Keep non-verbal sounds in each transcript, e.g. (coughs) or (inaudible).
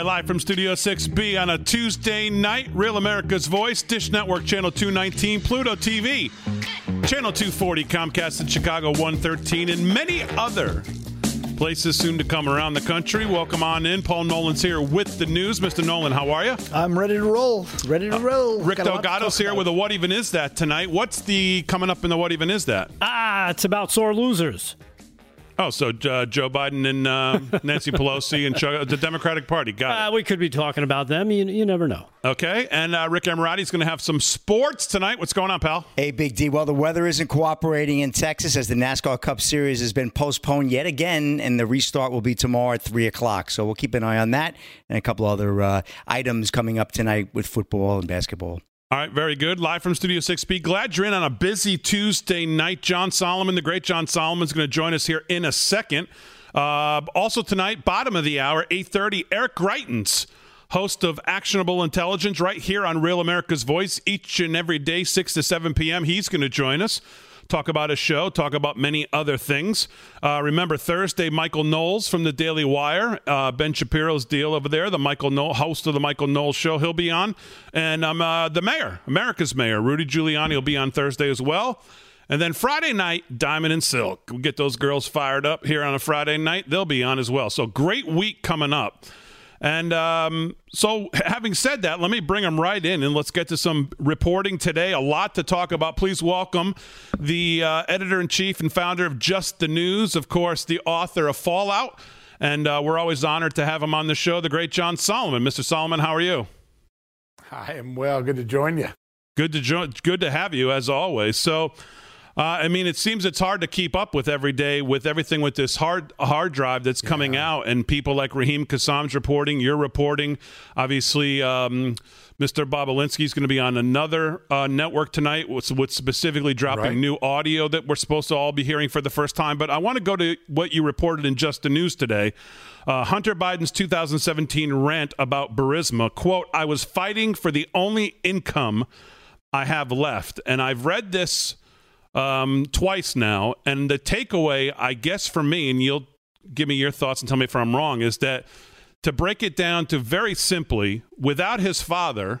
All right, live from Studio 6B on a Tuesday night, Real America's Voice, Dish Network, Channel 219, Pluto TV, Channel 240, Comcast in Chicago 113, and many other places soon to come around the country. Welcome on in. Paul Nolan's here with the news. Mr. Nolan, how are you? I'm ready to roll. Ready to roll. Uh, Rick Delgado's here about. with a What Even Is That tonight. What's the coming up in the What Even Is That? Ah, it's about sore losers. Oh, so uh, Joe Biden and uh, (laughs) Nancy Pelosi and the Democratic Party. Got uh, we could be talking about them. You, you never know. Okay. And uh, Rick Emirati is going to have some sports tonight. What's going on, pal? Hey, Big D. Well, the weather isn't cooperating in Texas as the NASCAR Cup Series has been postponed yet again, and the restart will be tomorrow at 3 o'clock. So we'll keep an eye on that and a couple other uh, items coming up tonight with football and basketball. All right, very good. Live from Studio 6B. Glad you're in on a busy Tuesday night. John Solomon, the great John Solomon, is going to join us here in a second. Uh, also tonight, bottom of the hour, 8.30, Eric Greitens, host of Actionable Intelligence, right here on Real America's Voice, each and every day, 6 to 7 p.m. He's going to join us talk about a show, talk about many other things. Uh, remember, Thursday, Michael Knowles from the Daily Wire, uh, Ben Shapiro's deal over there, the Michael Knowles, host of the Michael Knowles Show, he'll be on. And um, uh, the mayor, America's mayor, Rudy Giuliani, will be on Thursday as well. And then Friday night, Diamond and Silk. We get those girls fired up here on a Friday night. They'll be on as well. So great week coming up. And um, so, having said that, let me bring them right in and let's get to some reporting today. A lot to talk about. Please welcome the uh, editor in chief and founder of Just the News, of course, the author of Fallout. And uh, we're always honored to have him on the show, the great John Solomon. Mr. Solomon, how are you? I am well. Good to join you. Good to join. Good to have you as always. So, uh, I mean, it seems it's hard to keep up with every day with everything with this hard hard drive that's coming yeah. out, and people like Raheem Kassam's reporting, you're reporting. Obviously, um, Mr. Bobulinski is going to be on another uh, network tonight, with, with specifically dropping right. new audio that we're supposed to all be hearing for the first time. But I want to go to what you reported in Just the News today. Uh, Hunter Biden's 2017 rant about Burisma. Quote, I was fighting for the only income I have left. And I've read this um, twice now. And the takeaway, I guess, for me, and you'll give me your thoughts and tell me if I'm wrong, is that to break it down to very simply, without his father,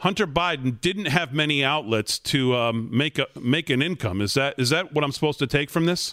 Hunter Biden didn't have many outlets to um, make a make an income. Is that is that what I'm supposed to take from this?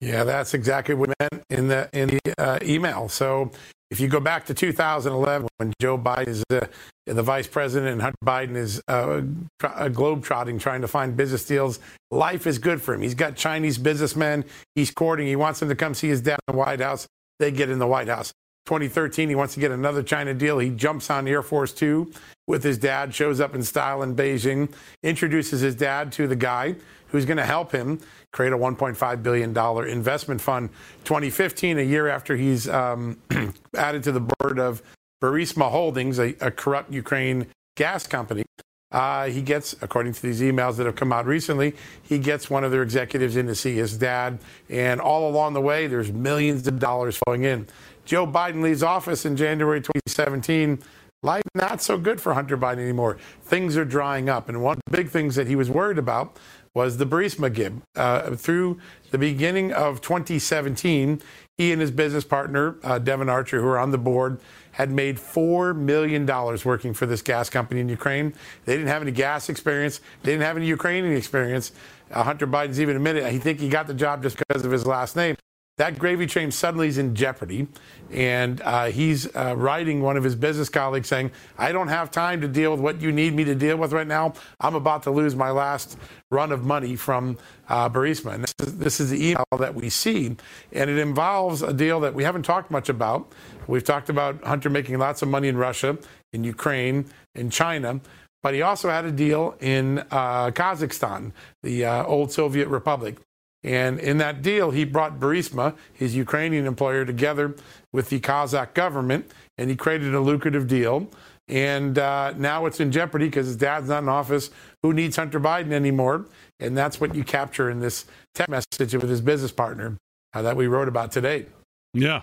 Yeah, that's exactly what meant in the in the uh, email. So if you go back to 2011, when Joe Biden is the, the vice president and Hunter Biden is uh, a globetrotting trying to find business deals, life is good for him. He's got Chinese businessmen he's courting. He wants them to come see his dad in the White House. They get in the White House. 2013, he wants to get another China deal. He jumps on Air Force Two with his dad, shows up in style in Beijing, introduces his dad to the guy who's going to help him create a $1.5 billion investment fund. 2015, a year after he's um, (clears throat) added to the board of Burisma Holdings, a, a corrupt Ukraine gas company. Uh, he gets, according to these emails that have come out recently, he gets one of their executives in to see his dad. And all along the way, there's millions of dollars flowing in. Joe Biden leaves office in January 2017. Life not so good for Hunter Biden anymore. Things are drying up. And one of the big things that he was worried about was the Burisma gig. Uh, through the beginning of 2017, he and his business partner, uh, Devon Archer, who are on the board, had made $4 million working for this gas company in Ukraine. They didn't have any gas experience, they didn't have any Ukrainian experience. Uh, Hunter Biden's even admitted he think he got the job just because of his last name that gravy train suddenly is in jeopardy. And uh, he's uh, writing one of his business colleagues saying, I don't have time to deal with what you need me to deal with right now. I'm about to lose my last run of money from uh, Burisma. And this is, this is the email that we see. And it involves a deal that we haven't talked much about. We've talked about Hunter making lots of money in Russia, in Ukraine, in China. But he also had a deal in uh, Kazakhstan, the uh, old Soviet republic. And in that deal, he brought Burisma, his Ukrainian employer, together with the Kazakh government, and he created a lucrative deal. And uh, now it's in jeopardy because his dad's not in office. Who needs Hunter Biden anymore? And that's what you capture in this text message with his business partner uh, that we wrote about today. Yeah.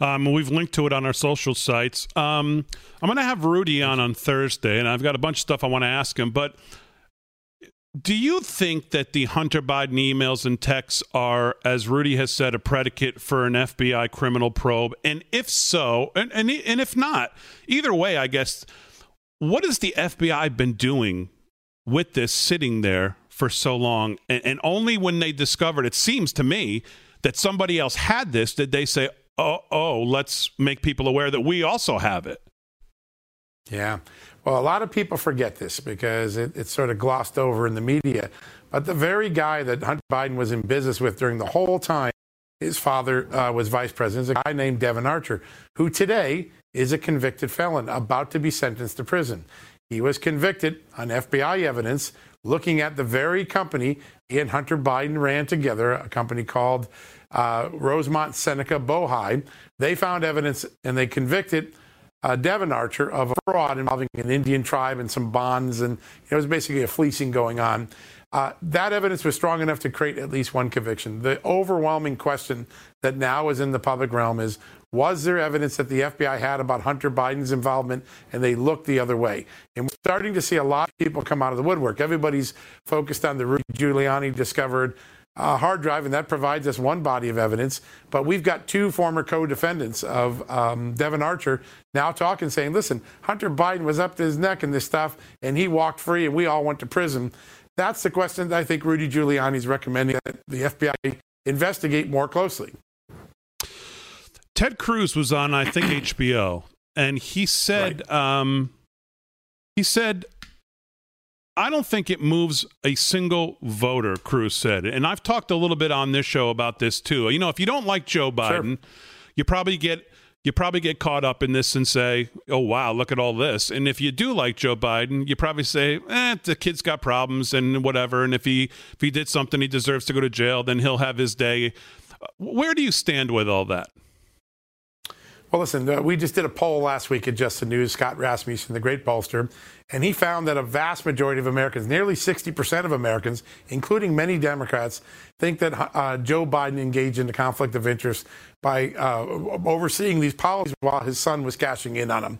Um, we've linked to it on our social sites. Um, I'm going to have Rudy on on Thursday, and I've got a bunch of stuff I want to ask him. But Do you think that the Hunter Biden emails and texts are, as Rudy has said, a predicate for an FBI criminal probe? And if so, and, and, and if not, either way, I guess, what has the FBI been doing with this sitting there for so long? And, and only when they discovered, it seems to me, that somebody else had this, did they say, oh, oh, let's make people aware that we also have it? Yeah. Well, a lot of people forget this because it, it's sort of glossed over in the media. But the very guy that Hunter Biden was in business with during the whole time his father uh, was vice president, is a guy named Devon Archer, who today is a convicted felon about to be sentenced to prison. He was convicted on FBI evidence looking at the very company he and Hunter Biden ran together, a company called uh, Rosemont Seneca Bohai. They found evidence and they convicted uh, Devon Archer of a fraud involving an Indian tribe and some bonds, and it was basically a fleecing going on. Uh, that evidence was strong enough to create at least one conviction. The overwhelming question that now is in the public realm is was there evidence that the FBI had about Hunter Biden's involvement and they looked the other way? And we're starting to see a lot of people come out of the woodwork. Everybody's focused on the Rudy Giuliani discovered uh, hard drive, and that provides us one body of evidence. But we've got two former co-defendants of um, Devon Archer now talking, saying, "Listen, Hunter Biden was up to his neck in this stuff, and he walked free, and we all went to prison." That's the question that I think Rudy Giuliani is recommending that the FBI investigate more closely. Ted Cruz was on, I think, (coughs) HBO, and he said, right. um, he said I don't think it moves a single voter, Cruz said. And I've talked a little bit on this show about this too. You know, if you don't like Joe Biden, sure. you probably get you probably get caught up in this and say, "Oh wow, look at all this." And if you do like Joe Biden, you probably say, "Eh, the kid's got problems and whatever." And if he if he did something he deserves to go to jail, then he'll have his day. Where do you stand with all that? Well, listen, uh, we just did a poll last week at Just the News, Scott Rasmussen, the great pollster, and he found that a vast majority of Americans, nearly 60% of Americans, including many Democrats, think that uh, Joe Biden engaged in a conflict of interest by uh, overseeing these policies while his son was cashing in on them.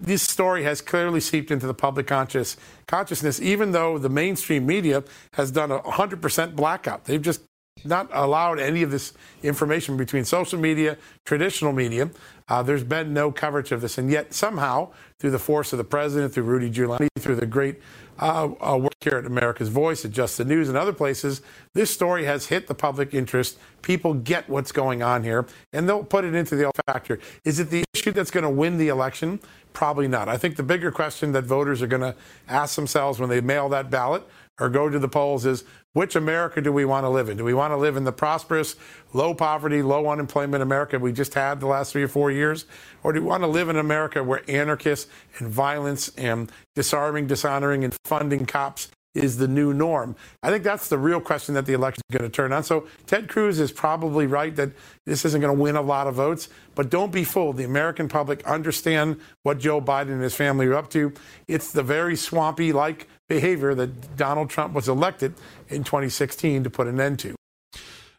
This story has clearly seeped into the public conscious, consciousness, even though the mainstream media has done a 100% blackout. They've just not allowed any of this information between social media, traditional media. Uh, there's been no coverage of this, and yet somehow, through the force of the president, through Rudy Giuliani, through the great uh, uh, work here at America's Voice, at Just the News, and other places, this story has hit the public interest. People get what's going on here, and they'll put it into the L factor. Is it the issue that's going to win the election? Probably not. I think the bigger question that voters are going to ask themselves when they mail that ballot or go to the polls is which America do we want to live in? Do we want to live in the prosperous, low poverty, low unemployment America we just had the last three or four years? Or do we want to live in America where anarchists and violence and disarming, dishonoring, and funding cops is the new norm? I think that's the real question that the election is going to turn on. So Ted Cruz is probably right that this isn't going to win a lot of votes, but don't be fooled. The American public understand what Joe Biden and his family are up to. It's the very swampy like behavior that Donald Trump was elected in 2016 to put an end to.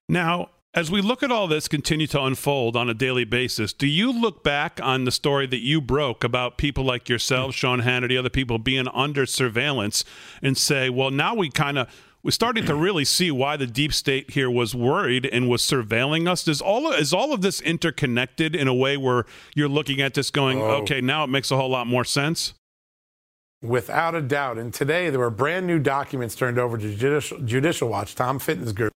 Now, as we look at all this continue to unfold on a daily basis, do you look back on the story that you broke about people like yourself, Sean Hannity, other people being under surveillance, and say, well, now we kind of we're starting to really see why the deep state here was worried and was surveilling us. Is all of, is all of this interconnected in a way where you're looking at this going, oh. okay, now it makes a whole lot more sense? Without a doubt. And today there were brand new documents turned over to Judicial, Judicial Watch, Tom Fitton's group,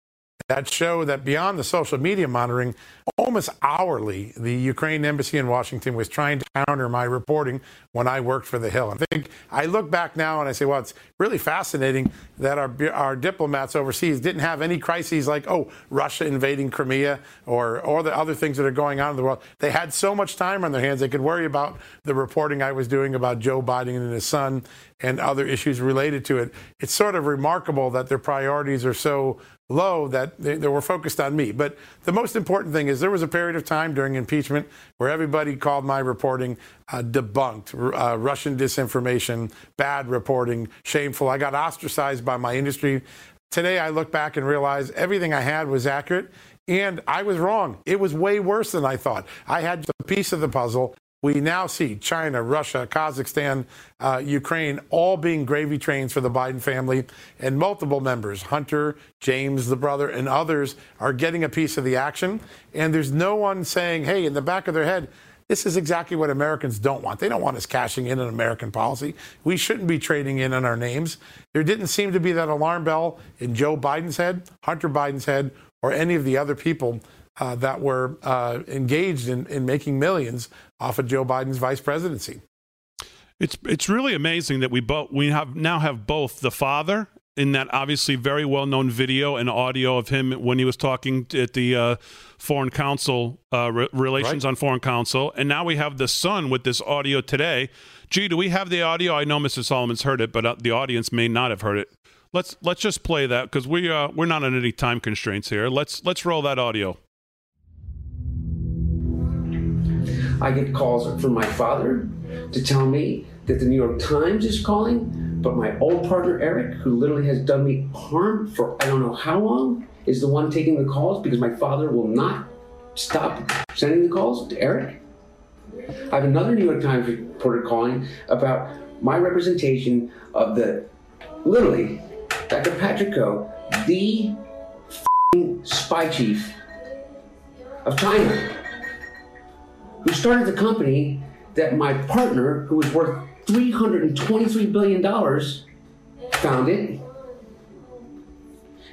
that show that beyond the social media monitoring, almost hourly, the Ukraine embassy in Washington was trying to counter my reporting when I worked for The Hill. I think I look back now and I say, well, it's really fascinating that our, our diplomats overseas didn't have any crises like, oh, Russia invading Crimea or, or the other things that are going on in the world. They had so much time on their hands, they could worry about the reporting I was doing about Joe Biden and his son and other issues related to it. It's sort of remarkable that their priorities are so low that they, they, were focused on me. But the most important thing is there was a period of time during impeachment where everybody called my reporting uh, debunked, uh, Russian disinformation, bad reporting, shameful. I got ostracized by my industry. Today, I look back and realize everything I had was accurate. And I was wrong. It was way worse than I thought. I had a piece of the puzzle we now see China, Russia, Kazakhstan, uh, Ukraine all being gravy trains for the Biden family, and multiple members, Hunter, James, the brother, and others, are getting a piece of the action. And there's no one saying, hey, in the back of their head, this is exactly what Americans don't want. They don't want us cashing in on American policy. We shouldn't be trading in on our names. There didn't seem to be that alarm bell in Joe Biden's head, Hunter Biden's head, or any of the other people uh, that were uh, engaged in, in making millions off of Joe Biden's vice presidency. It's it's really amazing that we both we have now have both the father in that obviously very well known video and audio of him when he was talking at the uh, foreign council uh, re- relations right. on foreign council, and now we have the son with this audio today. Gee, do we have the audio? I know Mr. Solomon's heard it, but uh, the audience may not have heard it. Let's let's just play that because we uh, we're not on any time constraints here. Let's let's roll that audio. I get calls from my father to tell me that the New York Times is calling, but my old partner Eric, who literally has done me harm for I don't know how long, is the one taking the calls because my father will not stop sending the calls to Eric. I have another New York Times reporter calling about my representation of the literally Dr. Patrick Ho, the spy chief of China who started the company that my partner, who was worth $323 billion, founded.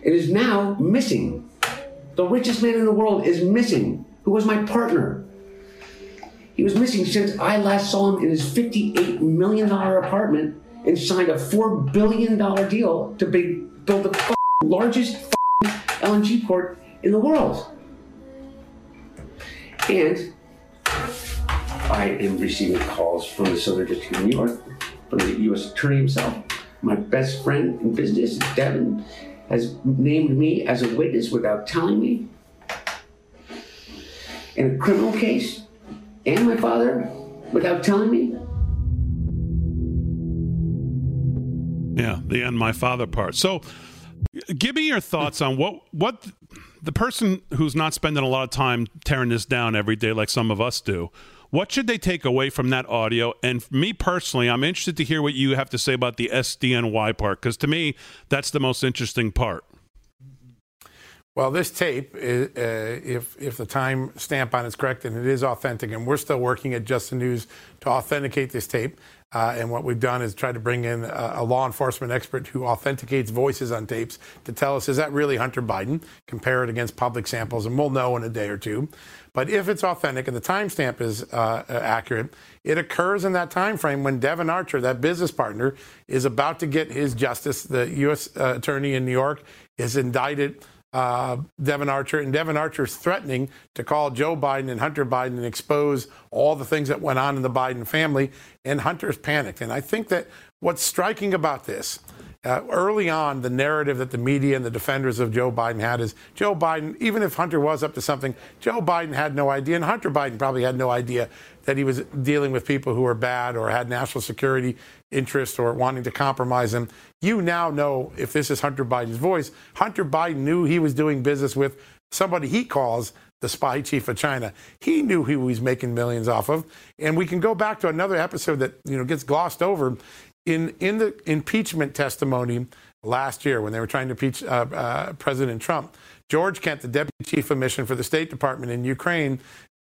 It is now missing. The richest man in the world is missing, who was my partner. He was missing since I last saw him in his $58 million apartment and signed a $4 billion deal to build the largest LNG port in the world. And I am receiving calls from the Southern District of New York, from the U.S. Attorney himself. My best friend in business, Devon, has named me as a witness without telling me in a criminal case, and my father without telling me. Yeah, the and my father part. So, give me your thoughts on what what the person who's not spending a lot of time tearing this down every day like some of us do what should they take away from that audio? And me personally, I'm interested to hear what you have to say about the SDNY part, because to me, that's the most interesting part. Well, this tape, uh, if if the time stamp on it's correct and it is authentic, and we're still working at Just the News to authenticate this tape. Uh, and what we've done is try to bring in a, a, law enforcement expert who authenticates voices on tapes to tell us is that really Hunter Biden? Compare it against public samples, and we'll know in a day or two. But if it's authentic and the timestamp is uh, accurate, it occurs in that time frame when Devon Archer, that business partner, is about to get his justice. The U.S. Uh, attorney in New York is indicted uh, Devon Archer, and Devon Archer is threatening to call Joe Biden and Hunter Biden and expose all the things that went on in the Biden family. And Hunter's panicked. And I think that what's striking about this uh, early on, the narrative that the media and the defenders of Joe Biden had is Joe Biden, even if Hunter was up to something, Joe Biden had no idea, and Hunter Biden probably had no idea that he was dealing with people who were bad or had national security interests or wanting to compromise him. You now know if this is Hunter Biden's voice. Hunter Biden knew he was doing business with somebody he calls the spy chief of China. He knew who he was making millions off of. And we can go back to another episode that you know gets glossed over in in the impeachment testimony last year when they were trying to impeach uh, uh, President Trump, George Kent, the deputy chief of mission for the State Department in Ukraine,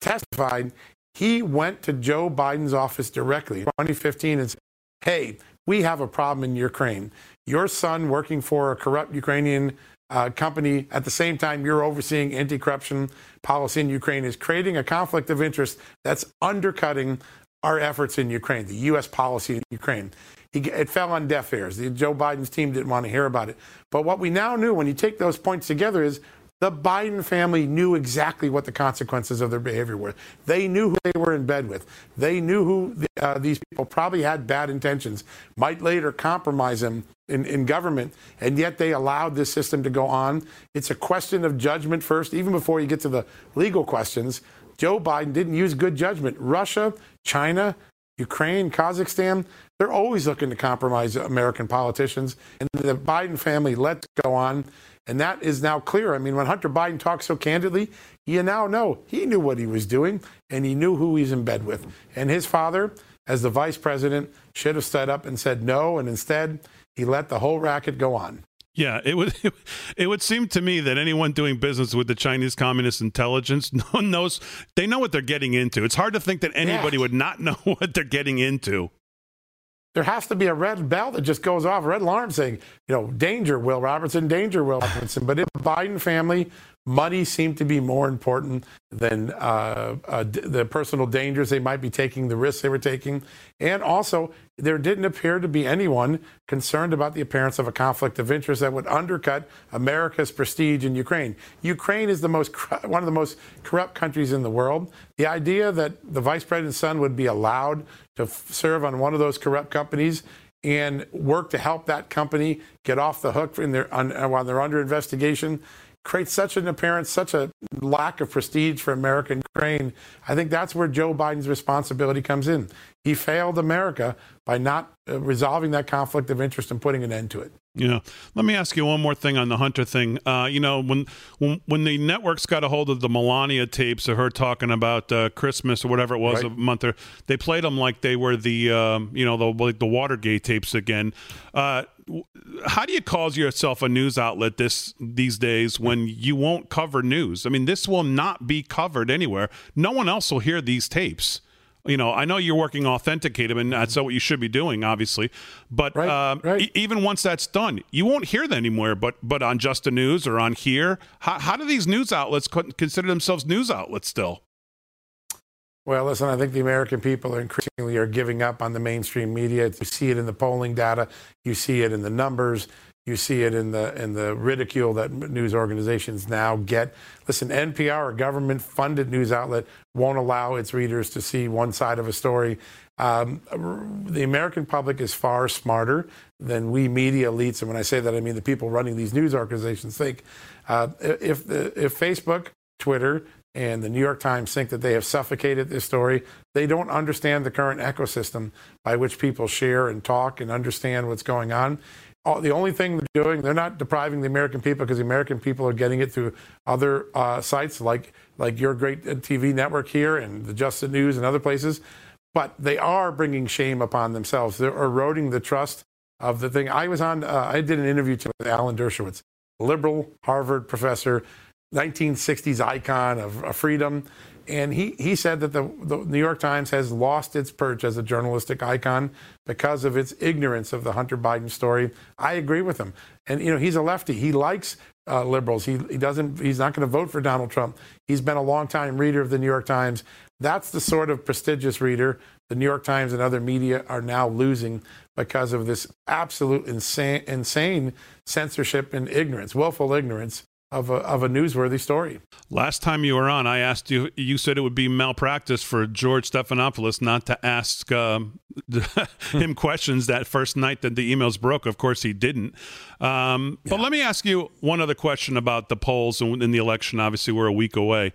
testified he went to Joe Biden's office directly in 2015 and said, "Hey, we have a problem in Ukraine. Your son working for a corrupt Ukrainian." Uh, company at the same time you're overseeing anti-corruption policy in Ukraine is creating a conflict of interest that's undercutting our efforts in Ukraine, the U.S. policy in Ukraine. It fell on deaf ears. The, Joe Biden's team didn't want to hear about it. But what we now knew when you take those points together is the Biden family knew exactly what the consequences of their behavior were. They knew who they were in bed with. They knew who uh, these people probably had bad intentions, might later compromise them in, in government, and yet they allowed this system to go on. It's a question of judgment first, even before you get to the legal questions. Joe Biden didn't use good judgment. Russia, China, Ukraine, Kazakhstan, They're always looking to compromise American politicians. And the Biden family let go on. And that is now clear. I mean, when Hunter Biden talks so candidly, you now know he knew what he was doing and he knew who he's in bed with. And his father, as the vice president, should have stood up and said no. And instead, he let the whole racket go on. Yeah, it would (laughs) it would seem to me that anyone doing business with the Chinese Communist intelligence (laughs) knows they know what they're getting into. It's hard to think that anybody yeah. would not (laughs) know what they're getting into there has to be a red bell that just goes off, a red alarm saying, you know, danger, Will Robertson, danger, Will Robertson. But if the Biden family, money seemed to be more important than uh, uh, the personal dangers they might be taking, the risks they were taking. And also, there didn't appear to be anyone concerned about the appearance of a conflict of interest that would undercut America's prestige in Ukraine. Ukraine is the most one of the most corrupt countries in the world. The idea that the vice president's son would be allowed to serve on one of those corrupt companies and work to help that company get off the hook their, on, while they're under investigation creates such an appearance, such a lack of prestige for American crane. I think that's where Joe Biden's responsibility comes in. He failed America by not uh, resolving that conflict of interest and putting an end to it. Yeah. Let me ask you one more thing on the Hunter thing. Uh, you know, when, when when the networks got a hold of the Melania tapes of her talking about uh, Christmas or whatever it was right. a month or they played them like they were the um, you know the like the Watergate tapes again. Uh, how do you call yourself a news outlet this these days when you won't cover news? I mean, this will not be covered anywhere. No one else will hear these tapes you know, I know you're working authenticated, and that's what you should be doing, obviously. But right, um, right. E- even once that's done, you won't hear that anymore. But but on Just the News or on here, how, how do these news outlets consider themselves news outlets still? Well, listen, I think the American people are increasingly are giving up on the mainstream media. You see it in the polling data, you see it in the numbers, you see it in the in the ridicule that news organizations now get. Listen, NPR, a government-funded news outlet, won't allow its readers to see one side of a story. Um, the American public is far smarter than we media elites, and when I say that, I mean the people running these news organizations think. Uh, if if Facebook, Twitter, and the New York Times think that they have suffocated this story. They don't understand the current ecosystem by which people share and talk and understand what's going on the only thing they're doing, they're not depriving the American people because the American people are getting it through other uh, sites like like your great uh, TV network here and the Just the News and other places. But they are bringing shame upon themselves. They're eroding the trust of the thing. I was on. Uh, I did an interview with Alan Dershowitz, liberal Harvard professor, 1960s icon of, of freedom. And he, he said that the, the New York Times has lost its perch as a journalistic icon because of its ignorance of the Hunter Biden story. I agree with him. And, you know, he's a lefty. He likes uh, liberals. He, he doesn't, he's not going to vote for Donald Trump. He's been a longtime reader of the New York Times. That's the sort of prestigious reader the New York Times and other media are now losing because of this absolute insane, insane censorship and ignorance, willful ignorance of a, of a newsworthy story. Last time you were on, I asked you, you said it would be malpractice for George Stephanopoulos not to ask um, (laughs) him questions that first night that the emails broke. Of course, he didn't. Um, yeah. But let me ask you one other question about the polls and in the election. Obviously, we're a week away.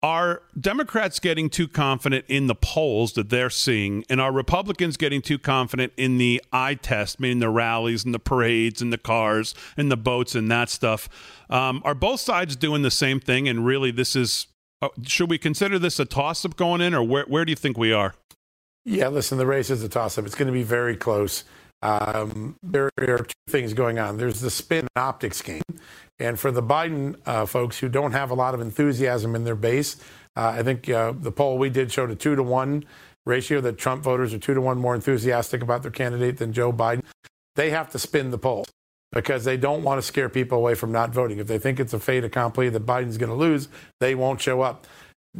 Are Democrats getting too confident in the polls that they're seeing, and are Republicans getting too confident in the eye test, meaning the rallies and the parades and the cars and the boats and that stuff? Um, are both sides doing the same thing? And really, this is uh, should we consider this a toss up going in, or where, where do you think we are? Yeah, listen, the race is a toss up. It's going to be very close. Um, there are two things going on. There's the spin optics game, and for the Biden uh, folks who don't have a lot of enthusiasm in their base, uh, I think uh, the poll we did showed a two to one ratio that Trump voters are two to one more enthusiastic about their candidate than Joe Biden. They have to spin the poll because they don't want to scare people away from not voting. If they think it's a fait accompli that Biden's going to lose, they won't show up.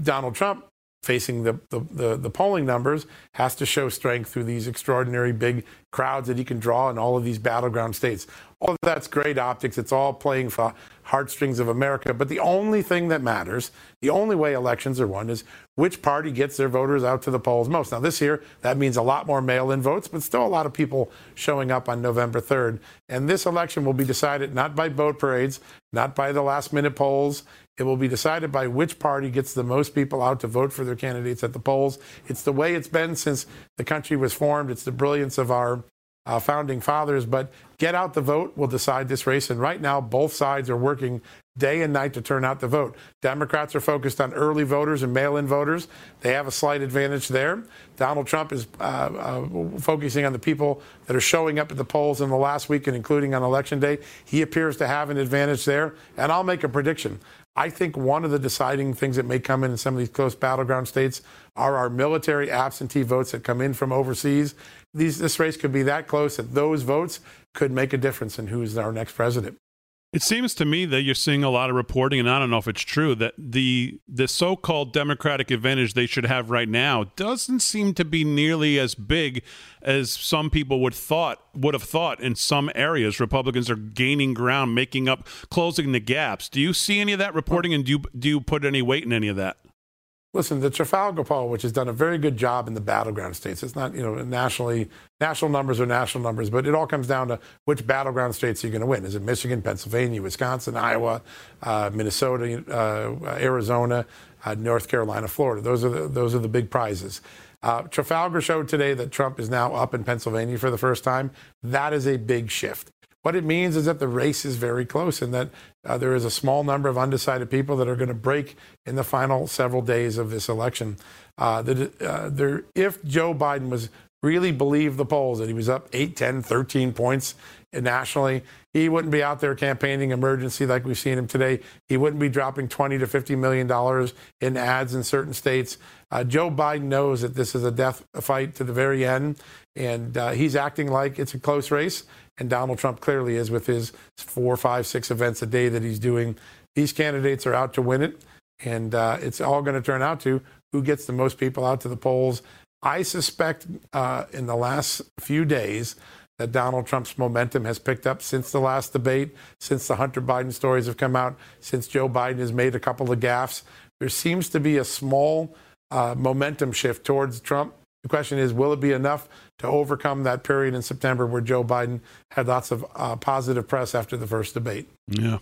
Donald Trump facing the, the, the, the, polling numbers, has to show strength through these extraordinary big crowds that he can draw in all of these battleground states. All of that's great optics. It's all playing for heartstrings of America. But the only thing that matters, the only way elections are won, is which party gets their voters out to the polls most. Now, this year, that means a lot more mail in votes, but still a lot of people showing up on November 3rd. And this election will be decided not by boat parades, not by the last minute polls. It will be decided by which party gets the most people out to vote for their candidates at the polls. It's the way it's been since the country was formed. It's the brilliance of our uh, founding fathers. But get out the vote will decide this race. And right now, both sides are working day and night to turn out the vote. Democrats are focused on early voters and mail in voters. They have a slight advantage there. Donald Trump is uh, uh, focusing on the people that are showing up at the polls in the last week and including on election day. He appears to have an advantage there. And I'll make a prediction. I think one of the deciding things that may come in in some of these close battleground states are our military absentee votes that come in from overseas. These, this race could be that close that those votes could make a difference in who's our next president. It seems to me that you're seeing a lot of reporting, and I don't know if it's true, that the the so-called Democratic advantage they should have right now doesn't seem to be nearly as big as some people would thought would have thought. In some areas, Republicans are gaining ground, making up, closing the gaps. Do you see any of that reporting, and do you do you put any weight in any of that? Listen, the Trafalgar poll, which has done a very good job in the battleground states, it's not, you know, nationally, national numbers are national numbers, but it all comes down to which battleground states are you're going to win. Is it Michigan, Pennsylvania, Wisconsin, Iowa, uh, Minnesota, uh, Arizona, uh, North Carolina, Florida? Those are the, those are the big prizes. Uh, Trafalgar showed today that Trump is now up in Pennsylvania for the first time. That is a big shift. What it means is that the race is very close and that uh, there is a small number of undecided people that are going to break in the final several days of this election. Uh, uh, there, if Joe Biden was really believed the polls that he was up 8, 10, 13 points nationally, he wouldn't be out there campaigning emergency like we've seen him today. He wouldn't be dropping 20 to 50 million dollars in ads in certain states. Uh, Joe Biden knows that this is a death fight to the very end, and uh, he's acting like it's a close race and Donald Trump clearly is with his four, five, six events a day that he's doing. These candidates are out to win it, and uh, it's all going to turn out to who gets the most people out to the polls. I suspect uh, in the last few days that Donald Trump's momentum has picked up since the last debate, since the Hunter Biden stories have come out, since Joe Biden has made a couple of gaffes. There seems to be a small uh, momentum shift towards Trump. The question is, will it be enough to overcome that period in September where Joe Biden had lots of uh, positive press after the first debate. Yeah.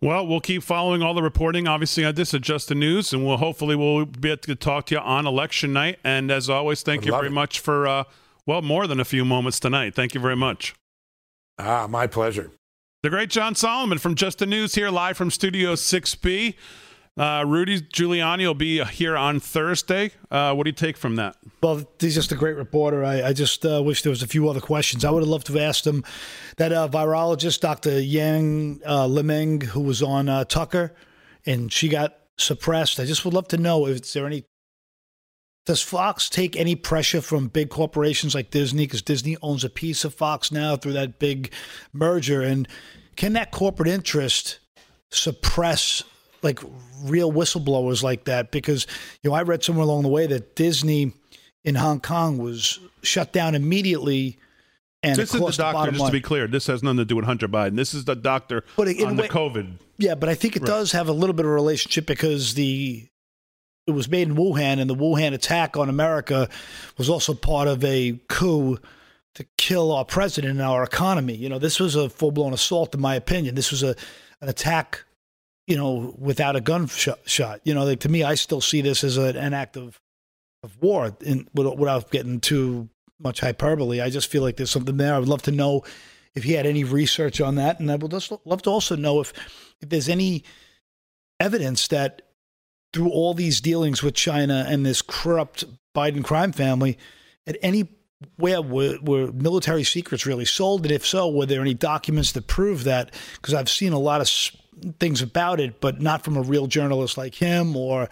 Well, we'll keep following all the reporting, obviously, on this at Just the News, and we'll hopefully we'll be able to talk to you on election night. And as always, thank you very it. much for, uh, well, more than a few moments tonight. Thank you very much. Ah, my pleasure. The great John Solomon from Just the News here, live from Studio 6B. Uh, Rudy Giuliani will be here on Thursday. Uh, what do you take from that? Well, he's just a great reporter. I, I just uh, wish there was a few other questions. I would have loved to have asked him that uh, virologist, Dr. Yang uh, Limeng, who was on uh, Tucker, and she got suppressed. I just would love to know if there any. Does Fox take any pressure from big corporations like Disney? Because Disney owns a piece of Fox now through that big merger, and can that corporate interest suppress like real whistleblowers like that because you know I read somewhere along the way that Disney in Hong Kong was shut down immediately. And this is the doctor, just line. to be clear. This has nothing to do with Hunter Biden. This is the doctor but on the COVID. Yeah, but I think it right. does have a little bit of a relationship because the it was made in Wuhan, and the Wuhan attack on America was also part of a coup to kill our president and our economy. You know, this was a full blown assault, in my opinion. This was a an attack you know, without a gunshot. shot. You know, like to me, I still see this as a, an act of of war. In, without getting too much hyperbole, I just feel like there's something there. I would love to know if he had any research on that, and I would just love to also know if if there's any evidence that through all these dealings with China and this corrupt Biden crime family, at any where were, were military secrets really sold? And if so, were there any documents that prove that? Because I've seen a lot of things about it, but not from a real journalist like him or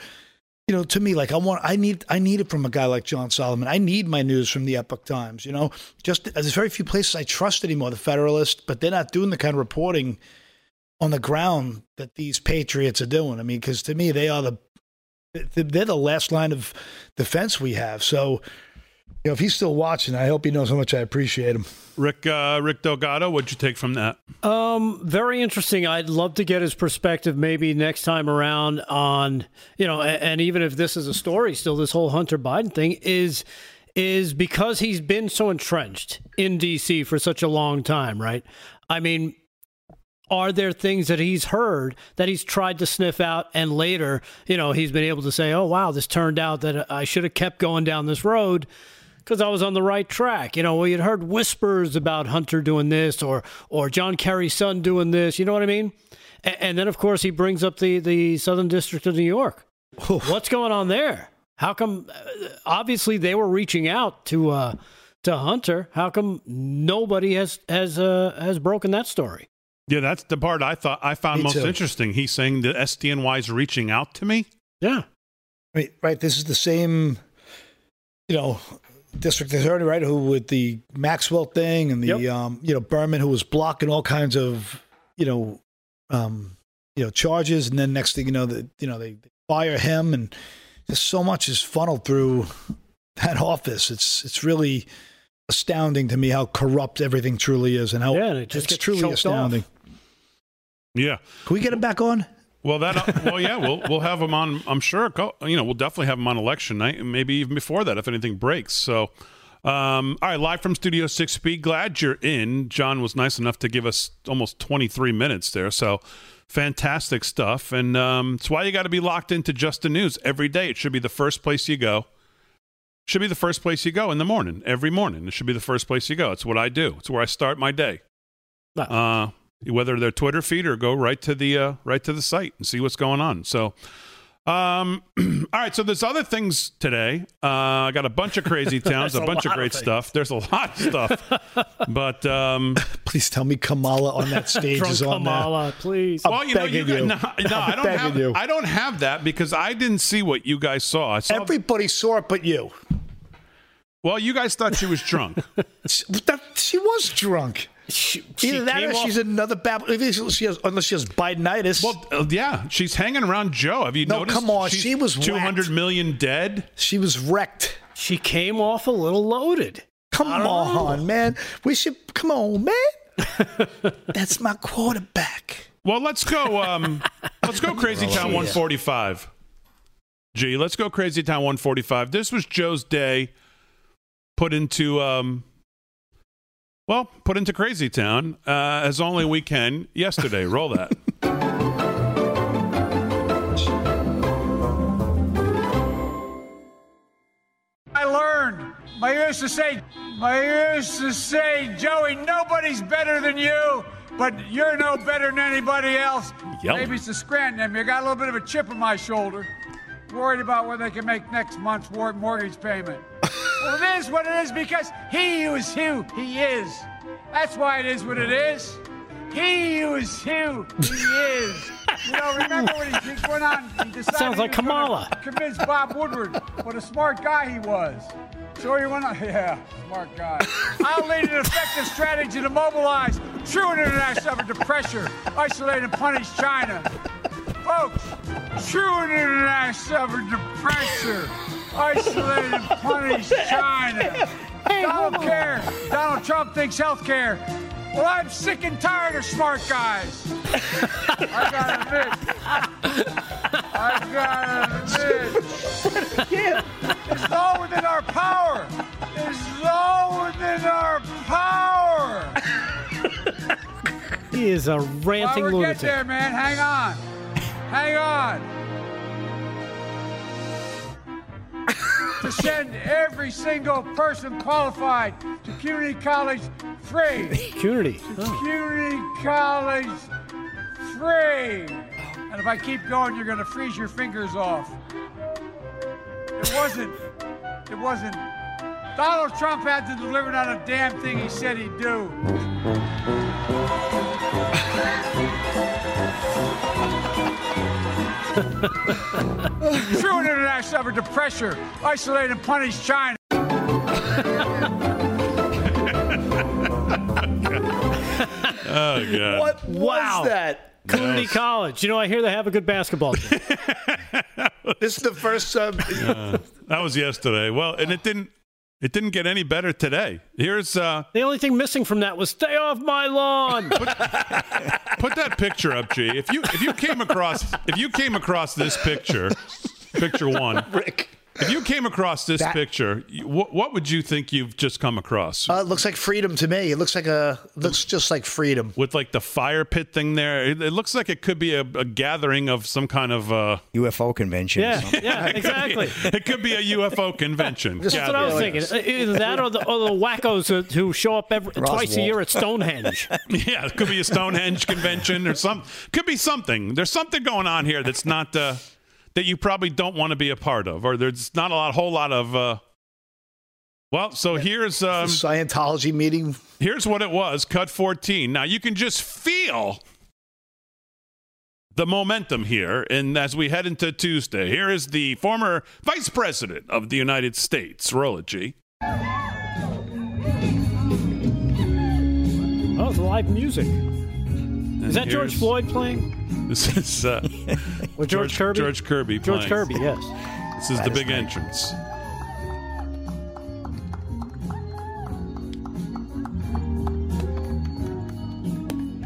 you know, to me, like I want, I need, I need it from a guy like John Solomon. I need my news from the Epoch Times. You know, just there's very few places I trust anymore. The Federalist, but they're not doing the kind of reporting on the ground that these patriots are doing. I mean, because to me, they are the, they're the last line of defense we have. So know, if he's still watching, I hope he knows how much I appreciate him. Rick uh, Rick Delgado, what'd you take from that? Um, very interesting. I'd love to get his perspective maybe next time around on you know, and, and even if this is a story, still this whole Hunter Biden thing is is because he's been so entrenched in DC for such a long time, right? I mean, are there things that he's heard that he's tried to sniff out and later, you know, he's been able to say, "Oh wow, this turned out that I should have kept going down this road." Because I was on the right track. You know, we had heard whispers about Hunter doing this or or John Kerry's son doing this. You know what I mean? And, and then, of course, he brings up the the Southern District of New York. What's going on there? How come? Uh, obviously, they were reaching out to uh, to Hunter. How come nobody has has uh, has broken that story? Yeah, that's the part I thought I found Me most too. interesting. He's saying the SDNY is reaching out to me. Yeah, Right, right. This is the same, you know, district attorney, right? Who with the Maxwell thing and the, Yep. um, you know, Berman, who was blocking all kinds of, you know, um, you know, charges, and then next thing you know, that you know they fire him, and just so much is funneled through that office. It's it's really astounding to me how corrupt everything truly is, and how Yeah, and it just it's gets truly choked astounding. Yeah. Can we get him back on? Well, that well, yeah, we'll we'll have them on. I'm sure. You know, we'll definitely have them on election night, and maybe even before that if anything breaks. So, um, all right, live from Studio Six B. Glad you're in. John was nice enough to give us almost 23 minutes there. So, fantastic stuff, and um, it's why you got to be locked into Just the News every day. It should be the first place you go. Should be the first place you go in the morning. Every morning, it should be the first place you go. It's what I do. It's where I start my day uh, whether their Twitter feed or go right to the uh, right to the site and see what's going on. So, um, (clears throat) all right. So there's other things today. Uh, I got a bunch of crazy (laughs) towns, a There's a bunch of lot of great stuff. There's a lot of stuff, (laughs) but um, (laughs) Please tell me Kamala on that stage is on there. Kamala, please. well, you know, you, begging you. no, no, I don't have you. I don't have that because I didn't see what you guys saw. I saw. Everybody saw it, but you. well, you guys thought she was drunk. She, that, she was drunk. She, she Either that or off- she's another bab. if She has, unless she has Bidenitis. well, uh, yeah, she's hanging around Joe. Have you No, noticed? come on, She's she was two hundred million dead. she was wrecked. she came off a little loaded. Come on, know. man. We should come on, man. (laughs) That's my quarterback. Well, let's go. Um, (laughs) let's go Crazy Town 145. Gee, let's go Crazy Town 145. This was Joe's day put into, um, well, put into Crazy Town uh, as only we can yesterday. (laughs) Roll that. I learned. I used to say, I used to say, Joey, nobody's better than you, but you're no better than anybody else. Yelling. Maybe it's the Scranton in me. I got a little bit of a chip on my shoulder, worried about whether they can make next month's mortgage payment. (laughs) well, it is what it is because he is who he is. That's why it is what it is. He is who he is. You know, remember when he, he went on, he decided Sounds like he Kamala. Convince Bob Woodward what a smart guy he was. So he went on, (laughs) yeah, smart guy. I'll lead an effective strategy to mobilize true international effort to pressure, isolate, and punish China. Folks, true international effort to pressure, isolate, and punish China. Donald care. Donald Trump thinks health care. Well, I'm sick and tired of smart guys. I gotta admit. I gotta admit. It's all within our power. It's all within our power. He is a ranting While we get lunatic. there, man, hang on. Hang on. to send every single person qualified to community college free. (laughs) Community. Community college free. And if I keep going, you're going to freeze your fingers off. It wasn't. It wasn't. Donald Trump had to deliver on a damn thing he said he'd do. (laughs) True international effort to pressure, isolate, and punish China. Oh, God. What Wow. was that? Community college. You know, I hear they have a good basketball team. (laughs) This is the first. Um, That was yesterday. Well, and it didn't. It didn't get any better today. Here's uh, the only thing missing from that was stay off my lawn. (laughs) put that picture up, G. If you if you came across if you came across this picture, picture one, Rick. If you came across this That- picture, what, what would you think you've just come across? Uh, it looks like freedom to me. It looks like a looks just like freedom. With like the fire pit thing there, it, it looks like it could be a, a gathering of some kind of. Uh, UFO convention. or Yeah, something. yeah, (laughs) exactly. it could be a UFO convention. That's what I was thinking. Either that or the, or the wackos who- who show up every, twice a year at Stonehenge. (laughs) Yeah, it could be a Stonehenge convention or some. Could be something. There's something going on here that's not uh, that you probably don't want to be a part of, or there's not a lot, whole lot of. Uh, well, so here's um, Scientology meeting. here's what it was. Cut 14. Now you can just feel the momentum here, and as we head into Tuesday, here is the former Vice President of the United States, Rology. Oh, it's live music. Is that George Floyd playing? This is uh, (laughs) With George, Kirby? George Kirby. George playing. Kirby, yes. This is the big entrance.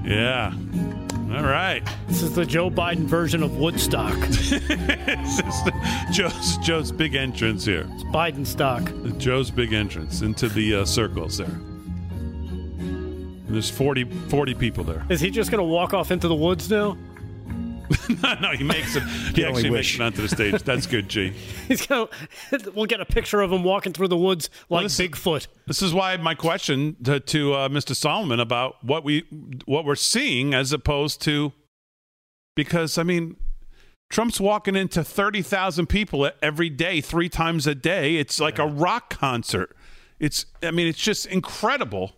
Yeah. All right. This is the Joe Biden version of Woodstock. (laughs) this is the, Joe's Joe's big entrance here. It's Biden stock. Joe's big entrance into the uh, circles there. And there's 40, 40 people there. Is he just going to walk off into the woods now? (laughs) no, no, he makes it. He only actually makes it onto the stage. That's good, G. (laughs) He's going (laughs) to. We'll get a picture of him walking through the woods like this- Bigfoot. This is why my question to, to uh, Mr. Solomon about what we what we're seeing as opposed to because I mean Trump's walking into 30,000 people every day, 3 times a day. It's like a rock concert. It's I mean it's just incredible.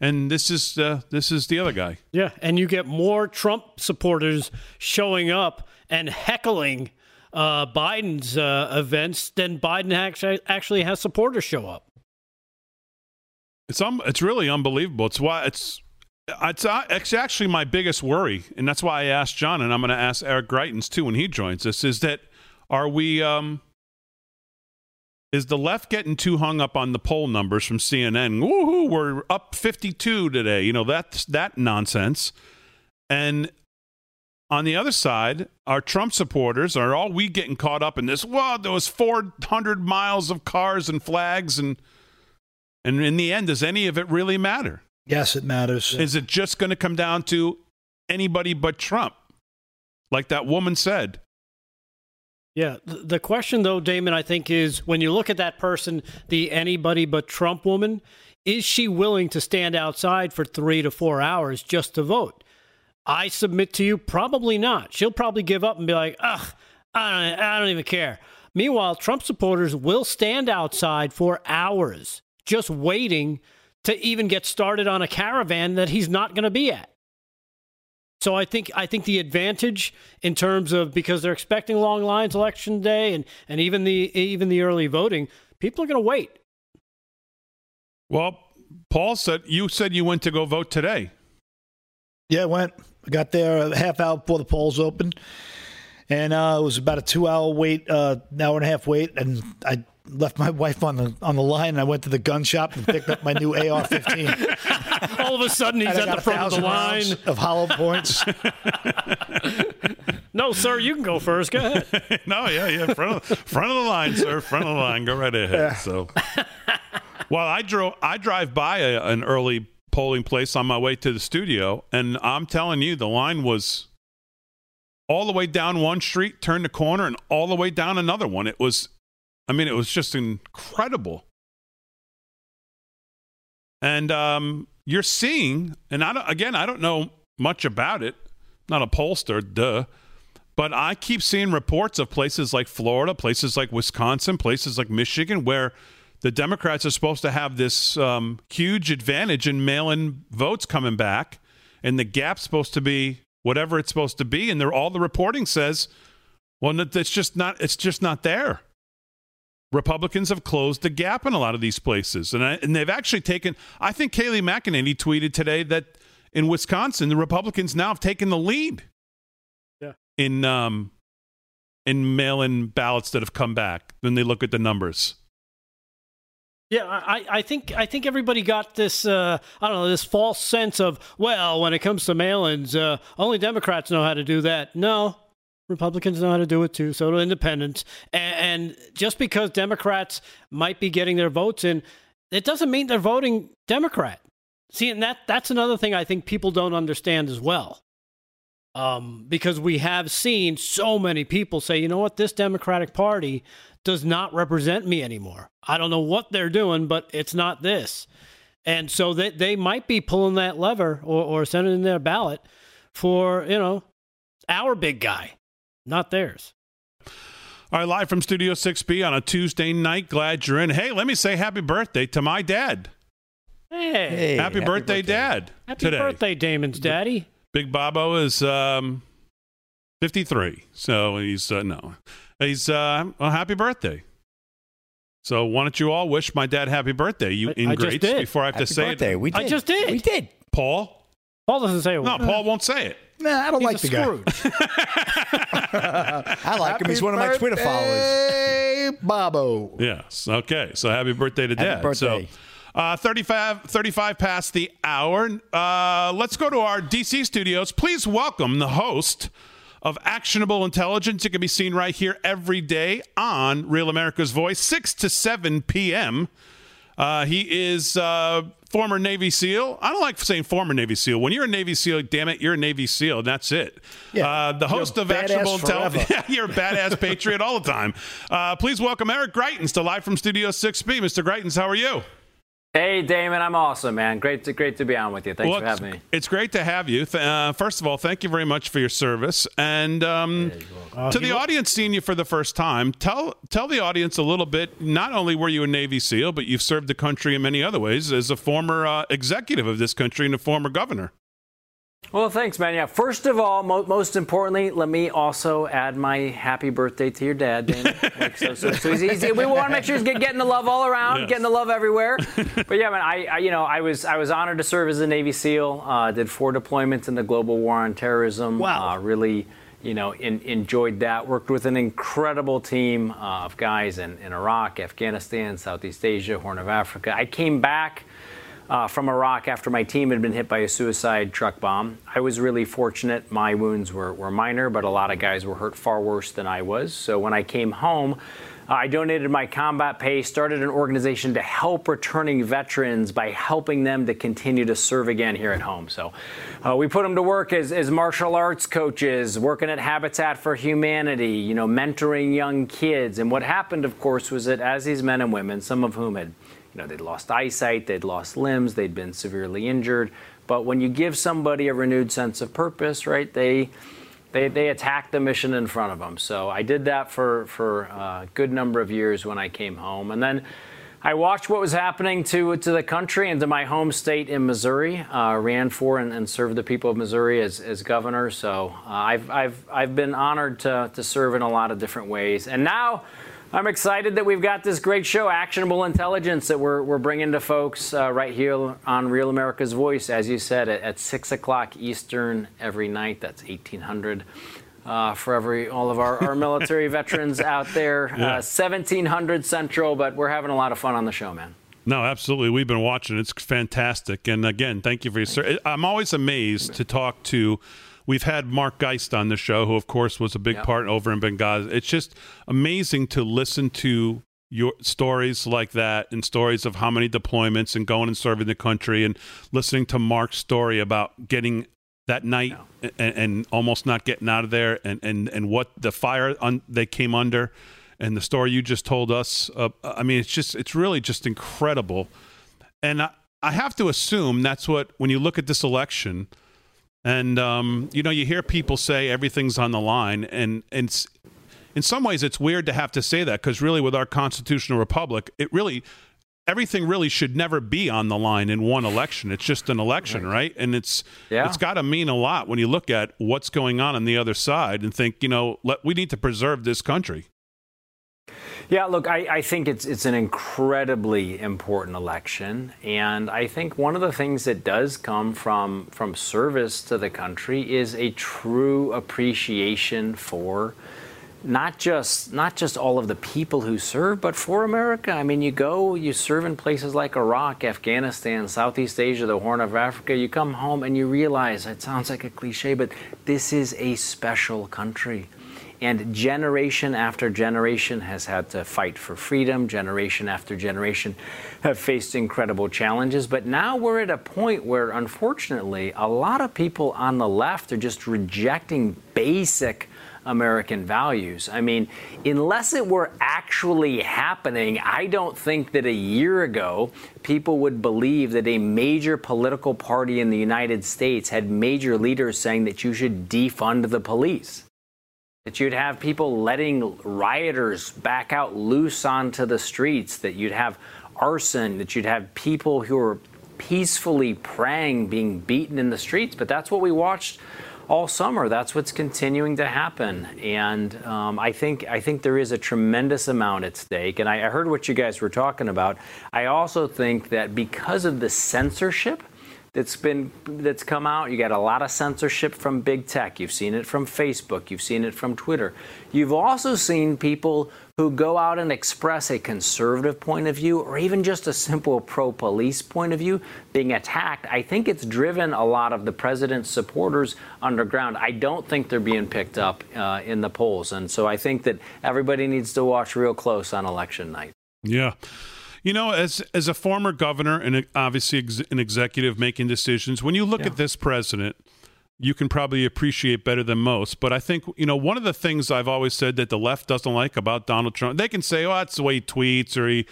And this is uh, this is the other guy. Yeah, and you get more Trump supporters showing up and heckling uh, Biden's uh, events than Biden actually actually has supporters show up. It's um, it's really unbelievable. It's why it's it's uh, it's actually my biggest worry, and that's why I asked John, and I'm going to ask Eric Greitens too when he joins us. Is that are we um is the left getting too hung up on the poll numbers from CNN? Woohoo, we're up 52 today. You know that's that nonsense. And on the other side, our Trump supporters are all we getting caught up in this. Well, there was 400 miles of cars and flags and. And in the end, does any of it really matter? Yes, it matters. Is it just going to come down to anybody but Trump? Like that woman said. Yeah, the question though, Damon, I think is when you look at that person, the anybody but Trump woman, is she willing to stand outside for three to four hours just to vote? I submit to you, probably not. She'll probably give up and be like, ugh, I don't, I don't even care. Meanwhile, Trump supporters will stand outside for hours just waiting to even get started on a caravan that he's not going to be at. So I think I think the advantage in terms of because they're expecting long lines election day and, and even the even the early voting, people are going to wait. Well, Paul said you said you went to go vote today. Yeah, I went. I got there a half hour before the polls opened, and uh, it was about a two-hour wait, uh, an hour and a half wait, and I left my wife on the on the line. And I went to the gun shop and picked up my new AR-15. (laughs) (laughs) All of a sudden, he's at the front of the line. of hollow points. (laughs) No, sir, you can go first. Go ahead. (laughs) no, yeah, yeah, front of, front of the line, sir, front of the line. Go right ahead. So, well, I drove, I drive by a, an early polling place on my way to the studio, and I'm telling you, the line was all the way down one street, turned the corner, and all the way down another one. It was, I mean, it was just incredible. And um, you're seeing, and I don't, again, I don't know much about it. Not a pollster, duh. But I keep seeing reports of places like Florida, places like Wisconsin, places like Michigan, where the Democrats are supposed to have this um, huge advantage in mail-in votes coming back, and the gap's supposed to be whatever it's supposed to be, and all the reporting says, well, it's just not. It's just not there. Republicans have closed the gap in a lot of these places, and I, and they've actually taken. I think Kayleigh McEnany tweeted today that in Wisconsin, the Republicans now have taken the lead yeah. in um in mail-in ballots that have come back Then they look at the numbers. Yeah, I, I think I think everybody got this uh, I don't know this false sense of well when it comes to mail-ins uh, only Democrats know how to do that. No, Republicans know how to do it too. So do independents. And, just because Democrats might be getting their votes in, it doesn't mean they're voting Democrat. See, and that that's another thing I think people don't understand as well. Um, because we have seen so many people say, you know what, this Democratic Party does not represent me anymore. I don't know what they're doing, but it's not this. And so they, they might be pulling that lever or, or sending in their ballot for, you know, our big guy, not theirs. All right, live from Studio 6B on a Tuesday night. Glad you're in. Hey, let me say happy birthday to my dad. Hey, Hey, happy, birthday, Dad. happy today. birthday, Damon's daddy. Big Bobo is um, 53. So he's, uh, no, he's, uh, well, happy birthday. So why don't you all wish my dad happy birthday, you I- I just ingrates, did. before I have Happy to say birthday. it. We did. I just did. We did. Paul? Paul doesn't say a No. Paul won't say it. Nah, I don't He's like a the guy. Scrooge. (laughs) I like him. He's one of my Twitter followers. Hey, Bobo. Yes. Okay. So happy birthday to Happy Dad. birthday. So uh, 35, 35 past the hour. Uh, let's go to our DC studios. Please welcome the host of Actionable Intelligence. It can be seen right here every day on Real America's Voice, 6 to 7 p.m. Uh, he is uh, former Navy SEAL. I don't like saying former Navy SEAL. When you're a Navy SEAL, damn it, you're a Navy SEAL. And that's it. Yeah. Uh, the host of Actionable Intelligence. (laughs) Yeah, you're a badass patriot all the time. Uh, please welcome Eric Greitens to Live from Studio 6B. Mr. Greitens, how are you? Hey, Damon, I'm awesome, man. Great to great to be on with you. Thanks Well, for having me. it's great to have you. Uh, first of all, thank you very much for your service. And um, to the audience seeing you for the first time, tell tell the audience a little bit. Not only were you a Navy SEAL, but you've served the country in many other ways as a former uh, executive of this country and a former governor. Well, thanks, man. Yeah. First of all, mo- most importantly, let me also add my happy birthday to your dad, Damon. (laughs) Like, so, so, so he's easy. We want to make sure he's getting the love all around, Yes. getting the love everywhere. (laughs) But yeah, man, I, I you know I was I was honored to serve as a Navy SEAL. Uh, did four deployments in the global war on terrorism. Wow. Uh, really. You know, in, enjoyed that. Worked with an incredible team uh, of guys in, in Iraq, Afghanistan, Southeast Asia, Horn of Africa. I came back uh, from Iraq after my team had been hit by a suicide truck bomb. I was really fortunate. My wounds were, were minor, but a lot of guys were hurt far worse than I was. So when I came home, I donated my combat pay, started an organization to help returning veterans by helping them to continue to serve again here at home. So uh, we put them to work as, as martial arts coaches, working at Habitat for Humanity, you know, mentoring young kids. And what happened, of course, was that as these men and women, some of whom had you know, they'd lost eyesight, they'd lost limbs, they'd been severely injured. But when you give somebody a renewed sense of purpose, right, they they, they attack the mission in front of them. So I did that for, for a good number of years when I came home. And then I watched what was happening to, to the country and to my home state in Missouri. Uh, ran for and, and served the people of Missouri as, as governor. So uh, I've, I've, I've been honored to, to serve in a lot of different ways. And now I'm excited that we've got this great show, Actionable Intelligence, that we're, we're bringing to folks uh, right here on Real America's Voice, as you said, at, at 6 o'clock Eastern every night. That's 1800. Uh, for every all of our, our military (laughs) veterans out there, Yeah. uh, 1700 Central, but we're having a lot of fun on the show, man. No, absolutely. We've been watching. It's fantastic. And again, thank you for your. service. I'm always amazed to talk to. We've had Mark Geist on the show, who of course was a big Yep. part over in Benghazi. It's just amazing to listen to your stories like that and stories of how many deployments and going and serving the country and listening to Mark's story about getting that night and, and almost not getting out of there and, and, and what the fire un- they came under and the story you just told us. Uh, I mean, it's just it's really just incredible. And I, I have to assume that's what when you look at this election, and um, you know, you hear people say everything's on the line, and and it's, in some ways it's weird to have to say that because really, with our constitutional republic, it really everything really should never be on the line in one election. It's just an election, right? And it's Yeah. it's got to mean a lot when you look at what's going on on the other side and think, you know, let, we need to preserve this country. Yeah, look, I, I think it's it's an incredibly important election, and I think one of the things that does come from from service to the country is a true appreciation for not just not just all of the people who serve, but for America. I mean, you go, you serve in places like Iraq, Afghanistan, Southeast Asia, the Horn of Africa. You come home and you realize it sounds like a cliche, but this is a special country. And generation after generation has had to fight for freedom. Generation after generation have faced incredible challenges. But now we're at a point where, unfortunately, a lot of people on the left are just rejecting basic American values. I mean, unless it were actually happening, I don't think that a year ago people would believe that a major political party in the United States had major leaders saying that you should defund the police that you'd have people letting rioters back out loose onto the streets, that you'd have arson, that you'd have people who are peacefully praying being beaten in the streets. But that's what we watched all summer. That's what's continuing to happen, and um, I think I think there is a tremendous amount at stake. And I, I heard what you guys were talking about. I also think that because of the censorship that's been that's come out. You got a lot of censorship from big tech. You've seen it from Facebook. You've seen it from Twitter. You've also seen people who go out and express a conservative point of view or even just a simple pro-police point of view being attacked. I think it's driven a lot of the president's supporters underground. I don't think they're being picked up uh, in the polls, and so I think that everybody needs to watch real close on election night. Yeah. You know, as as a former governor and obviously ex- an executive making decisions, when you look yeah. at this president, you can probably appreciate better than most. But I think you know one of the things I've always said that the left doesn't like about Donald Trump, they can say, "Oh, that's the way he tweets," or he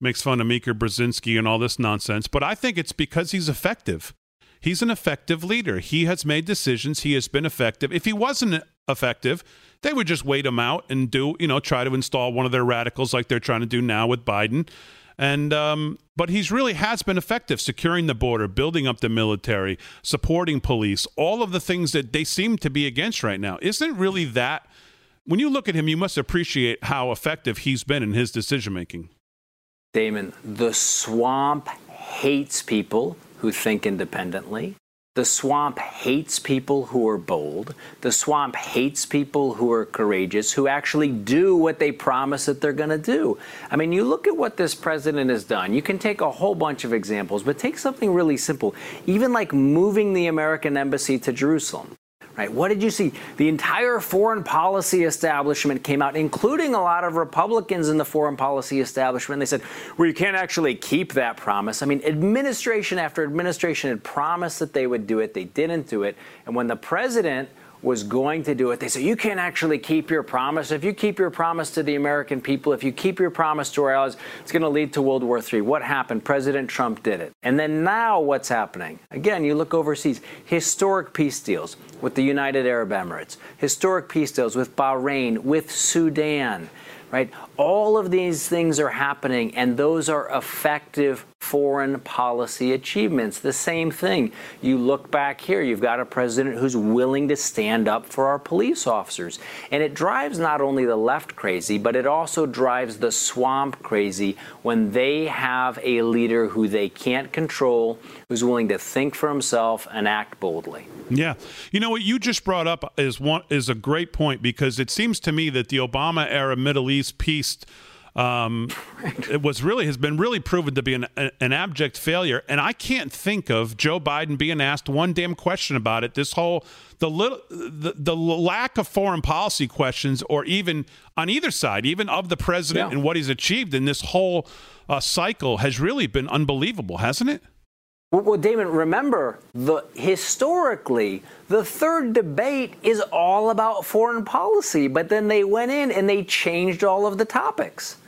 makes fun of Mika Brzezinski and all this nonsense. But I think it's because he's effective. He's an effective leader. He has made decisions. He has been effective. If he wasn't effective, they would just wait him out and do, you know, try to install one of their radicals like they're trying to do now with Biden. And um, but he's really has been effective securing the border, building up the military, supporting police, all of the things that they seem to be against right now. Isn't really that when you look at him, you must appreciate how effective he's been in his decision making. Damon, the swamp hates people who think independently. The swamp hates people who are bold. The swamp hates people who are courageous, who actually do what they promise that they're going to do. I mean, you look at what this president has done. You can take a whole bunch of examples, but take something really simple, even like moving the American embassy to Jerusalem. Right? What did you see? The entire foreign policy establishment came out, including a lot of Republicans in the foreign policy establishment. They said, well, you can't actually keep that promise. I mean, administration after administration had promised that they would do it. They didn't do it. And when the president was going to do it. They said, You can't actually keep your promise. If you keep your promise to the American people, if you keep your promise to our allies, it's going to lead to World War III. What happened? President Trump did it. And then now what's happening? Again, you look overseas historic peace deals with the United Arab Emirates, historic peace deals with Bahrain, with Sudan right? All of these things are happening, and those are effective foreign policy achievements. The same thing. You look back here, you've got a president who's willing to stand up for our police officers. And it drives not only the left crazy, but it also drives the swamp crazy when they have a leader who they can't control, who's willing to think for himself and act boldly. Yeah. You know what you just brought up is one is a great point because it seems to me that the Obama era Middle East peace um, it was really has been really proven to be an, an abject failure. And I can't think of Joe Biden being asked one damn question about it. This whole the little the, the lack of foreign policy questions, or even on either side, even of the president yeah. and what he's achieved in this whole uh, cycle, has really been unbelievable, hasn't it? Well, well, Damon, remember the historically the third debate is all about foreign policy, but then they went in and they changed all of the topics.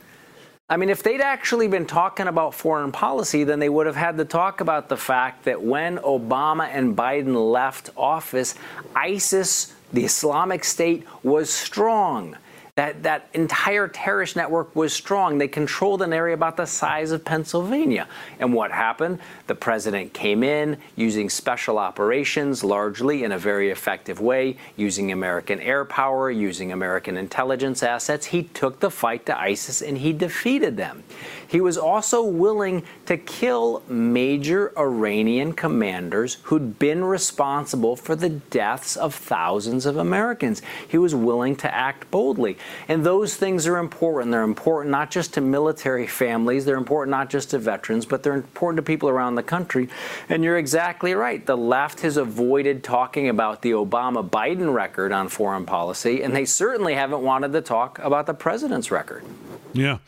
I mean, if they'd actually been talking about foreign policy, then they would have had to talk about the fact that when Obama and Biden left office, ISIS, the Islamic State, was strong. That, that entire terrorist network was strong. They controlled an area about the size of Pennsylvania. And what happened? The president came in using special operations, largely in a very effective way, using American air power, using American intelligence assets. He took the fight to ISIS and he defeated them. He was also willing to kill major Iranian commanders who'd been responsible for the deaths of thousands of Americans. He was willing to act boldly. And those things are important. They're important not just to military families, they're important not just to veterans, but they're important to people around the country. And you're exactly right. The left has avoided talking about the Obama Biden record on foreign policy, and they certainly haven't wanted to talk about the president's record. Yeah.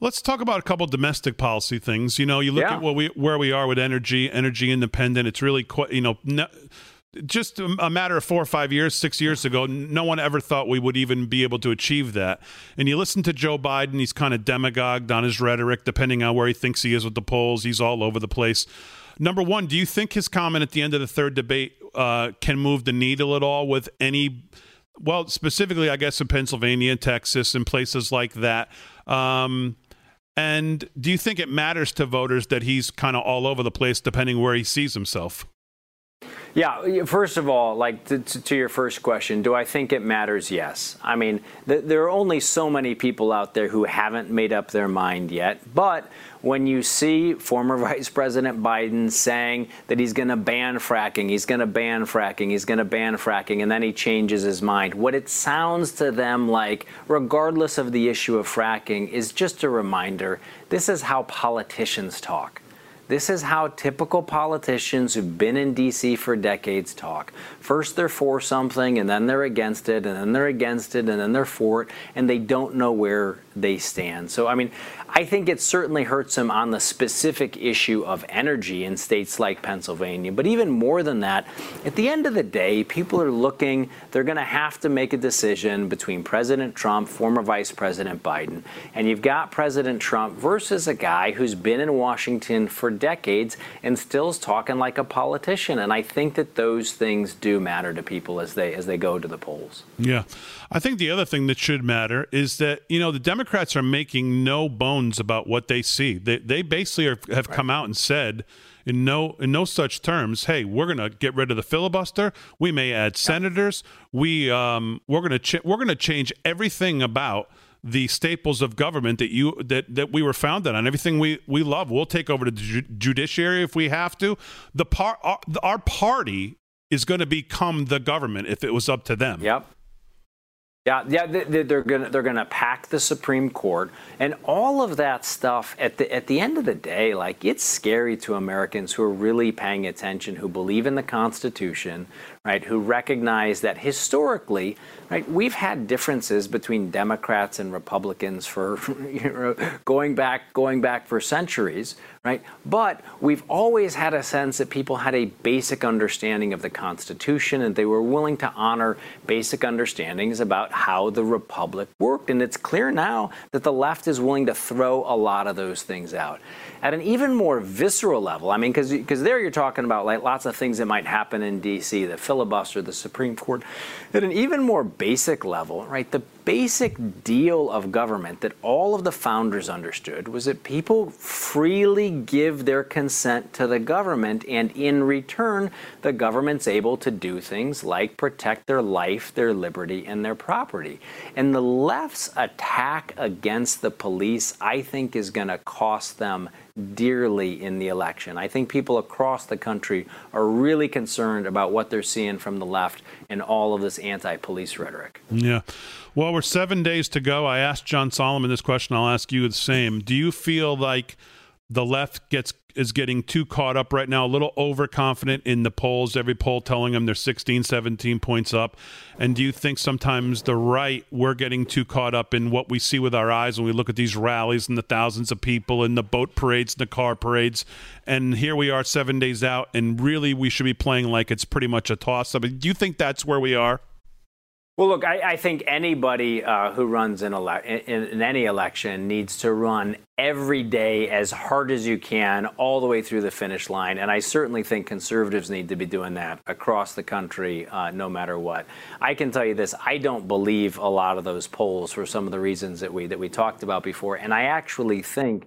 Let's talk about a couple domestic policy things. You know, you look Yeah. at what we where we are with energy, energy independent. It's really quite, you know, no, just a matter of four or five years, six years ago, no one ever thought we would even be able to achieve that. And you listen to Joe Biden; he's kind of demagogued on his rhetoric, depending on where he thinks he is with the polls. He's all over the place. Number one, do you think his comment at the end of the third debate uh, can move the needle at all with any? Well, specifically, I guess in Pennsylvania, Texas, and places like that. Um, and do you think it matters to voters that he's kind of all over the place, depending where he sees himself? Yeah, first of all, like to, to, to your first question, do I think it matters? Yes. I mean, th- there are only so many people out there who haven't made up their mind yet. But when you see former (laughs) Vice President Biden saying that he's going to ban fracking, he's going to ban fracking, he's going to ban fracking, and then he changes his mind, what it sounds to them like, regardless of the issue of fracking, is just a reminder this is how politicians talk. This is how typical politicians who've been in D.C. for decades talk. First, they're for something, and then they're against it, and then they're against it, and then they're for it, and they don't know where they stand. So, I mean, I think it certainly hurts him on the specific issue of energy in states like Pennsylvania. But even more than that, at the end of the day, people are looking, they're going to have to make a decision between President Trump, former Vice President Biden. And you've got President Trump versus a guy who's been in Washington for decades and still's talking like a politician. And I think that those things do matter to people as they as they go to the polls. Yeah. I think the other thing that should matter is that, you know, the Democrats are making no bones about what they see. They, they basically are, have come out and said, in no in no such terms, hey, we're going to get rid of the filibuster. We may add senators. We um we're going to ch- we're to change everything about the staples of government that you that that we were founded on. Everything we we love. We'll take over the ju- judiciary if we have to. The part our, our party is going to become the government if it was up to them. Yep. Yeah, yeah, they- they- they're gonna they're gonna pack the Supreme Court and all of that stuff. At the at the end of the day, like it's scary to Americans who are really paying attention, who believe in the Constitution, right? Who recognize that historically, right, we've had differences between Democrats and Republicans for (laughs) you know, going back going back for centuries, right? But we've always had a sense that people had a basic understanding of the Constitution and they were willing to honor basic understandings about how the republic worked. And it's clear now that the left is willing to throw a lot of those things out. At an even more visceral level, I mean, because there you're talking about like lots of things that might happen in D.C., the filibuster, the Supreme Court. At an even more basic level, right, the basic deal of government that all of the founders understood was that people freely give their consent to the government, and in return, the government's able to do things like protect their life, their liberty, and their property. And the left's attack against the police, I think, is going to cost them dearly in the election. I think people across the country are really concerned about what they're seeing from the left and all of this anti police rhetoric. Yeah. Well, we're seven days to go. I asked John Solomon this question. I'll ask you the same. Do you feel like the left gets is getting too caught up right now, a little overconfident in the polls, every poll telling them they're 16, 17 points up? And do you think sometimes the right, we're getting too caught up in what we see with our eyes when we look at these rallies and the thousands of people and the boat parades and the car parades? And here we are seven days out, and really we should be playing like it's pretty much a toss up. Do you think that's where we are? Well, look, I, I think anybody uh, who runs in, ele- in, in any election needs to run every day as hard as you can, all the way through the finish line. And I certainly think conservatives need to be doing that across the country, uh, no matter what. I can tell you this: I don't believe a lot of those polls for some of the reasons that we that we talked about before, and I actually think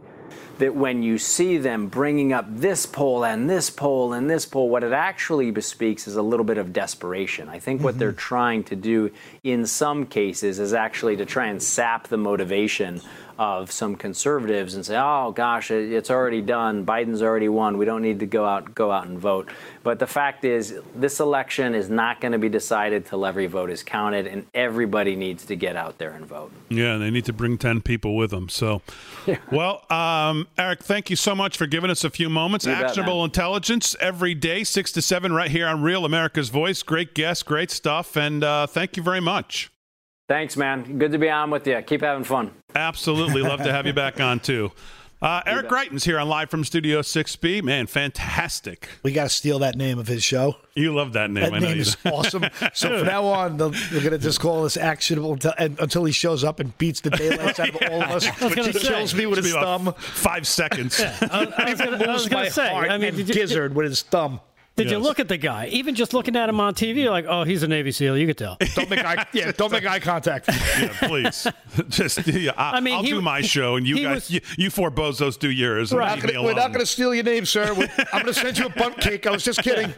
that when you see them bringing up this poll and this poll and this poll, what it actually bespeaks is a little bit of desperation. I think what mm-hmm. they're trying to do in some cases is actually to try and sap the motivation of some conservatives and say, "Oh gosh, it's already done. Biden's already won. We don't need to go out go out and vote." But the fact is, this election is not going to be decided till every vote is counted, and everybody needs to get out there and vote. Yeah, and they need to bring ten people with them. So, (laughs) yeah. well, um, Eric, thank you so much for giving us a few moments. You Actionable bet, intelligence every day, six to seven, right here on Real America's Voice. Great guest, great stuff, and uh, thank you very much. Thanks, man. Good to be on with you. Keep having fun. Absolutely. Love to have you back on, too. Uh, Eric Greitens here on Live from Studio 6B. Man, fantastic. We got to steal that name of his show. You love that name. That I name is awesome. So from (laughs) now on, we're going to just call this actionable until, until, he shows up and beats the daylights out of all of (laughs) us. He say, kills me with his thumb. Five seconds. (laughs) yeah, I, was going to say. I mean, gizzard with his thumb. Did yes. you look at the guy? Even just looking at him on TV, you're like, oh, he's a Navy SEAL. You could tell. don't make eye, yeah, don't make eye contact. (laughs) yeah, please. (laughs) Just yeah, I, I mean, I'll he, do my show, and you guys, was, you, you, four bozos do yours. Right. Gonna, we're not going to steal your name, sir. I'm going to send you a bunt cake. I was just kidding.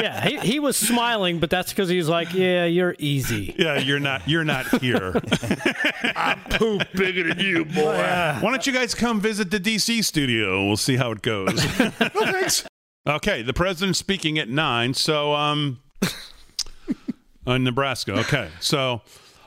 Yeah, he, he was smiling, but that's because he's like, yeah, you're easy. Yeah, you're not. You're not here. (laughs) I'm poop bigger than you, boy. Why don't you guys come visit the DC studio? We'll see how it goes. no, thanks. Okay, the president's speaking at nine. So, um, (laughs) uh, Nebraska. Okay, so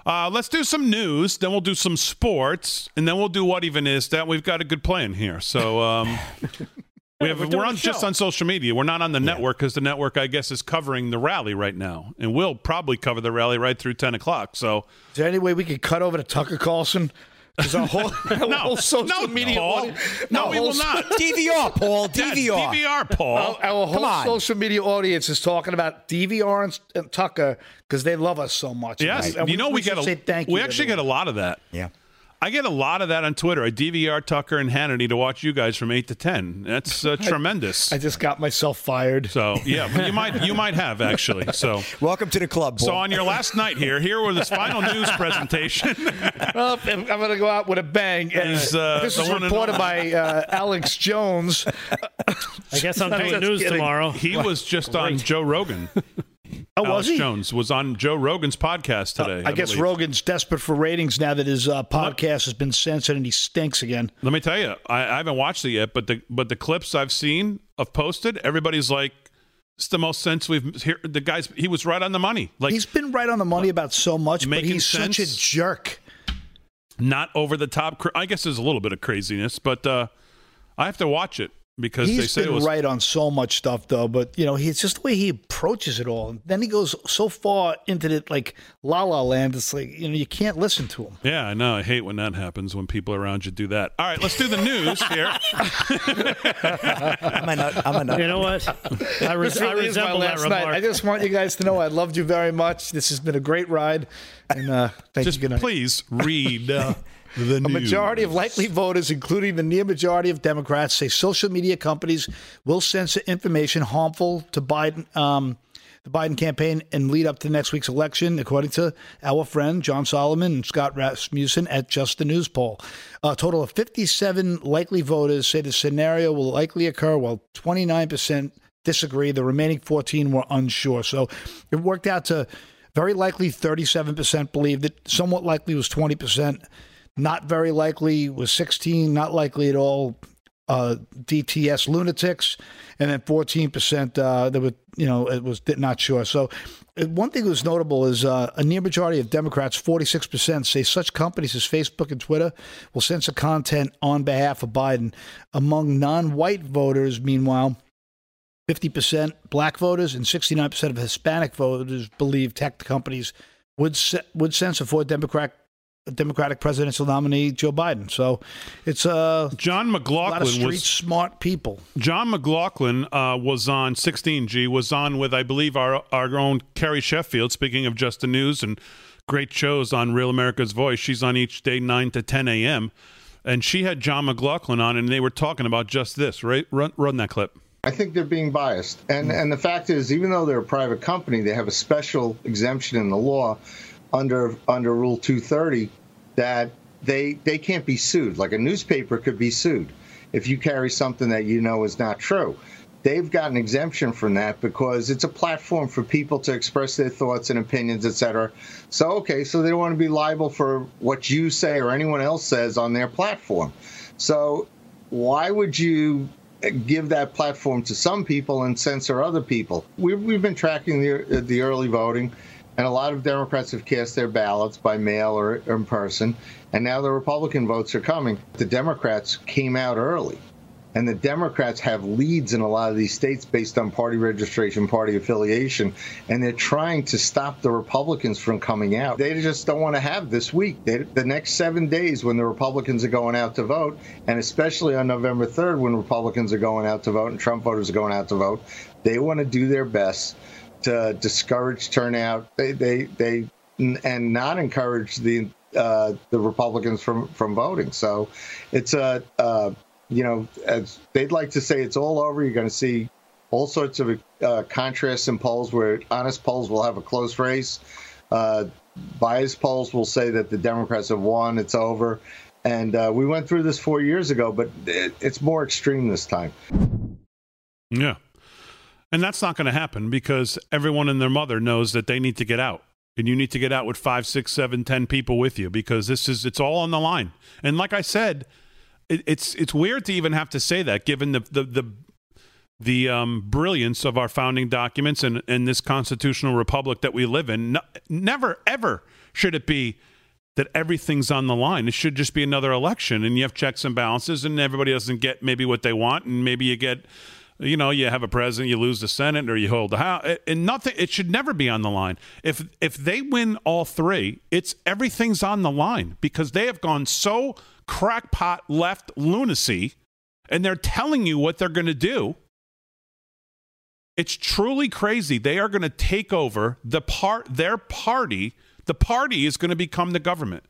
uh, let's do some news. Then we'll do some sports, and then we'll do what even is that. We've got a good plan here. So, um, (laughs) we have, we're, we're on just on social media. We're not on the yeah. network because the network, I guess, is covering the rally right now, and we'll probably cover the rally right through ten o'clock. So, is there any way we could cut over to Tucker Carlson? Because our whole, (laughs) no, whole social no, media Paul. audience, no, we will not. DVR, (laughs) Paul. DVR. DVR, Paul. Our, our whole social media audience is talking about DVR and, and Tucker because they love us so much. Yes, right? you know we, we get a, thank we actually get a lot of that. Yeah. I get a lot of that on Twitter. I DVR Tucker and Hannity to watch you guys from eight to ten. That's uh, (laughs) tremendous. I just got myself fired. So yeah, you might you might have actually. (laughs) So welcome to the club. Boy. So on your last night here, here was this final news (laughs) presentation. well, I'm going to go out with a bang. Is, uh, this is reported by uh, Alex Jones. I guess I'm doing news kidding. tomorrow. He was just on Joe Rogan. Oh, Alex was he? Jones was on Joe Rogan's podcast uh, today. Uh, I, I, guess believe. Rogan's desperate for ratings now that his uh, podcast has been censored and he stinks again. Let me tell you, I, I, haven't watched it yet, but the but the clips I've seen of posted, everybody's like, "It's the most sense we've." Here, the guys, he was right on the money. Like he's been right on the money about so much, but he's sense, such a jerk. Not over the top. I guess there's a little bit of craziness, but uh, I have to watch it because he's they say been was, right on so much stuff though but you know it's just the way he approaches it all. And then he goes so far into the like la la land. It's like you know you can't listen to him. Yeah i know. I hate when that happens when people around you do that. All right let's do the news here. I'm a nut, I'm a nut. you know what? I, (laughs) res- I resemble that remark. Night. i just want you guys to know i loved you very much. This has been a great ride and uh thank just you. Good night. please read uh, (laughs) the a news. majority of likely voters, including the near majority of Democrats, say social media companies will censor information harmful to Biden, um, the Biden campaign, and lead up to next week's election, according to our friend John Solomon and Scott Rasmussen at Just the News poll. A total of 57 likely voters say the scenario will likely occur, while 29 percent disagree. The remaining 14 were unsure. So it worked out to very likely 37% believed it, somewhat likely was 20% not very likely was 16, not likely at all. Uh, DTS lunatics, and then 14% uh, that were, you know, it was not sure. So, uh, one thing that was notable is uh, a near majority of Democrats, 46%, say such companies as Facebook and Twitter will censor content on behalf of Biden. Among non white voters, meanwhile, 50% black voters and 69% of Hispanic voters believe tech companies would would censor for Democrat Democratic presidential nominee Joe Biden. So it's uh, John McLaughlin a lot of street was smart people. John McLaughlin uh, was on 16G. Was on with I believe our our own Carrie Sheffield. Speaking of just the news and great shows on Real America's Voice, she's on each day nine to 10 a.m. And she had John McLaughlin on, and they were talking about just this. Right, run, run that clip. I think they're being biased, and and the fact is, even though they're a private company, they have a special exemption in the law under under Rule 230 that they they can't be sued. Like a newspaper could be sued. if you carry something that you know is not true. They've got an exemption from that because it's a platform for people to express their thoughts and opinions, etc. So, okay, so they don't want to be liable for what you say or anyone else says on their platform. So, why would you give that platform to some people and censor other people? We've, we've been tracking the, the early voting. And a lot of Democrats have cast their ballots by mail or in person. And now the Republican votes are coming. The Democrats came out early. And the Democrats have leads in a lot of these states based on party registration, party affiliation, and they're trying to stop the Republicans from coming out. They just don't want to have this week. They, the next seven days when the Republicans are going out to vote, and especially on November 3rd when Republicans are going out to vote and Trump voters are going out to vote, they want to do their best to discourage turnout. They they they and not encourage the uh, the Republicans from from voting. So it's a uh, you know as they'd like to say it's all over. You're going to see all sorts of uh, contrasts in polls where honest polls will have a close race. Uh, biased polls will say that the Democrats have won. It's over. And uh, we went through this four years ago, but it, it's more extreme this time. Yeah. And that's not going to happen because everyone and their mother knows that they need to get out. And you need to get out with five, six, seven, ten people with you because this is it's all on the line. And like I said, it, it's it's weird to even have to say that given the the the, the um, brilliance of our founding documents and, and this constitutional republic that we live in. No, never ever should it be that everything's on the line. It should just be another election, and you have checks and balances, and everybody doesn't get maybe what they want, and maybe you get you know, you have a president, you lose the Senate, or you hold the House, and nothing. It should never be on the line. If if they win all three, it's everything's on the line because they have gone so crackpot left lunacy, and they're telling you what they're going to do. It's truly crazy. They are going to take over the part. Their party, the party, is going to become the government.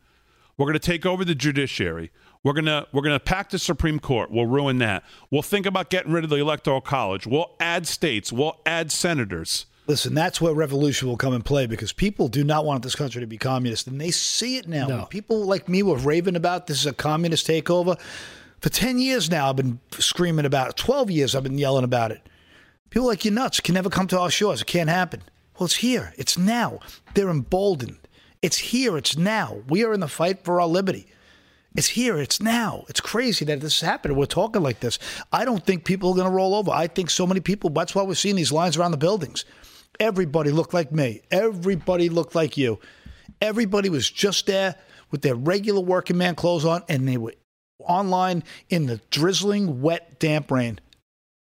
We're going to take over the judiciary. We're gonna we're gonna pack the Supreme Court. We'll ruin that. We'll think about getting rid of the Electoral College. We'll add states. We'll add senators. Listen, that's where revolution will come in play because people do not want this country to be communist, and they see it now. No. People like me were raving about this is a communist takeover. For ten years now, I've been screaming about it. Twelve years, I've been yelling about it. People like you nuts can never come to our shores. It can't happen. Well, it's here. It's now. They're emboldened. It's here. It's now. We are in the fight for our liberty. It's here. It's now. It's crazy that this is happening. We're talking like this. I don't think people are going to roll over. I think so many people. That's why we're seeing these lines around the buildings. Everybody looked like me. Everybody looked like you. Everybody was just there with their regular working man clothes on, and they were online in the drizzling, wet, damp rain.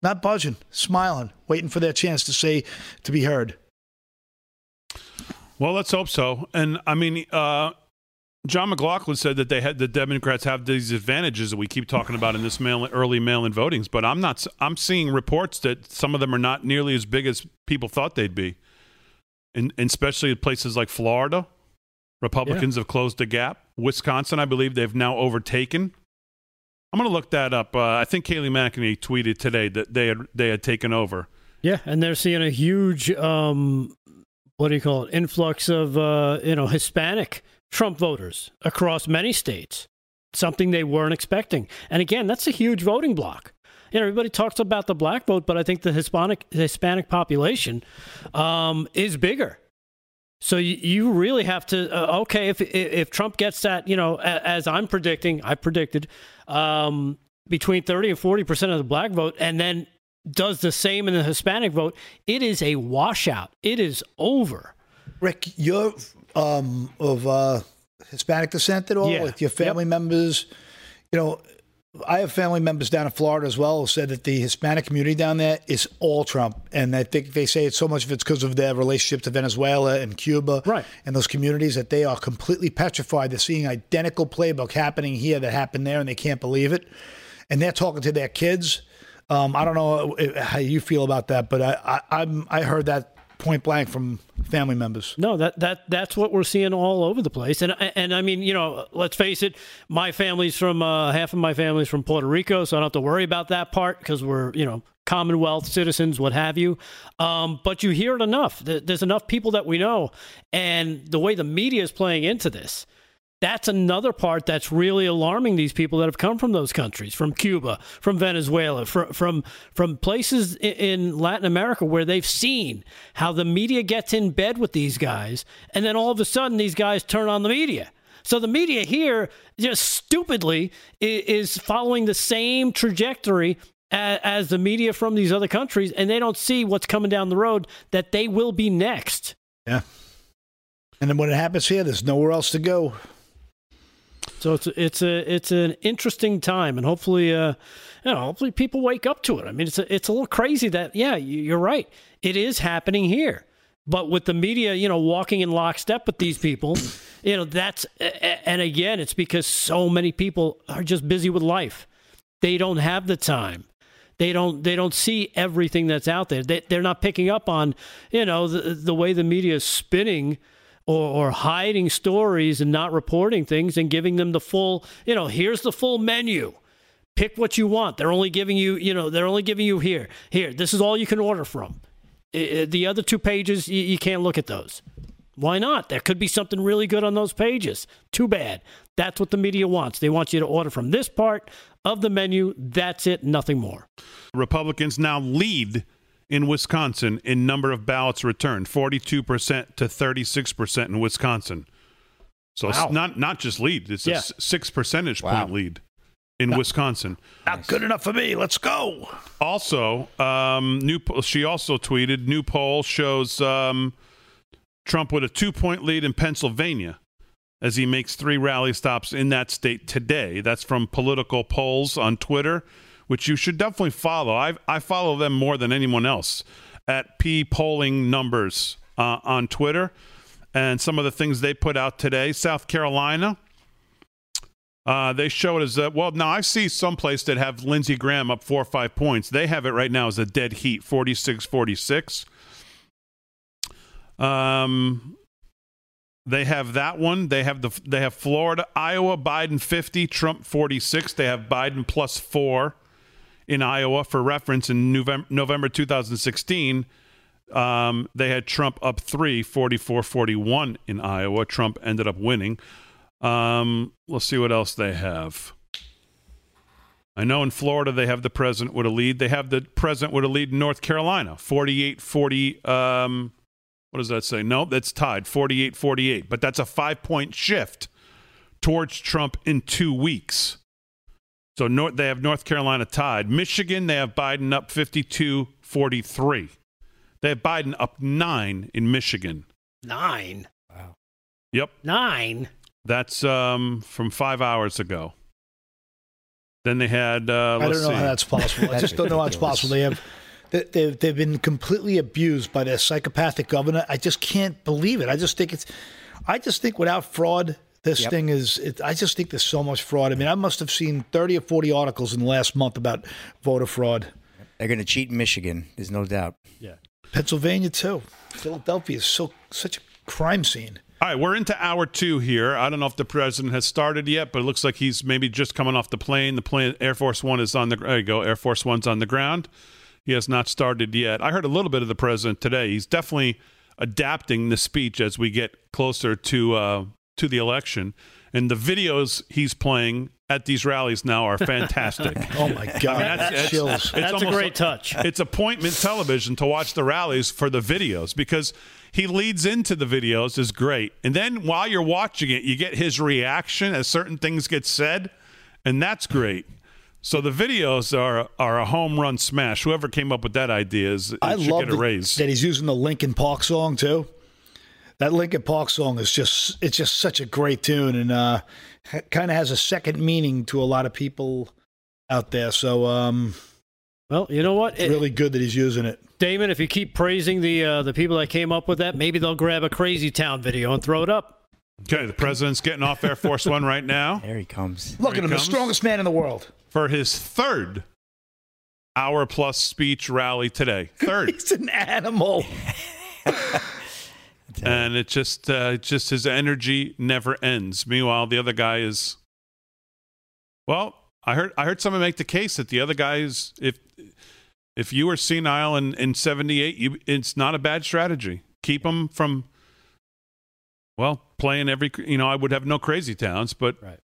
Not budging, smiling, waiting for their chance to say, to be heard. Well, let's hope so. And I mean, uh, John McLaughlin said that they had the Democrats have these advantages that we keep talking about in this mail, early mail-in votings, but I'm not. I'm seeing reports that some of them are not nearly as big as people thought they'd be, and, and especially in places like Florida, Republicans yeah. have closed the gap. Wisconsin, I believe they've now overtaken. I'm going to look that up. Uh, I think Kayleigh McEnany tweeted today that they had they had taken over. Yeah, and they're seeing a huge, um, what do you call it, influx of uh, you know Hispanic Trump voters across many states, something they weren't expecting. And again, that's a huge voting bloc. You know, everybody talks about the black vote, but I think the Hispanic Hispanic population um, is bigger. So you, you really have to uh, okay if if Trump gets that you know as I'm predicting I predicted um, between thirty and forty percent of the black vote and then does the same in the Hispanic vote it is a washout it is over. Rick, you're um, of uh, Hispanic descent at all yeah. with your family yep. members? You know, I have family members down in Florida as well who said that the Hispanic community down there is all Trump, and I think they say it's so much of it's because of their relationship to Venezuela and Cuba, right. and those communities that they are completely petrified. They're seeing identical playbook happening here that happened there, and they can't believe it. And they're talking to their kids. Um, I don't know how you feel about that, but I, I, I'm I heard that point blank from family members. No, that that that's what we're seeing all over the place. And and I mean, you know, let's face it, my family's from uh, half of my family's from Puerto Rico, so I don't have to worry about that part because we're you know Commonwealth citizens, what have you. Um, but you hear it enough. There's enough people that we know, and the way the media is playing into this. That's another part that's really alarming these people that have come from those countries, from Cuba, from Venezuela, from from, from places in Latin America where they've seen how the media gets in bed with these guys, and then all of a sudden these guys turn on the media. So the media here just stupidly is following the same trajectory as the media from these other countries, and they don't see what's coming down the road that they will be next. Yeah. And then when it happens here, there's nowhere else to go. So it's it's a it's an interesting time, and hopefully, uh, you know, hopefully people wake up to it. I mean, it's a, it's a little crazy that yeah, you're right, it is happening here, but with the media, you know, walking in lockstep with these people, you know, that's and again, it's because so many people are just busy with life, they don't have the time. They don't. They don't see everything that's out there. They, they're not picking up on, you know, the, the way the media is spinning or, or hiding stories and not reporting things and giving them the full, you know, here's the full menu. Pick what you want. They're only giving you, you know, they're only giving you here. Here, this is all you can order from. The other two pages, you, can't look at those. Why not? There could be something really good on those pages. Too bad. That's what the media wants. They want you to order from this part of the menu. That's it, nothing more. Republicans now lead in Wisconsin in number of ballots returned, 42% to 36% in Wisconsin. So wow. it's not not just lead, it's yeah. a 6 percentage wow. point lead in not, Wisconsin. Not good enough for me. Let's go. Also, um, new she also tweeted new poll shows um, Trump with a 2-point lead in Pennsylvania as he makes three rally stops in that state today. That's from political polls on Twitter which you should definitely follow. I I follow them more than anyone else at P Polling Numbers uh, on Twitter, and some of the things they put out today. South Carolina. Uh, they show it as a, well. Now I see some place that have Lindsey Graham up four or five points. They have it right now as a dead heat, 46-46. Um, they have that one. They have the they have Florida, Iowa, Biden 50, Trump 46. They have Biden plus 4 in Iowa. For reference, in November, November 2016, um, they had Trump up three, 44 41 in Iowa. Trump ended up winning. Um, let's see what else they have. I know in Florida they have the president with a lead. They have the president with a lead in North Carolina, 48 40. Um, what does that say? No, that's tied, 48 48. But that's a five point shift towards Trump in two weeks. So North, they have North Carolina tied. Michigan, they have Biden up 52 43. They have Biden up nine in Michigan. Nine? Wow. Yep. Nine? That's um, from five hours ago. Then they had. Uh, I don't know see. how that's possible. I just don't know how it's (laughs) possible. They have. They've, they've been completely abused by their psychopathic governor. I just can't believe it. I just think it's. I just think without fraud, this yep. thing is, it, I just think there's so much fraud. I mean, I must have seen 30 or 40 articles in the last month about voter fraud. They're going to cheat in Michigan. There's no doubt. Yeah. Pennsylvania, too. Philadelphia is so such a crime scene. All right, we're into hour two here. I don't know if the president has started yet, but it looks like he's maybe just coming off the plane. The plane, Air Force One is on the. There you go. Air Force One's on the ground. He has not started yet. I heard a little bit of the president today. He's definitely adapting the speech as we get closer to uh, to the election. And the videos he's playing at these rallies now are fantastic. (laughs) oh my god, I mean, that's, it's, chills! It's that's a great touch. It's appointment television to watch the rallies for the videos because he leads into the videos is great, and then while you're watching it, you get his reaction as certain things get said, and that's great. So the videos are are a home run smash. Whoever came up with that idea is I love get a raise. that he's using the Linkin Park song too that Linkin Park song is just it's just such a great tune and uh, kind of has a second meaning to a lot of people out there. So um, well, you know what? It's really good that he's using it. Damon, if you keep praising the uh, the people that came up with that, maybe they'll grab a Crazy Town video and throw it up. Okay, the president's getting off Air Force One right now. There he comes. Look at him, comes. the strongest man in the world. For his third hour plus speech rally today. (laughs) Third. He's an animal. (laughs) and it just uh, just his energy never ends. Meanwhile, the other guy is well. I heard I heard someone make the case that the other guy is if if you were senile in in seventy eight, you it's not a bad strategy. Keep him from well playing every. You know, I would have no crazy towns, but Right.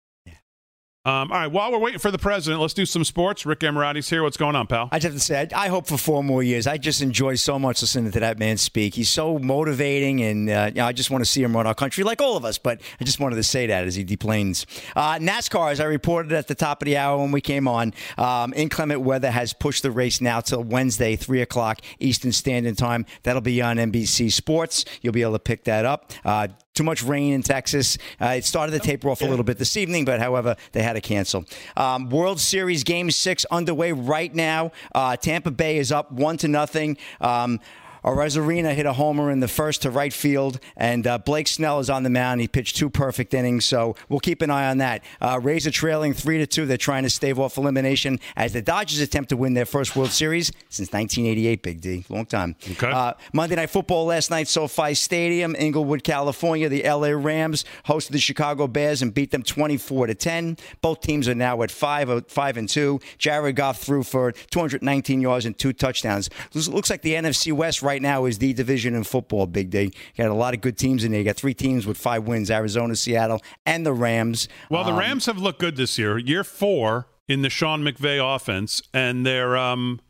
Um, all right, while we're waiting for the president, let's do some sports. Rick Emirati's here. What's going on, pal? I just have to say, I, I hope for four more years. I just enjoy so much listening to that man speak. He's so motivating, and uh, you know, I just want to see him run our country like all of us. But I just wanted to say that as he deplanes. Uh, NASCAR, as I reported at the top of the hour when we came on, um, inclement weather has pushed the race now till Wednesday, three o'clock Eastern Standard Time. That'll be on NBC Sports. You'll be able to pick that up. Uh, too much rain in Texas. Uh, it started to taper off a little bit this evening, but however, they had to cancel. Um, World Series Game Six underway right now. Uh, Tampa Bay is up one to nothing. Um, Arozarena hit a homer in the first to right field, and uh, Blake Snell is on the mound. He pitched two perfect innings, so we'll keep an eye on that. Uh, Rays are trailing three to two. They're trying to stave off elimination as the Dodgers attempt to win their first World Series since 1988. Big D, long time. Okay. Uh, Monday Night Football last night, SoFi Stadium, Inglewood, California. The LA Rams hosted the Chicago Bears and beat them 24 to 10. Both teams are now at five, uh, five and two. Jared Goff threw for 219 yards and two touchdowns. Looks, looks like the NFC West right now is the division in football. Big D. You got a lot of good teams in there. You got three teams with five wins: Arizona, Seattle, and the Rams. Well, the Um, Rams have looked good this year. Year four in the Sean McVay offense, and they're um,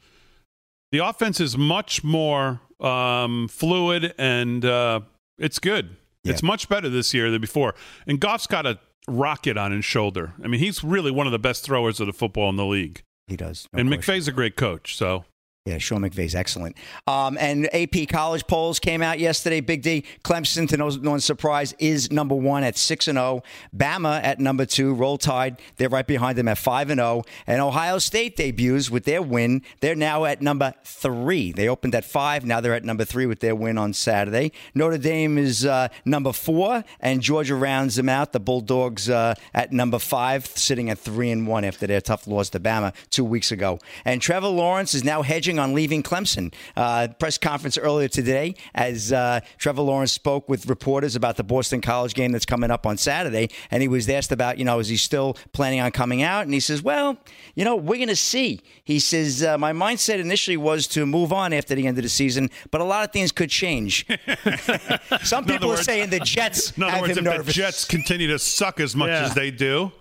the offense is much more um, fluid and uh, it's good. Yeah. It's much better this year than before. And Goff's got a rocket on his shoulder. I mean, he's really one of the best throwers of the football in the league. He does. no and question. McVay's a great coach. So Yeah, Sean McVay's excellent. Um, and AP college polls came out yesterday. Big D, Clemson, to no, one's surprise, is number one at six and zero. Bama at number two. Roll Tide, they're right behind them at five and zero. And Ohio State debuts with their win. They're now at number three. They opened at five. Now they're at number three with their win on Saturday. Notre Dame is uh, number four, and Georgia rounds them out. The Bulldogs uh, at number five, sitting at three and one after their tough loss to Bama two weeks ago. And Trevor Lawrence is now hedging on leaving Clemson. Uh, press conference earlier today as uh, Trevor Lawrence spoke with reporters about the Boston College game that's coming up on Saturday, and he was asked about, you know, is he still planning on coming out? And he says, well, you know, we're going to see. He says, uh, my mindset initially was to move on after the end of the season, but a lot of things could change. (laughs) Some In other people are words- saying the Jets have words, him if nervous. the Jets continue to suck as much Yeah. as they do.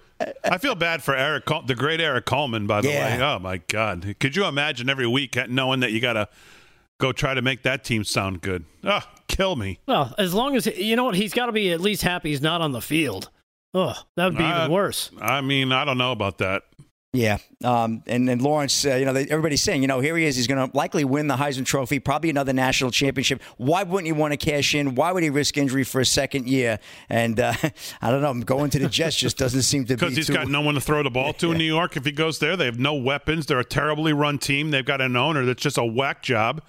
I feel bad for Eric, Col- the great Eric Coleman, by the Yeah. way. Oh my God! Could you imagine every week knowing that you got to go try to make that team sound good? Oh, kill me! Well, as long as you know what, he's got to be at least happy he's not on the field. Oh, that would be Uh, even worse. I mean, I don't know about that. Yeah, um, and then Lawrence, uh, you know, they, everybody's saying, you know, here he is. He's going to likely win the Heisman Trophy, probably another national championship. Why wouldn't he want to cash in? Why would he risk injury for a second year? And uh, (laughs) I don't know, I'm going to the Jets just doesn't seem to be Because he's too. got no one to throw the ball to in New York. If he goes there, they have no weapons. They're a terribly run team. They've got an owner that's just a whack job.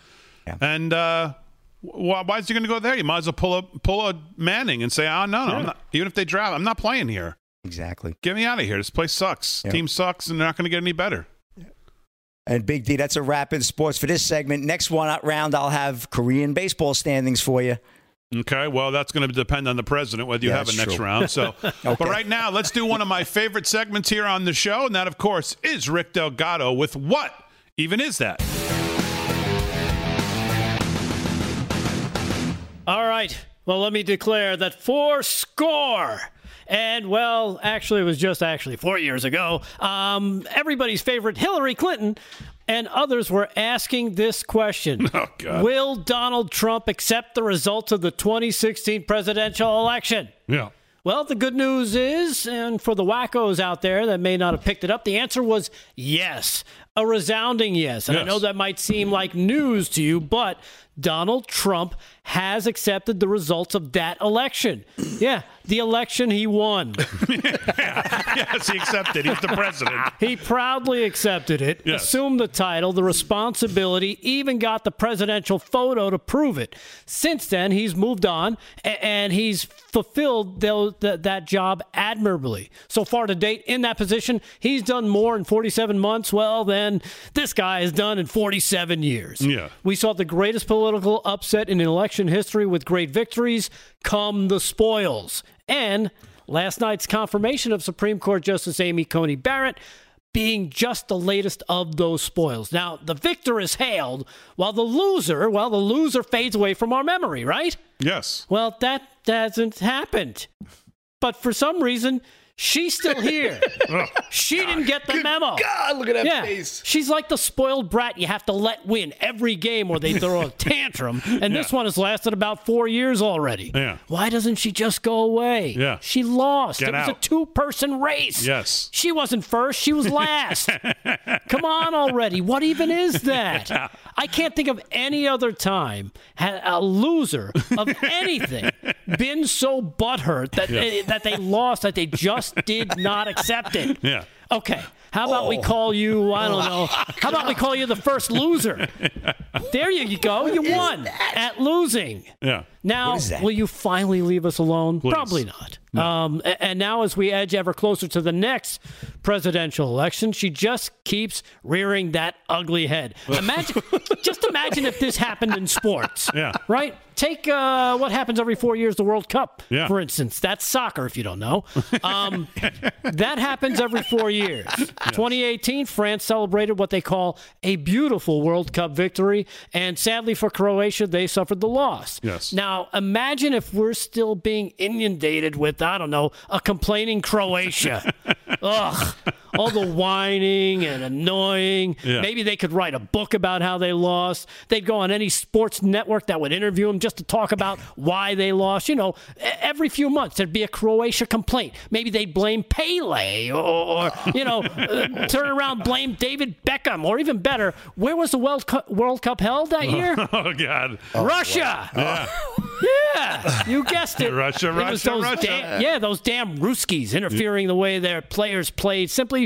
Yeah. And uh, wh- why is he going to go there? You might as well pull a pull a Manning and say, "Oh no, no, I'm not, even if they draft, I'm not playing here. Exactly. Get me out of here. This place sucks. Yeah. Team sucks, and they're not going to get any better." And Big D, that's a wrap in sports for this segment. Next one uh, round, I'll have Korean baseball standings for you. Okay, well, that's going to depend on the president whether you Yeah, have a next true. round. So, (laughs) but right now, let's do one of my favorite segments here on the show, and that, of course, is Rick Delgado with what even is that? All right. Well, let me declare that four score. And well, actually, it was just actually four years ago. Um, everybody's favorite Hillary Clinton and others were asking this question (laughs) Oh. Will Donald Trump accept the results of the 2016 presidential election? Yeah. Well, the good news is, and for the wackos out there that may not have picked it up, the answer was yes. A resounding yes. And I know that might seem like news to you, but Donald Trump has accepted the results of that election. (clears throat) Yeah, the election he won. (laughs) yes, he accepted. He's the president. He proudly accepted it, Yes. assumed the title, the responsibility, even got the presidential photo to prove it. Since then, he's moved on and he's fulfilled that job admirably. So far to date, in that position, he's done more in 47 months, well, than this guy has done in 47 years. Yeah. We saw the greatest political upset in election history with great victories come the spoils. And last night's confirmation of Supreme Court Justice Amy Coney Barrett being just the latest of those spoils. Now, the victor is hailed while the loser, well, the loser fades away from our memory, right? Yes. Well, that hasn't happened. But for some reason, she's still here. (laughs) she didn't get the memo. God, look at that yeah. face. She's like the spoiled brat you have to let win every game or they throw a (laughs) tantrum. And this one has lasted about four years already. Yeah. Why doesn't she just go away? Yeah. She lost. Get it was a two person race. Yes. She wasn't first, she was last. (laughs) Come on already. What even is that? I can't think of any other time a loser of anything been so butthurt that they, that they lost that they just did not accept it. (laughs) Yeah. Okay. How about we oh. call you, I don't know, how about we call you the first loser? (laughs) There you go. You won at losing. Yeah. Now, What is that? will you finally leave us alone? Please. Probably not. Um, and now, as we edge ever closer to the next presidential election, she just keeps rearing that ugly head. (laughs) Imagine, just imagine if this happened in sports. (laughs) Yeah. Right. Take uh, what happens every four years, the World Cup, Yeah. for instance. That's soccer, if you don't know. Um, (laughs) that happens every four years. 2018, France celebrated what they call a beautiful World Cup victory, and sadly for Croatia, they suffered the loss. Yes. Now, imagine if we're still being inundated with, I don't know, a complaining Croatia. (laughs) Ugh. All the whining and annoying. Yeah. Maybe they could write a book about how they lost. They'd go on any sports network that would interview them just to talk about why they lost. You know, every few months there'd be a Croatia complaint. Maybe they'd blame Pele or, or you know, uh, turn around, blame David Beckham, or even better, where was the World Cup, World Cup held that (laughs) year? Oh God. Russia. Yeah, you guessed it. (laughs) Russia, It Russia, Russia. da- yeah, those damn Ruskies interfering the way their players played simply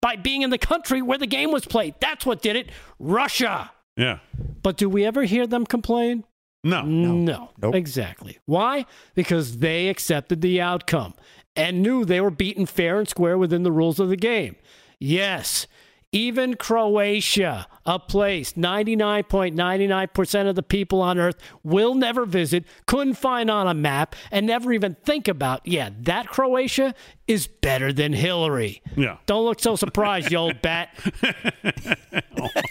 by being in the country where the game was played. That's what did it. Russia. Yeah. But do we ever hear them complain? No. No. Nope. Exactly. Why? Because they accepted the outcome and knew they were beaten fair and square within the rules of the game. Yes. Even Croatia, a place 99.99% of the people on earth will never visit, couldn't find on a map, and never even think about, yeah, that Croatia is better than Hillary. Yeah. Don't look so surprised, you old (laughs) bat.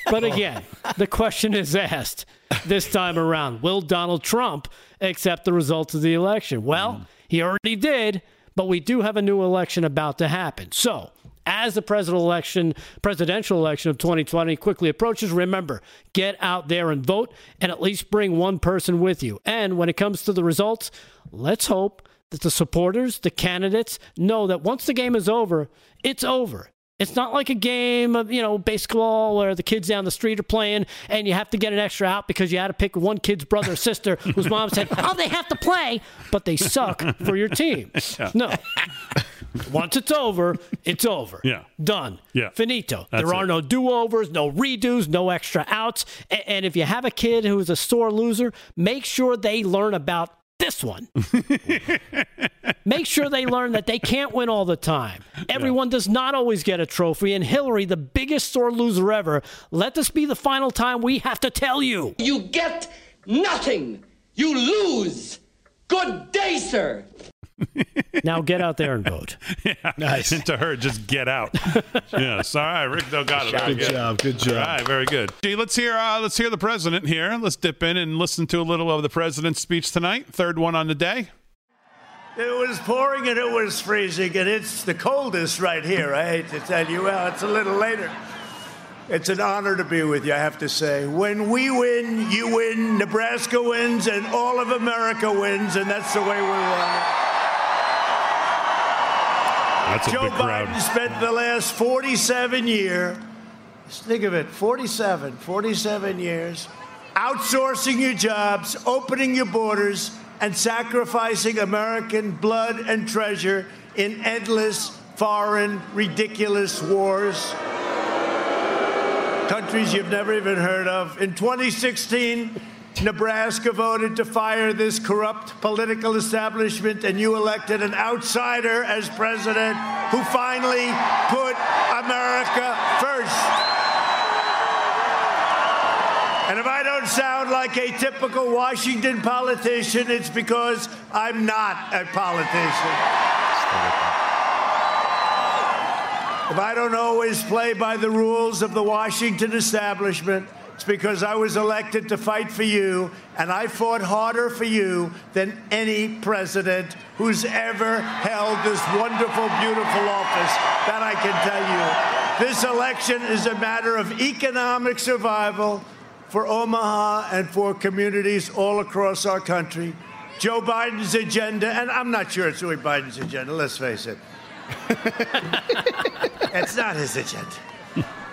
But again, the question is asked this time around Will Donald Trump accept the results of the election? Well, mm. he already did, but we do have a new election about to happen. So, as the presidential election, presidential election of 2020 quickly approaches, remember, get out there and vote and at least bring one person with you. And when it comes to the results, let's hope that the supporters, the candidates, know that once the game is over, it's over. It's not like a game of, you know, baseball where the kids down the street are playing and you have to get an extra out because you had to pick one kid's brother or sister whose mom said, oh, they have to play, but they suck for your team. (laughs) No. (laughs) Once it's over, it's over. Yeah. Done. Yeah. Finito. That's there are it. no do overs, no redos, no extra outs. A- And if you have a kid who is a sore loser, make sure they learn about this one. (laughs) Make sure they learn that they can't win all the time. Everyone does not always get a trophy. And Hillary, the biggest sore loser ever, let this be the final time we have to tell you. You get nothing. You lose. Good day, sir. (laughs) Now get out there and vote. (laughs) Nice. (laughs) to her, just get out. yes. All right. Rick Delgado. Very Good job. Good All job. All right, very good. Gee, let's hear uh, let's hear the president here. Let's dip in and listen to a little of the president's speech tonight. Third one on the day. It was pouring and it was freezing, and it's the coldest right here. I hate to tell you. Well, it's a little later. It's an honor to be with you, I have to say. When we win, you win, Nebraska wins, and all of America wins, and that's the way we want it. That's Joe. Biden spent the last 47 years, think of it, 47, 47 years, outsourcing your jobs, opening your borders, and sacrificing American blood and treasure in endless, foreign, ridiculous wars. Countries you've never even heard of. In 2016, Nebraska voted to fire this corrupt political establishment, and you elected an outsider as president who finally put America first. And if I don't sound like a typical Washington politician, it's because I'm not a politician. If I don't always play by the rules of the Washington establishment, It's because I was elected to fight for you, and I fought harder for you than any president who's ever held this wonderful, beautiful office. That I can tell you. This election is a matter of economic survival for Omaha and for communities all across our country. Joe Biden's agenda, and I'm not sure it's Joe Biden's agenda, let's face it. (laughs) it's not his agenda.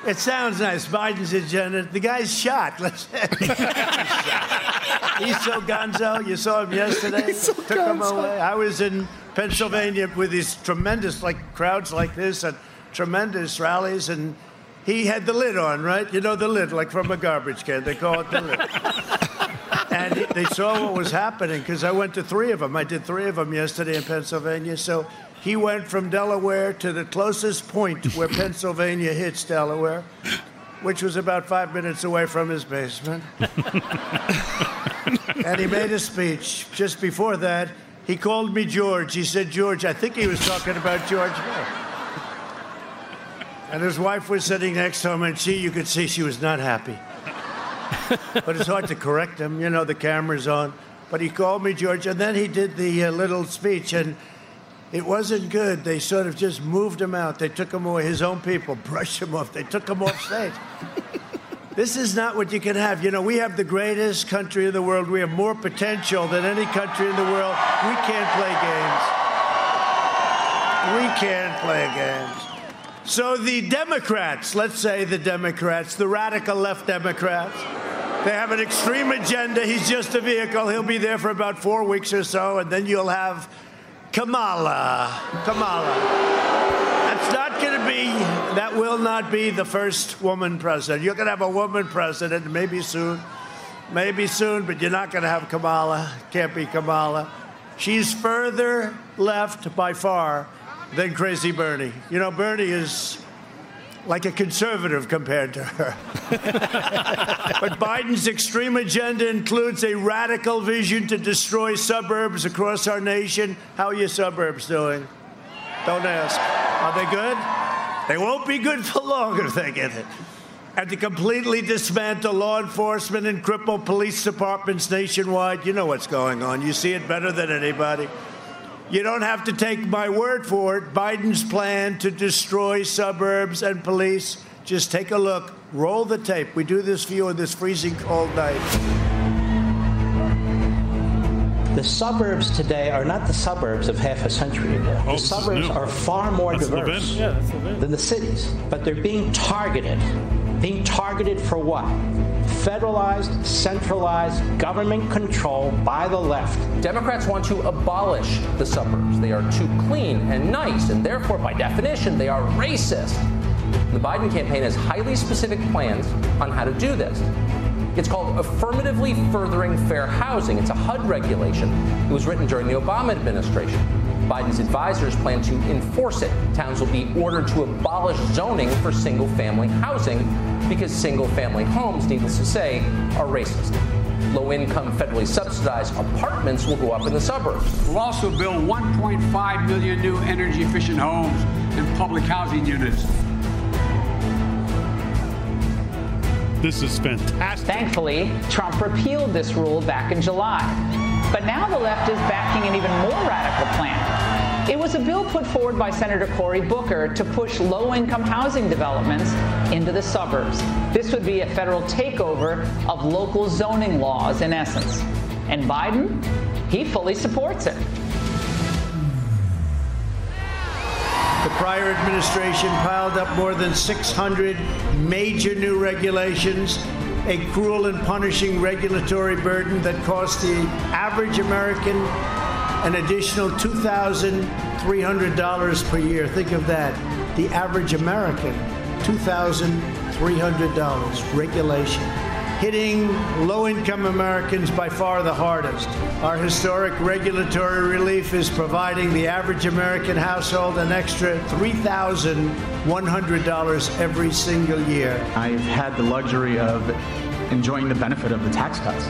It sounds nice, Biden's agenda. The guy's shot. Let's say (laughs) He's so gonzo. You saw him yesterday. (laughs) so Took him away. I was in Pennsylvania with these tremendous, like crowds like this, and tremendous rallies, and he had the lid on, right? You know the lid, like from a garbage can. They call it the lid. (laughs) and he- they saw what was happening because I went to three of them. I did three of them yesterday in Pennsylvania. So he went from Delaware to the closest point where (laughs) Pennsylvania hits Delaware, which was about five minutes away from his basement. (laughs) and he made a speech. Just before that, he called me George. He said, George, I think he was talking about George Bush. And his wife was sitting next to him, and she, you could see she was not happy. but it's hard to correct him. You know, the camera's on. But he called me George, and then he did the uh, little speech, and it wasn't good. They sort of just moved him out. They took him away. His own people brushed him off. They took him off stage. (laughs) this is not what you can have. You know, we have the greatest country in the world. We have more potential than any country in the world. We can't play games. We can't play games. So the Democrats, let's say the Democrats, the radical left Democrats, they have an extreme agenda. He's just a vehicle. He'll be there for about four weeks or so, and then you'll have Kamala. Kamala. That's not going to be, that will not be the first woman president. You're going to have a woman president, maybe soon. Maybe soon, but you're not going to have Kamala. Can't be Kamala. She's further left by far than Crazy Bernie. You know, Bernie is like a conservative compared to her. (laughs) but Biden's extreme agenda includes a radical vision to destroy suburbs across our nation. How are your suburbs doing? Don't ask. Are they good? They won't be good for long if they get it. And to completely dismantle law enforcement and cripple police departments nationwide. You know what's going on. You see it better than anybody. You don't have to take my word for it. Biden's plan to destroy suburbs and police. Just take a look. Roll the tape. We do this for you on this freezing cold night. The suburbs today are not the suburbs of half a century ago. Oh, the suburbs are far more That's diverse Levin. than the cities, but they're being targeted. Being targeted for what? Federalized, centralized government control by the left. Democrats want to abolish the suburbs. They are too clean and nice, and therefore, by definition, they are racist. The Biden campaign has highly specific plans on how to do this. It's called Affirmatively Furthering Fair Housing. It's a HUD regulation. It was written during the Obama administration. Biden's advisors plan to enforce it. Towns will be ordered to abolish zoning for single family housing because single family homes, needless to say, are racist. Low income federally subsidized apartments will go up in the suburbs. We'll also build 1.5 million new energy efficient homes and public housing units. This is fantastic. Thankfully, Trump repealed this rule back in July. But now the left is backing an even more radical plan. It was a bill put forward by Senator Cory Booker to push low income housing developments into the suburbs. This would be a federal takeover of local zoning laws, in essence. And Biden, he fully supports it. The prior administration piled up more than 600 major new regulations, a cruel and punishing regulatory burden that cost the average American an additional $2,300 per year. Think of that. The average American, $2,300 regulation. Hitting low income Americans by far the hardest. Our historic regulatory relief is providing the average American household an extra $3,100 every single year. I've had the luxury of enjoying the benefit of the tax cuts.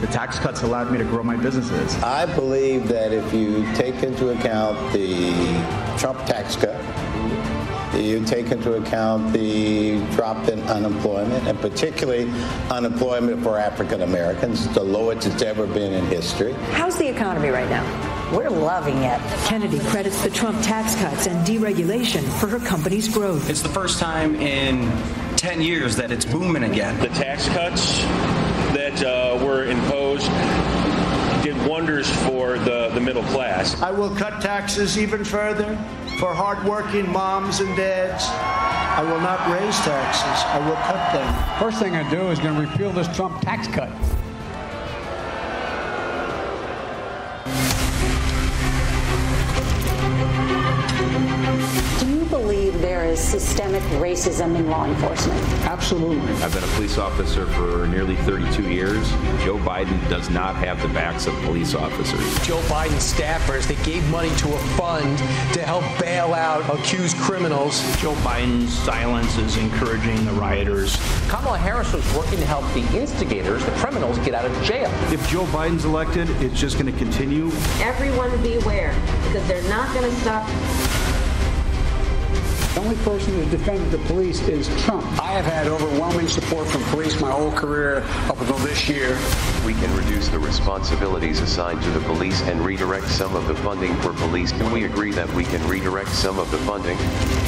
The tax cuts allowed me to grow my businesses. I believe that if you take into account the Trump tax cut, you take into account the drop in unemployment, and particularly unemployment for African Americans, the lowest it's ever been in history. How's the economy right now? We're loving it. Kennedy credits the Trump tax cuts and deregulation for her company's growth. It's the first time in 10 years that it's booming again. The tax cuts that uh, were imposed did wonders for the, the middle class. I will cut taxes even further for hardworking moms and dads. I will not raise taxes. I will cut them. First thing I do is going to repeal this Trump tax cut. There is systemic racism in law enforcement? Absolutely. I've been a police officer for nearly 32 years. Joe Biden does not have the backs of police officers. Joe Biden staffers that gave money to a fund to help bail out accused criminals. Joe Biden's silence is encouraging the rioters. Kamala Harris was working to help the instigators, the criminals, get out of jail. If Joe Biden's elected, it's just going to continue. Everyone beware, because they're not going to stop the only person who's defended the police is Trump. I have had overwhelming support from police my whole career up until this year. We can reduce the responsibilities assigned to the police and redirect some of the funding for police. Can we agree that we can redirect some of the funding?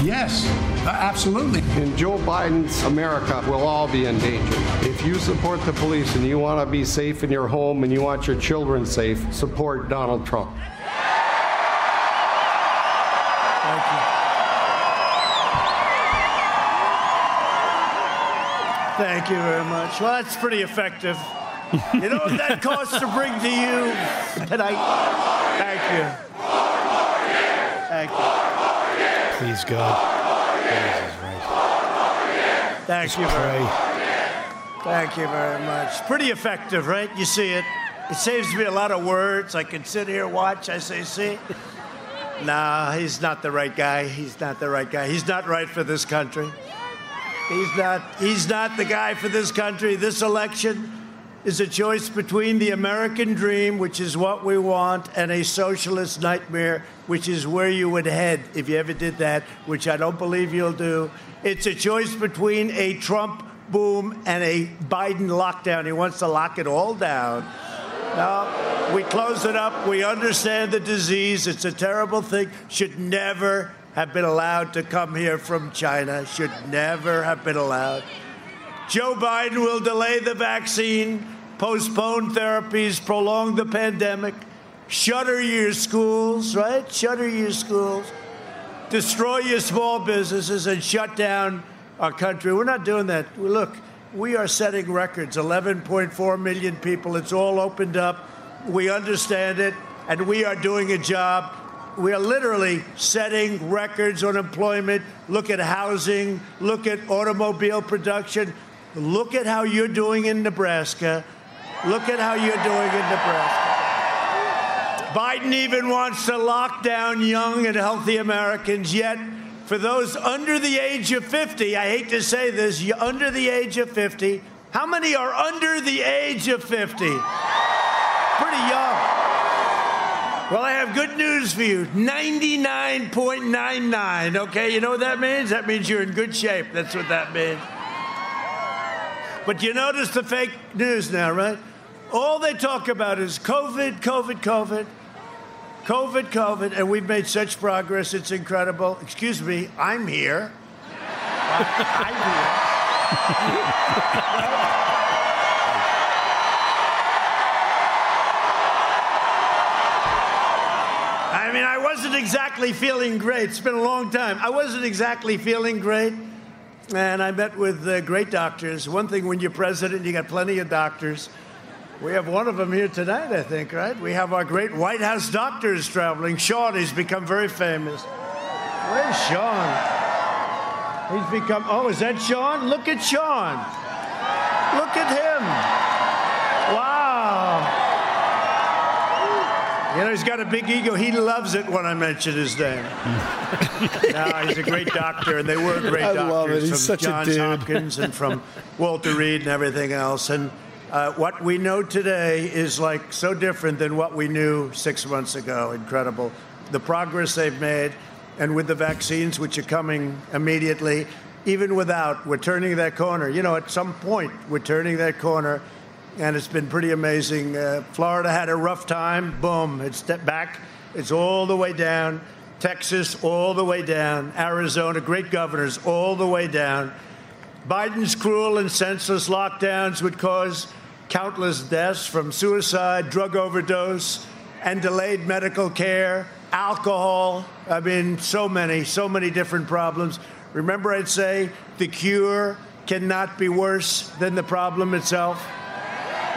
Yes, absolutely. In Joe Biden's America, we'll all be in danger. If you support the police and you want to be safe in your home and you want your children safe, support Donald Trump. Thank you very much. Well, that's pretty effective. You know what that (laughs) costs to bring to you tonight? Thank you. Thank you. Please, God. Thank you very Thank you very much. Pretty effective, right? You see it. It saves me a lot of words. I can sit here, watch. I say, see? Nah, he's not the right guy. He's not the right guy. He's not right for this country. He's not, he's not the guy for this country. This election is a choice between the American dream, which is what we want, and a socialist nightmare, which is where you would head if you ever did that, which I don't believe you'll do. It's a choice between a Trump boom and a Biden lockdown. He wants to lock it all down. No, we close it up. We understand the disease. It's a terrible thing. Should never have been allowed to come here from China, should never have been allowed. Joe Biden will delay the vaccine, postpone therapies, prolong the pandemic, shutter your schools, right? Shutter your schools, destroy your small businesses, and shut down our country. We're not doing that. Look, we are setting records 11.4 million people. It's all opened up. We understand it, and we are doing a job we are literally setting records on employment. Look at housing, look at automobile production. Look at how you're doing in Nebraska. Look at how you're doing in Nebraska. Biden even wants to lock down young and healthy Americans, yet, for those under the age of 50, I hate to say this, under the age of 50, how many are under the age of 50? Pretty young. Well, I have good news for you 99.99. Okay, you know what that means? That means you're in good shape. That's what that means. But you notice the fake news now, right? All they talk about is COVID, COVID, COVID, COVID, COVID, and we've made such progress. It's incredible. Excuse me, I'm here. (laughs) I'm here. (laughs) wasn't exactly feeling great. It's been a long time. I wasn't exactly feeling great. And I met with uh, great doctors. One thing, when you're president, you got plenty of doctors. We have one of them here tonight, I think, right? We have our great White House doctors traveling. Sean, he's become very famous. Where's Sean? He's become, oh, is that Sean? Look at Sean. Look at him. You know, he's got a big ego. He loves it when I mention his name. no, (laughs) he's a great doctor, and they were great I doctors love it. He's from such a Johns dude. Hopkins and from Walter Reed and everything else. And uh, what we know today is like so different than what we knew six months ago. Incredible. The progress they've made. and with the vaccines, which are coming immediately, even without, we're turning that corner. You know, at some point, we're turning that corner, and it's been pretty amazing. Uh, Florida had a rough time. Boom, it's back. It's all the way down. Texas, all the way down. Arizona, great governors, all the way down. Biden's cruel and senseless lockdowns would cause countless deaths from suicide, drug overdose, and delayed medical care, alcohol. I mean, so many, so many different problems. Remember, I'd say the cure cannot be worse than the problem itself.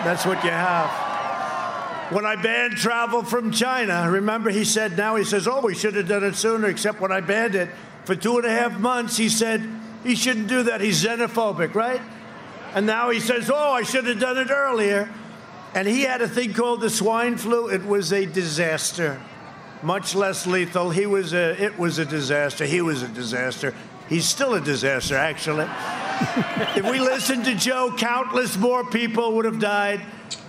That's what you have. When I banned travel from China, remember he said, now he says, oh, we should have done it sooner, except when I banned it for two and a half months, he said, he shouldn't do that. He's xenophobic, right? And now he says, oh, I should have done it earlier. And he had a thing called the swine flu. It was a disaster, much less lethal. He was a, it was a disaster. He was a disaster. He's still a disaster, actually. If we listened to Joe, countless more people would have died.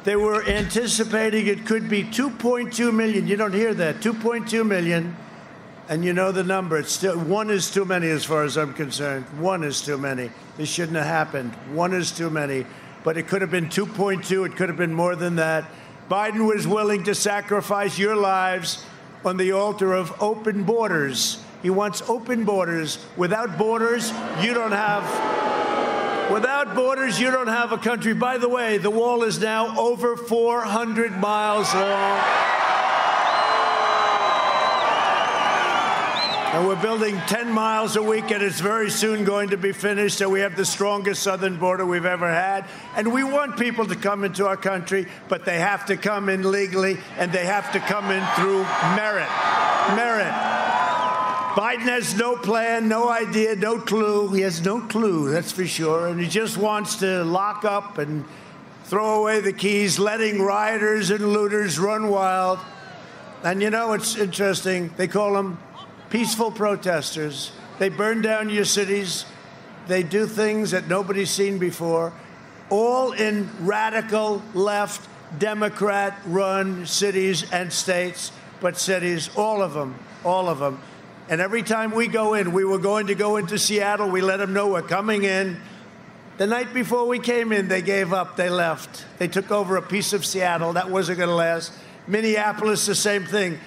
They were anticipating it could be 2.2 million. You don't hear that. 2.2 million. And you know the number. It's still one is too many as far as I'm concerned. One is too many. This shouldn't have happened. One is too many. But it could have been 2.2. It could have been more than that. Biden was willing to sacrifice your lives on the altar of open borders. He wants open borders. Without borders, you don't have Without borders, you don't have a country. By the way, the wall is now over 400 miles long. And we're building 10 miles a week, and it's very soon going to be finished. So we have the strongest southern border we've ever had. And we want people to come into our country, but they have to come in legally, and they have to come in through merit. Merit. Biden has no plan, no idea, no clue. He has no clue, that's for sure. And he just wants to lock up and throw away the keys, letting rioters and looters run wild. And you know, it's interesting. They call them peaceful protesters. They burn down your cities. They do things that nobody's seen before, all in radical left, Democrat run cities and states, but cities, all of them, all of them. And every time we go in, we were going to go into Seattle. We let them know we're coming in. The night before we came in, they gave up. They left. They took over a piece of Seattle. That wasn't going to last. Minneapolis, the same thing.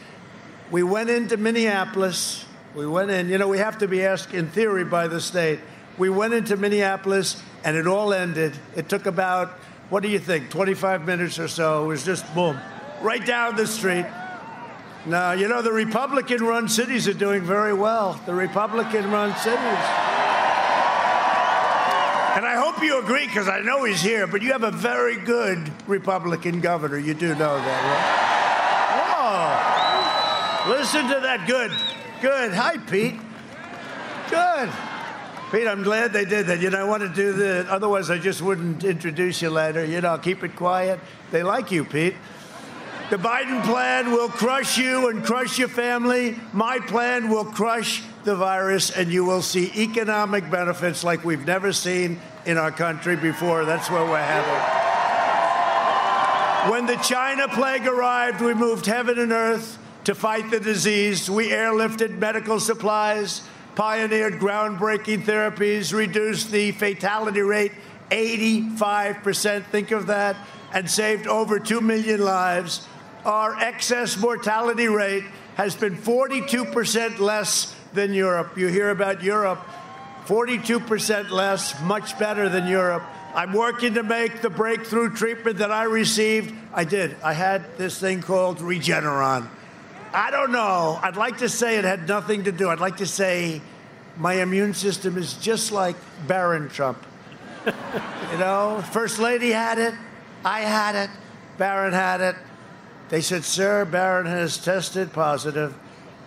We went into Minneapolis. We went in. You know, we have to be asked in theory by the state. We went into Minneapolis, and it all ended. It took about, what do you think, 25 minutes or so. It was just boom, right down the street. No, you know, the Republican run cities are doing very well. The Republican run cities. And I hope you agree, because I know he's here, but you have a very good Republican governor. You do know that, right? Oh, listen to that. Good. Good. Hi, Pete. Good. Pete, I'm glad they did that. You know, I want to do the, otherwise I just wouldn't introduce you later. You know, keep it quiet. They like you, Pete. The Biden plan will crush you and crush your family. My plan will crush the virus, and you will see economic benefits like we've never seen in our country before. That's where we're headed. When the China plague arrived, we moved heaven and earth to fight the disease. We airlifted medical supplies, pioneered groundbreaking therapies, reduced the fatality rate 85%. Think of that. And saved over 2 million lives our excess mortality rate has been 42% less than Europe. You hear about Europe, 42% less, much better than Europe. I'm working to make the breakthrough treatment that I received. I did. I had this thing called Regeneron. I don't know. I'd like to say it had nothing to do. I'd like to say my immune system is just like Barron Trump. (laughs) you know, First Lady had it. I had it. Barron had it. They said, Sir, Barron has tested positive.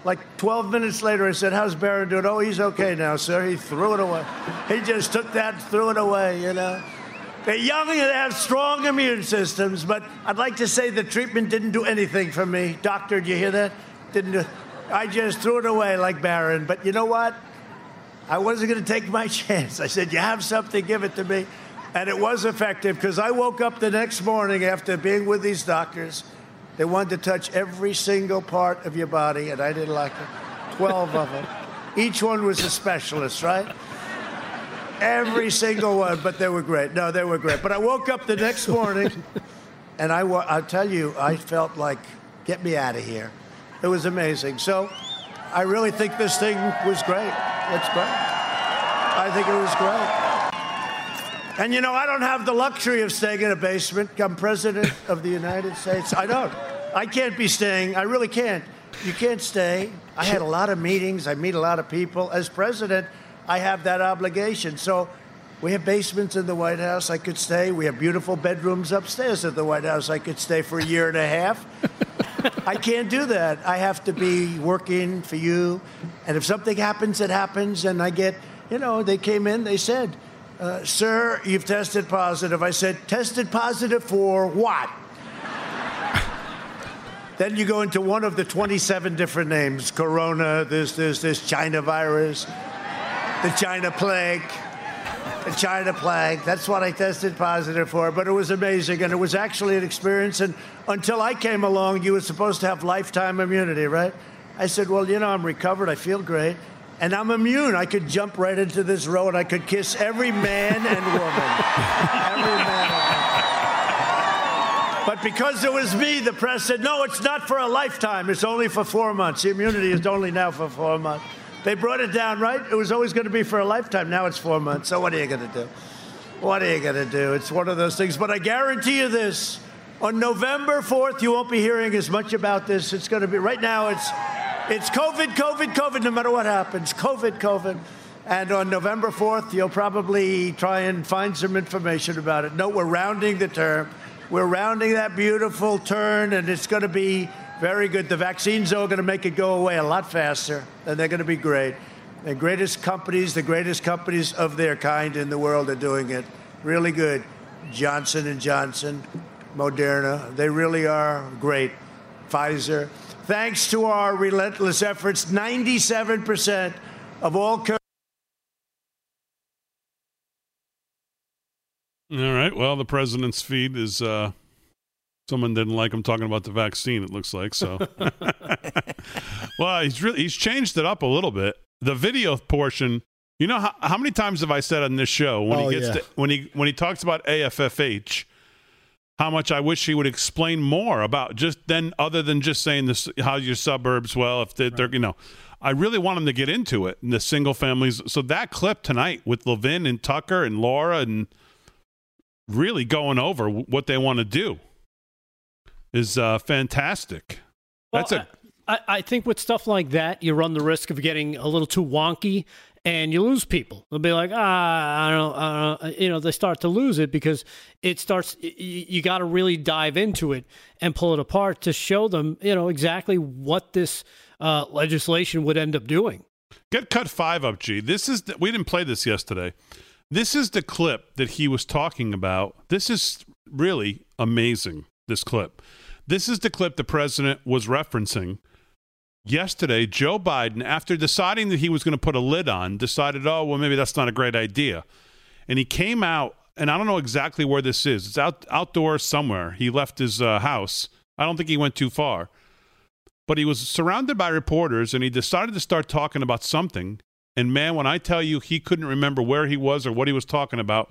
Like 12 minutes later, I said, How's Barron doing? Oh, he's okay now, sir. He threw it away. He just took that, threw it away, you know. They're young and they have strong immune systems, but I'd like to say the treatment didn't do anything for me. Doctor, do you hear that? Didn't do, I just threw it away like Barron. But you know what? I wasn't going to take my (laughs) chance. I said, You have something, give it to me. And it was effective because I woke up the next morning after being with these doctors they wanted to touch every single part of your body, and I didn't like it. 12 of them. Each one was a specialist, right? Every single one, but they were great. No, they were great. But I woke up the next morning, and I, I'll tell you, I felt like, get me out of here. It was amazing. So I really think this thing was great. It's great. I think it was great. And you know, I don't have the luxury of staying in a basement. I'm president of the United States. I don't. I can't be staying. I really can't. You can't stay. I had a lot of meetings. I meet a lot of people. As president, I have that obligation. So we have basements in the White House. I could stay. We have beautiful bedrooms upstairs at the White House. I could stay for a year and a half. (laughs) I can't do that. I have to be working for you. And if something happens, it happens. And I get, you know, they came in, they said, uh, Sir, you've tested positive. I said, Tested positive for what? (laughs) then you go into one of the 27 different names Corona, this, this, this, China virus, the China plague. The China plague. That's what I tested positive for. But it was amazing, and it was actually an experience. And until I came along, you were supposed to have lifetime immunity, right? I said, Well, you know, I'm recovered. I feel great. And I'm immune. I could jump right into this row and I could kiss every man and woman. (laughs) every man and woman. But because it was me, the press said, no, it's not for a lifetime. It's only for four months. The immunity is only now for four months. They brought it down, right? It was always going to be for a lifetime. Now it's four months. So what are you going to do? What are you going to do? It's one of those things. But I guarantee you this on November 4th, you won't be hearing as much about this. It's going to be, right now, it's, it's COVID, COVID, COVID, no matter what happens. COVID, COVID. And on November 4th, you'll probably try and find some information about it. No, we're rounding the term. We're rounding that beautiful turn, and it's going to be very good. The vaccines are going to make it go away a lot faster, and they're going to be great. The greatest companies, the greatest companies of their kind in the world are doing it. Really good. Johnson Johnson, Moderna, they really are great. Pfizer. Thanks to our relentless efforts, 97% of all co- All right. Well, the president's feed is uh, someone didn't like him talking about the vaccine. It looks like so. (laughs) well, he's really he's changed it up a little bit. The video portion. You know how, how many times have I said on this show when Oh, he gets yeah. to, when he when he talks about AFFH, how much I wish she would explain more about just then other than just saying this how your suburbs well if they, they're you know. I really want them to get into it and the single families. So that clip tonight with Levin and Tucker and Laura and really going over what they want to do is uh, fantastic. That's a I, I think with stuff like that, you run the risk of getting a little too wonky and you lose people. They'll be like, ah, I don't, I don't, you know, they start to lose it because it starts, y- y- you got to really dive into it and pull it apart to show them, you know, exactly what this uh, legislation would end up doing. Get cut five up, G. This is the, we didn't play this yesterday. This is the clip that he was talking about. This is really amazing. This clip. This is the clip the president was referencing yesterday. Joe Biden, after deciding that he was going to put a lid on, decided, oh well, maybe that's not a great idea, and he came out. And I don't know exactly where this is. It's out outdoors somewhere. He left his uh, house. I don't think he went too far but he was surrounded by reporters and he decided to start talking about something. And man, when I tell you he couldn't remember where he was or what he was talking about,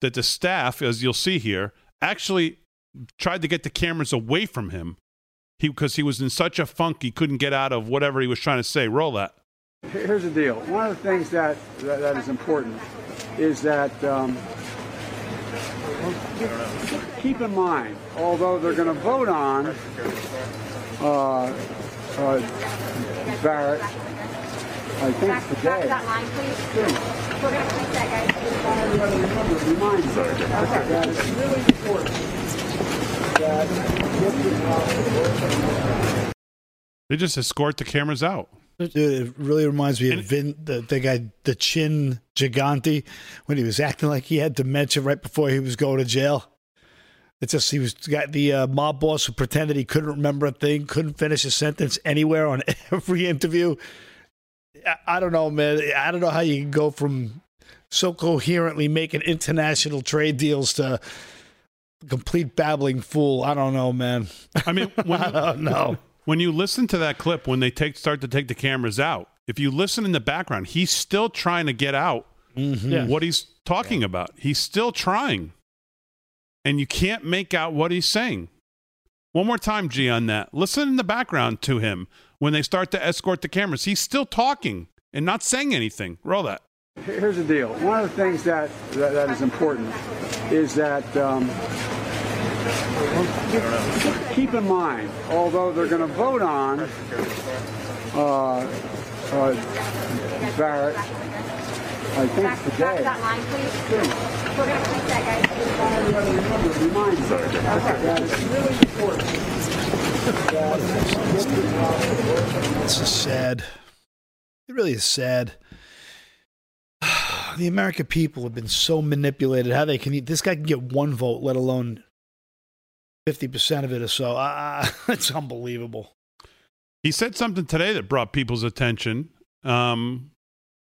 that the staff, as you'll see here, actually tried to get the cameras away from him he because he was in such a funk he couldn't get out of whatever he was trying to say. Roll that. Here's the deal. One of the things that that, that is important is that um, keep in mind, although they're going to vote on uh, uh, Barrett, I think back, today. Everybody remember, remind you that it's really important that get this They just escort the cameras out. Dude, it really reminds me of Vin, the, the guy, the Chin Gigante, when he was acting like he had dementia right before he was going to jail. It's just he was got the uh, mob boss who pretended he couldn't remember a thing, couldn't finish a sentence anywhere on (laughs) every interview. I, I don't know, man. I don't know how you can go from so coherently making international trade deals to complete babbling fool. I don't know, man. I mean, (laughs) when I don't know. when you listen to that clip, when they take start to take the cameras out, if you listen in the background, he's still trying to get out Yeah. what he's talking about. He's still trying, and you can't make out what he's saying. One more time, G, on that. Listen in the background to him when they start to escort the cameras. He's still talking and not saying anything. Roll that. Here's the deal. One of the things that, that, that is important is that um, keep in mind, although they're going to vote on uh, uh, Barrett, I think today. that line, please. We're going to keep that, guys. This is sad. It really is sad. (sighs) The American people have been so manipulated. How they can this guy can get one vote, let alone fifty percent of it or so. Uh, (laughs) it's unbelievable. He said something today that brought people's attention. Um,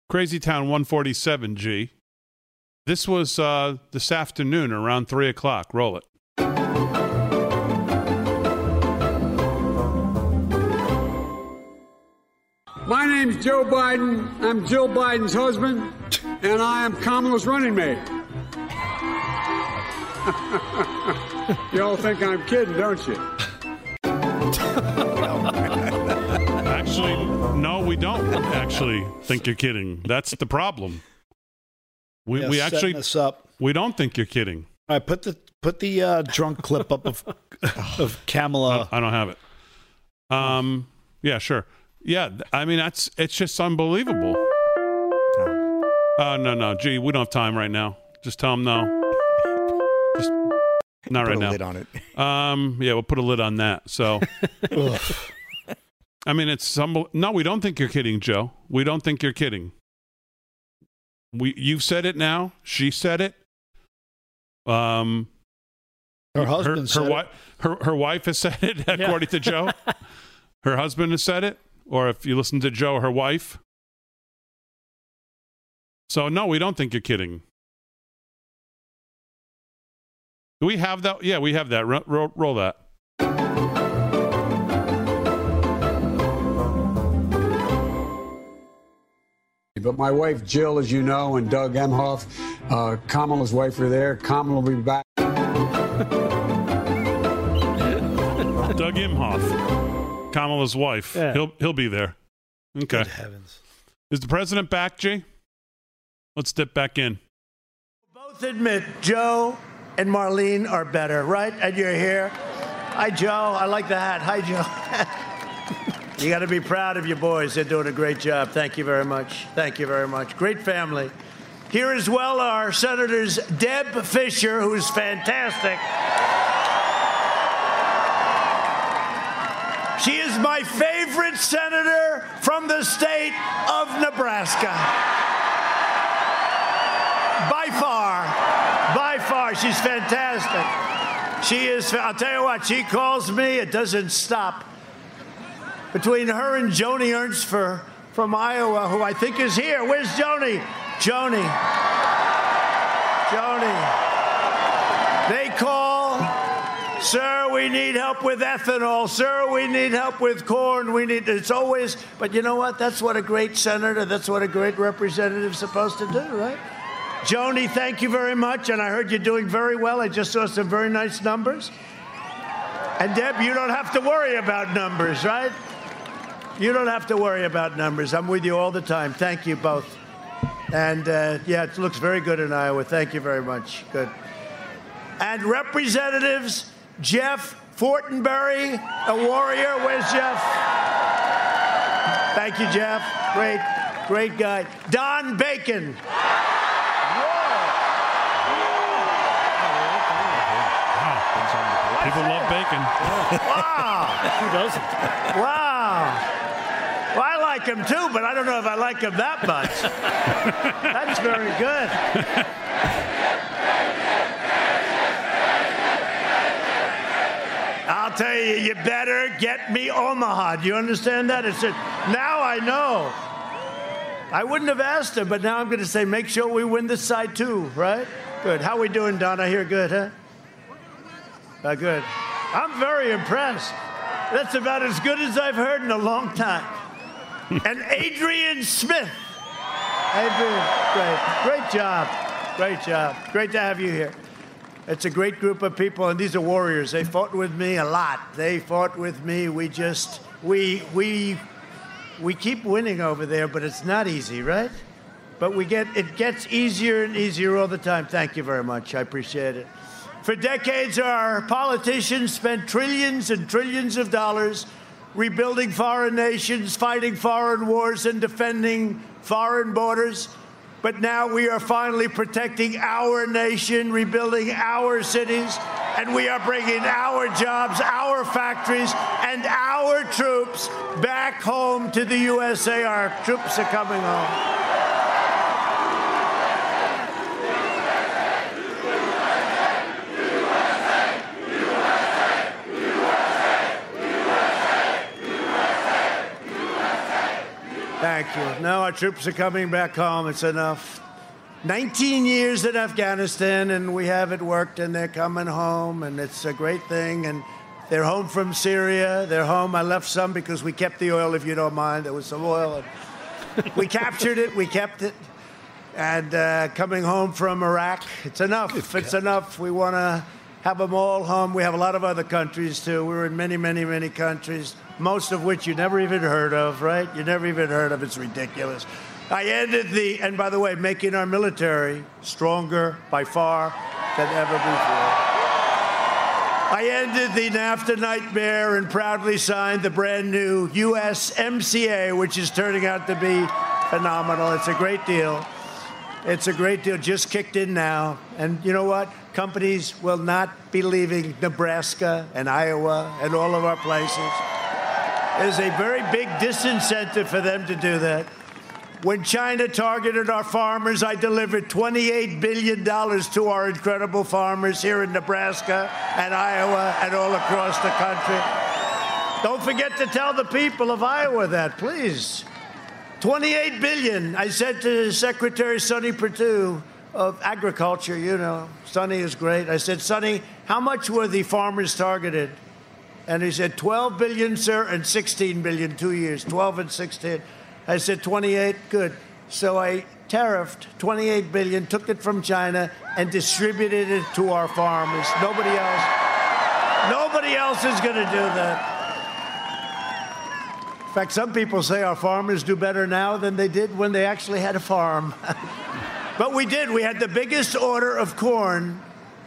Crazy Town 147 G. This was uh, this afternoon around three o'clock. Roll it. My name's Joe Biden. I'm Jill Biden's husband, and I am Kamala's running mate. (laughs) (laughs) you all think I'm kidding, don't you? Actually, no, we don't actually think you're kidding. That's the problem. We, Yeah, we setting actually us up. we don't think you're kidding. All right, put the put the uh, drunk clip up of (laughs) of Kamala. I don't have it. Um, yeah, sure. Yeah, I mean that's it's just unbelievable. Oh no, no, gee, we don't have time right now. Just tell him no. Just (laughs) not Put right a now. lid on it. (laughs) Um, yeah, we'll put a lid on that. So, (laughs) I mean, it's unbel- no, we don't think you're kidding, Joe. We don't think you're kidding. We you've said it now. She said it. Um, Her husband her, said her, it. wi- her her wife has said it according to Joe. her husband has said it, or if you listen to Joe, her wife. So no, we don't think you're kidding. Do we have that? Yeah, we have that. Ro- ro- roll that. But my wife Jill, as you know, and Doug Emhoff, uh, Kamala's wife are there. Kamala will be back. (laughs) Doug Emhoff, Kamala's wife. Yeah. He'll he'll be there. Okay. Good heavens. Is the president back, G? Let's dip back in. both admit Joe and Marlene are better, right? And you're here. Hi, Joe. I like the hat. Hi, Joe. (laughs) you got to be proud of your boys. They're doing a great job. Thank you very much. Thank you very much. Great family. Here as well are Senators Deb Fischer, who's fantastic. She is my favorite senator from the state of Nebraska. By far. Far. She's fantastic. She is, I'll tell you what, she calls me, it doesn't stop. Between her and Joni Ernst for, from Iowa, who I think is here. Where's Joni? Joni. Joni. They call, sir, we need help with ethanol. Sir, we need help with corn. We need, it's always, but you know what? That's what a great senator, that's what a great representative is supposed to do, right? Joni, thank you very much. And I heard you're doing very well. I just saw some very nice numbers. And Deb, you don't have to worry about numbers, right? You don't have to worry about numbers. I'm with you all the time. Thank you both. And uh, yeah, it looks very good in Iowa. Thank you very much. Good. And representatives, Jeff Fortenberry, a warrior. Where's Jeff? Thank you, Jeff. Great, great guy. Don Bacon. People love bacon. Wow. (laughs) Who doesn't? Wow. Well, I like him too, but I don't know if I like him that much. (laughs) That's very good. I'll tell you, you better get me Omaha. Do you understand that? It's a, now I know. I wouldn't have asked him, but now I'm going to say, make sure we win this side too, right? Good. How are we doing, Don? I hear good, huh? Uh, good. I'm very impressed. That's about as good as I've heard in a long time. (laughs) and Adrian Smith. Adrian, great. Great job. Great job. Great to have you here. It's a great group of people, and these are warriors. They fought with me a lot. They fought with me. We just, we, we, we keep winning over there, but it's not easy, right? But we get, it gets easier and easier all the time. Thank you very much. I appreciate it. For decades, our politicians spent trillions and trillions of dollars rebuilding foreign nations, fighting foreign wars, and defending foreign borders. But now we are finally protecting our nation, rebuilding our cities, and we are bringing our jobs, our factories, and our troops back home to the USA. Our troops are coming home. Thank you. Now our troops are coming back home. It's enough. 19 years in Afghanistan, and we have it worked, and they're coming home, and it's a great thing. And they're home from Syria. They're home. I left some because we kept the oil, if you don't mind. There was some oil. And we captured it. We kept it. And uh, coming home from Iraq, it's enough. It's enough. We want to have them all home. We have a lot of other countries too. We're in many, many, many countries most of which you never even heard of, right? You never even heard of. It's ridiculous. I ended the, and by the way, making our military stronger by far than ever before. I ended the NAFTA nightmare and proudly signed the brand new USMCA, which is turning out to be phenomenal. It's a great deal. It's a great deal, just kicked in now. And you know what? Companies will not be leaving Nebraska and Iowa and all of our places. There's a very big disincentive for them to do that. When China targeted our farmers, I delivered $28 billion to our incredible farmers here in Nebraska and Iowa and all across the country. Don't forget to tell the people of Iowa that, please. 28 billion. I said to Secretary Sonny Perdue of Agriculture, you know, Sonny is great. I said, Sonny, how much were the farmers targeted? And he said, 12 billion, sir, and 16 billion, two years, 12 and 16. I said, 28, good. So I tariffed 28 billion, took it from China, and distributed it to our farmers. Nobody else, nobody else is going to do that. In fact, some people say our farmers do better now than they did when they actually had a farm. (laughs) but we did. We had the biggest order of corn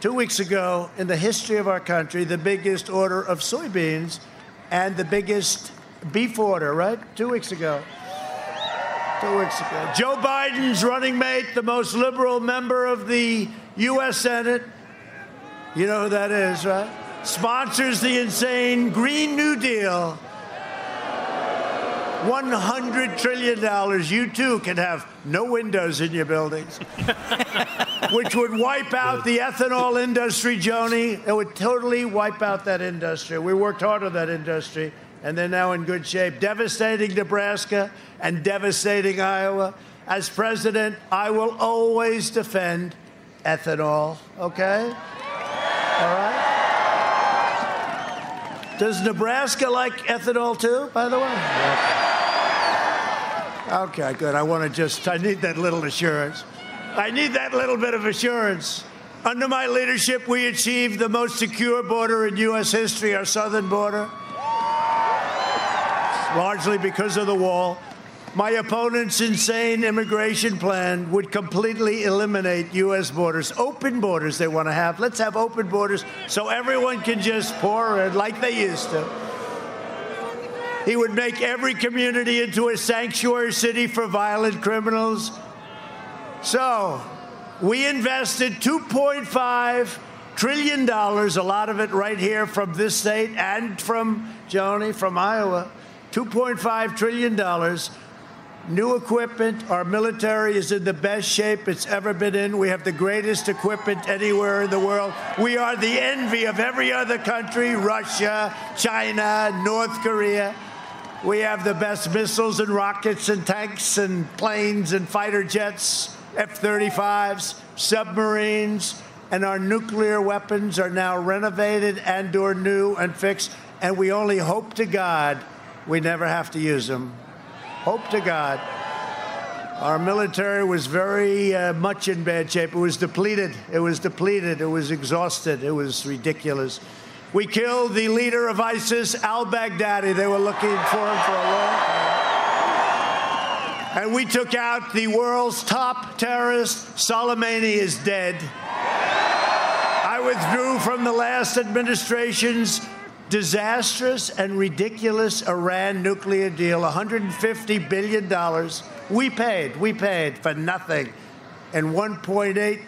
two weeks ago in the history of our country, the biggest order of soybeans and the biggest beef order, right? Two weeks ago. Two weeks ago. Joe Biden's running mate, the most liberal member of the U.S. Senate. You know who that is, right? Sponsors the insane Green New Deal $100 trillion, you too can have no windows in your buildings, (laughs) which would wipe out the ethanol industry, Joni. It would totally wipe out that industry. We worked hard on that industry, and they're now in good shape. Devastating Nebraska and devastating Iowa. As president, I will always defend ethanol, okay? All right? Does Nebraska like ethanol too, by the way? Okay, good. I want to just, I need that little assurance. I need that little bit of assurance. Under my leadership, we achieved the most secure border in U.S. history, our southern border, largely because of the wall. My opponent's insane immigration plan would completely eliminate U.S. borders. Open borders they want to have. Let's have open borders so everyone can just pour in like they used to. He would make every community into a sanctuary city for violent criminals. So, we invested $2.5 trillion, a lot of it right here from this state and from Joni, from Iowa. $2.5 trillion. New equipment. Our military is in the best shape it's ever been in. We have the greatest equipment anywhere in the world. We are the envy of every other country Russia, China, North Korea. We have the best missiles and rockets and tanks and planes and fighter jets, F 35s, submarines, and our nuclear weapons are now renovated and or new and fixed. and we only hope to God we never have to use them. Hope to God. Our military was very uh, much in bad shape. It was depleted. It was depleted. It was exhausted. It was ridiculous. We killed the leader of ISIS, al Baghdadi. They were looking for him for a long time. And we took out the world's top terrorist. Soleimani is dead. I withdrew from the last administration's disastrous and ridiculous Iran nuclear deal, $150 billion. We paid, we paid for nothing, and $1.8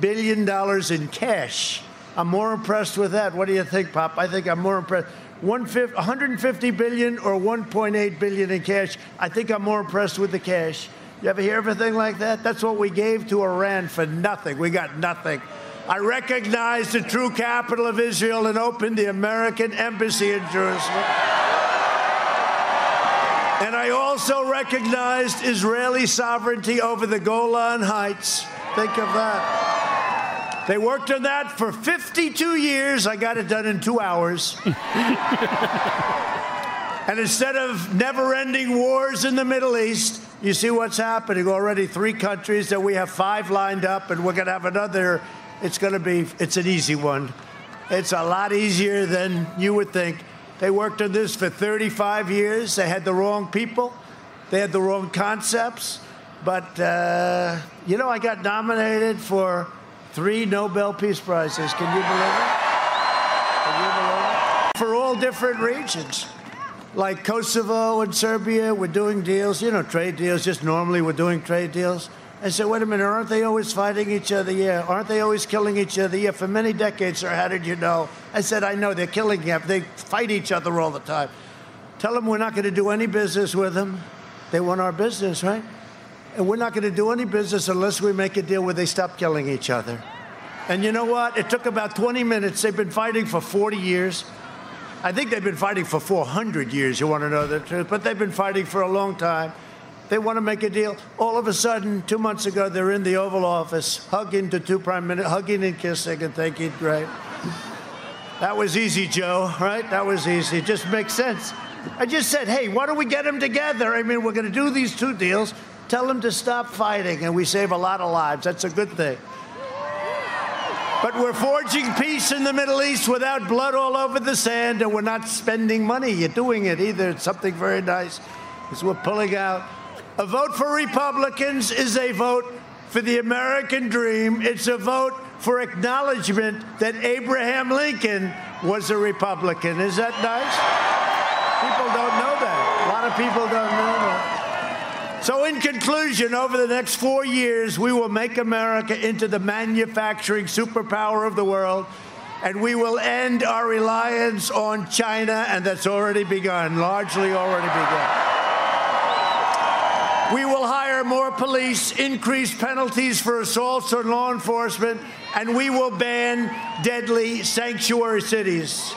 billion in cash. I'm more impressed with that. What do you think, Pop? I think I'm more impressed. 150 billion or 1.8 billion in cash. I think I'm more impressed with the cash. You ever hear of everything like that? That's what we gave to Iran for nothing. We got nothing. I recognized the true capital of Israel and opened the American embassy in Jerusalem. And I also recognized Israeli sovereignty over the Golan Heights. Think of that. They worked on that for 52 years. I got it done in two hours. (laughs) and instead of never ending wars in the Middle East, you see what's happening. Already three countries that we have five lined up, and we're going to have another it's going to be, it's an easy one. It's a lot easier than you would think. They worked on this for 35 years. They had the wrong people, they had the wrong concepts. But, uh, you know, I got nominated for three Nobel Peace Prizes. Can you believe it? Can you believe it? For all different regions. Like Kosovo and Serbia, we're doing deals, you know, trade deals. Just normally we're doing trade deals. I said, wait a minute, aren't they always fighting each other? Yeah. Aren't they always killing each other? Yeah. For many decades, sir. How did you know? I said, I know. They're killing them. They fight each other all the time. Tell them we're not going to do any business with them. They want our business, right? And we're not going to do any business unless we make a deal where they stop killing each other. And you know what? It took about 20 minutes. They've been fighting for 40 years. I think they've been fighting for 400 years, you want to know the truth, but they've been fighting for a long time. They want to make a deal. All of a sudden, two months ago, they're in the Oval Office, hugging the two prime ministers, hugging and kissing and thinking, great. That was easy, Joe, right? That was easy. It just makes sense. I just said, hey, why don't we get them together? I mean, we're going to do these two deals. Tell them to stop fighting, and we save a lot of lives. That's a good thing. But we're forging peace in the Middle East without blood all over the sand, and we're not spending money. You're doing it either. It's something very nice. Because we're pulling out a vote for Republicans is a vote for the American dream. It's a vote for acknowledgement that Abraham Lincoln was a Republican. Is that nice? People don't know that. A lot of people don't. So, in conclusion, over the next four years, we will make America into the manufacturing superpower of the world, and we will end our reliance on China, and that's already begun, largely already begun. We will hire more police, increase penalties for assaults on law enforcement, and we will ban deadly sanctuary cities.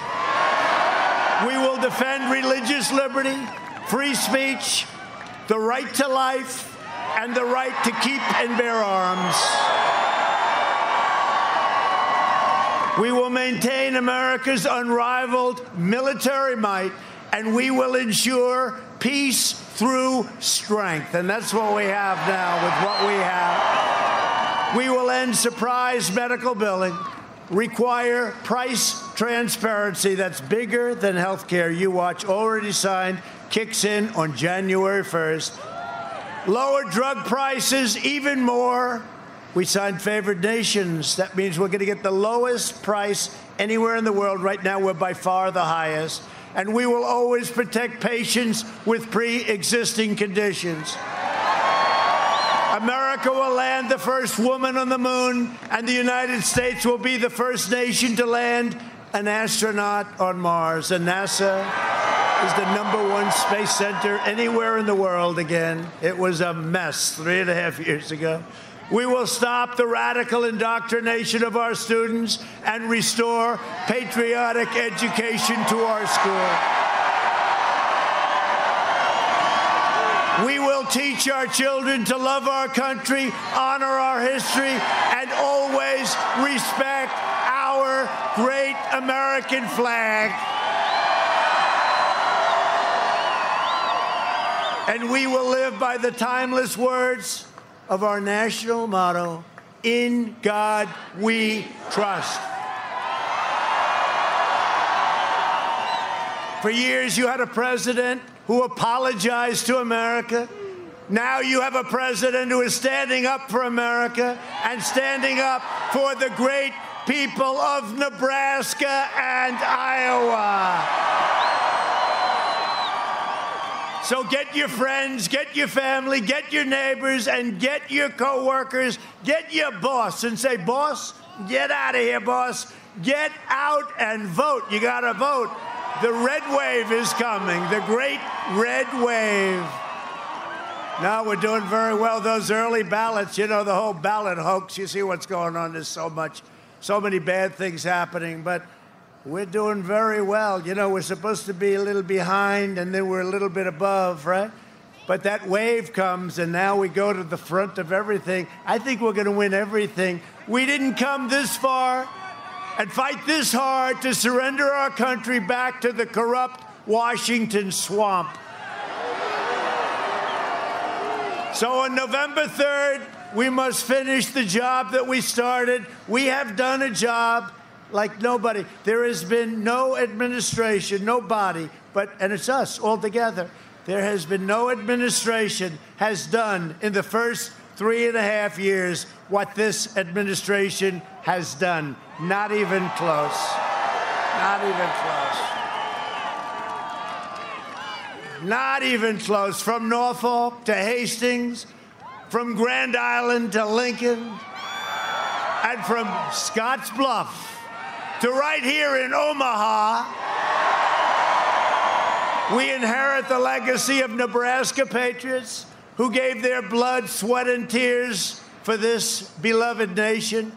We will defend religious liberty, free speech, the right to life, and the right to keep and bear arms. We will maintain America's unrivaled military might, and we will ensure peace through strength. And that's what we have now with what we have. We will end surprise medical billing, require price transparency that's bigger than health care. You watch, already signed, kicks in on January 1st. Lower drug prices even more. We signed favored nations. That means we're going to get the lowest price anywhere in the world. Right now, we're by far the highest and we will always protect patients with pre existing conditions. America will land the first woman on the moon, and the United States will be the first nation to land an astronaut on Mars. And NASA is the number one space center anywhere in the world again. It was a mess three and a half years ago. We will stop the radical indoctrination of our students and restore patriotic education to our school. We will teach our children to love our country, honor our history, and always respect our great American flag. And we will live by the timeless words of our national motto In God we trust. For years, you had a president who apologized to America. Now you have a president who is standing up for America and standing up for the great people of Nebraska and Iowa. So get your friends, get your family, get your neighbors, and get your coworkers, get your boss, and say, "Boss, get out of here, boss. Get out and vote. You got to vote. The red wave is coming. The great red wave." Now we're doing very well. Those early ballots, you know, the whole ballot hoax. You see what's going on. There's so much, so many bad things happening, but we're doing very well. You know, we're supposed to be a little behind and then we're a little bit above, right? But that wave comes and now we go to the front of everything. I think we're going to win everything. We didn't come this far and fight this hard to surrender our country back to the corrupt Washington swamp. So on November 3rd, we must finish the job that we started. We have done a job like nobody. There has been no administration, nobody, but, and it's us all together. There has been no administration has done in the first three and a half years what this administration has done. Not even close. Not even close. Not even close. From Norfolk to Hastings, from Grand Island to Lincoln, and from Scottsbluff to right here in Omaha. We inherit the legacy of Nebraska patriots who gave their blood, sweat, and tears for this beloved nation.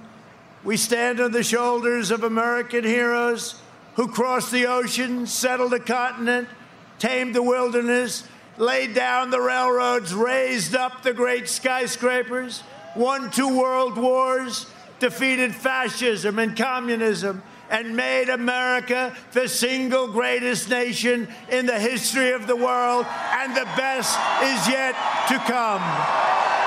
We stand on the shoulders of American heroes who crossed the ocean, settled a continent, tamed the wilderness, laid down the railroads, raised up the great skyscrapers, won two world wars, defeated fascism and communism, and made America the single greatest nation in the history of the world, and the best is yet to come.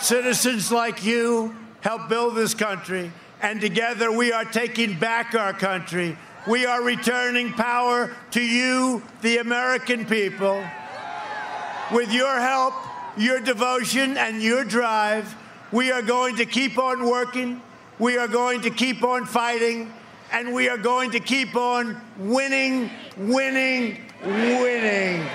Citizens like you help build this country, and together we are taking back our country. We are returning power to you, the American people. With your help, your devotion, and your drive, we are going to keep on working, we are going to keep on fighting, and we are going to keep on winning, winning, winning.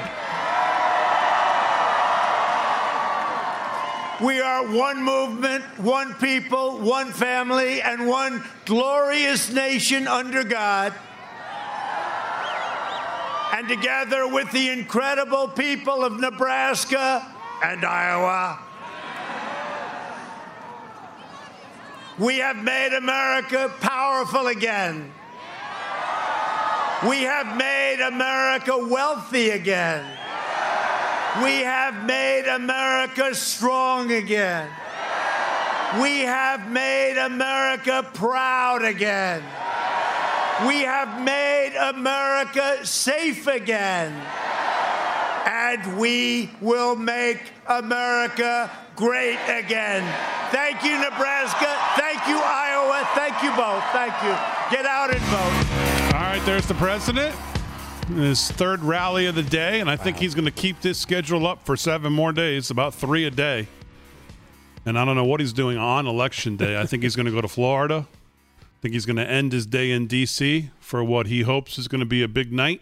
We are one movement, one people, one family, and one glorious nation under God. And together with the incredible people of Nebraska and Iowa, we have made America powerful again. We have made America wealthy again. We have made America strong again. We have made America proud again. We have made America safe again. And we will make America great again. Thank you, Nebraska. Thank you, Iowa. Thank you both. Thank you. Get out and vote. All right, there's the president his third rally of the day, and I think he's going to keep this schedule up for seven more days, about three a day. And I don't know what he's doing on election day. I think he's going to go to Florida. I think he's going to end his day in D.C. for what he hopes is going to be a big night.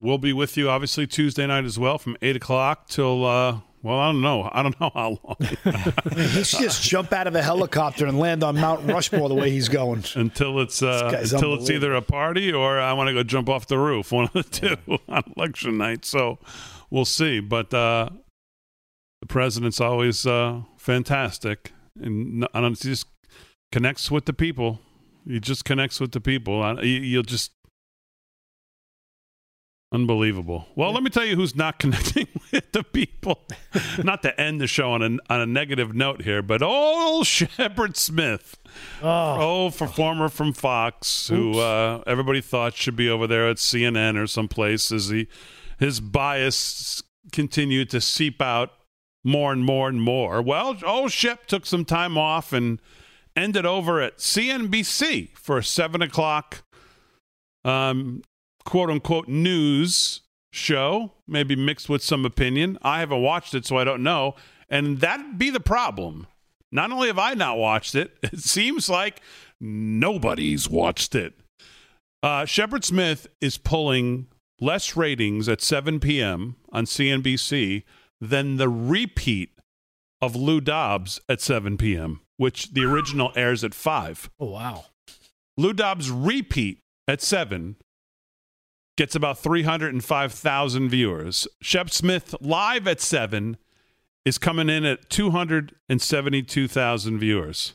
We'll be with you, obviously, Tuesday night as well from 8 o'clock till uh, well, I don't know. I don't know how long. (laughs) he should just jump out of a helicopter and land on Mount Rushmore the way he's going. Until it's uh, until it's either a party or I want to go jump off the roof. One of the two (laughs) on election night. So we'll see. But uh, the president's always uh, fantastic, and I don't, he just connects with the people. He just connects with the people. You'll just Unbelievable. Well, let me tell you who's not (laughs) connecting with the people. not to end the show on a, on a negative note here, but old (laughs) Shepard Smith. Oh, for former from Fox, who uh, everybody thought should be over there at CNN or someplace, as he his bias continued to seep out more and more and more. Well, old Shep took some time off and ended over at CNBC for a seven o'clock um, quote unquote news show, maybe mixed with some opinion. I haven't watched it, so I don't know. And that'd be the problem. Not only have I not watched it, (laughs) it seems like nobody's watched it. Uh, Shepard Smith is pulling less ratings at 7 p.m. on CNBC than the repeat of Lou Dobbs at 7 p.m., which the original airs at 5. Oh, wow. Lou Dobbs' repeat at 7 gets about 305,000 viewers. Shep Smith live at 7 is coming in at 272,000 viewers,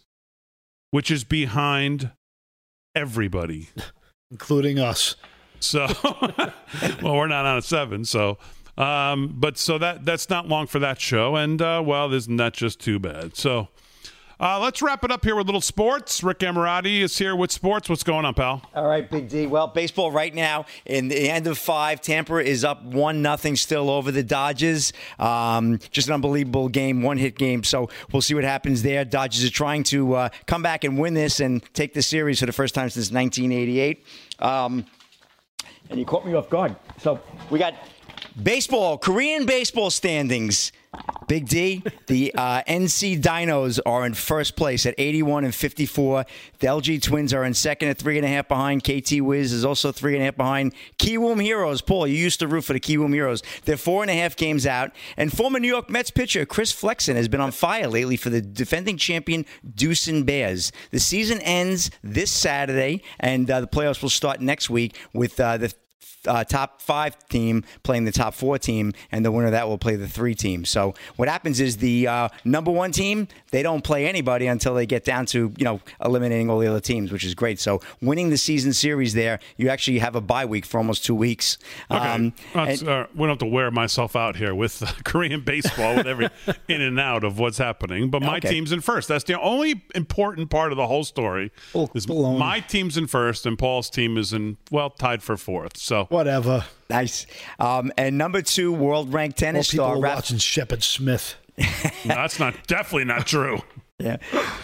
which is behind everybody, (laughs) including us. So, (laughs) well, we're not on a 7, so um, but so that that's not long for that show, and uh, well, isn't that just too bad? So, uh, let's wrap it up here with little sports. Rick Emirati is here with sports. What's going on, pal? All right, Big D. Well, baseball right now in the end of five. Tampa is up one nothing still over the Dodgers. Um, just an unbelievable game, one hit game. So we'll see what happens there. Dodgers are trying to uh, come back and win this and take the series for the first time since 1988. Um, and you caught me off guard. So we got baseball, Korean baseball standings. Big D, the uh, NC Dinos are in first place at 81 and 54. The LG Twins are in second at three and a half behind. KT Wiz is also three and a half behind. Kiwoom Heroes, Paul, you used to root for the Kiwoom Heroes. They're four and a half games out. And former New York Mets pitcher Chris Flexen has been on fire lately for the defending champion Doosan Bears. The season ends this Saturday, and uh, the playoffs will start next week with uh, the uh, top five team playing the top four team, and the winner of that will play the three team. So what happens is the uh, number one team they don't play anybody until they get down to you know eliminating all the other teams, which is great. So winning the season series there, you actually have a bye week for almost two weeks. Okay. Um, and- uh, we don't have to wear myself out here with uh, (laughs) Korean baseball, with every (laughs) in and out of what's happening. But my Okay. team's in first. That's the only important part of the whole story. Is my team's in first, and Paul's team is in well tied for fourth. So Whatever. Nice. Um, and number two, world ranked More tennis people star are Raf- watching Shepard Smith. (laughs) No, that's not definitely not true. Yeah.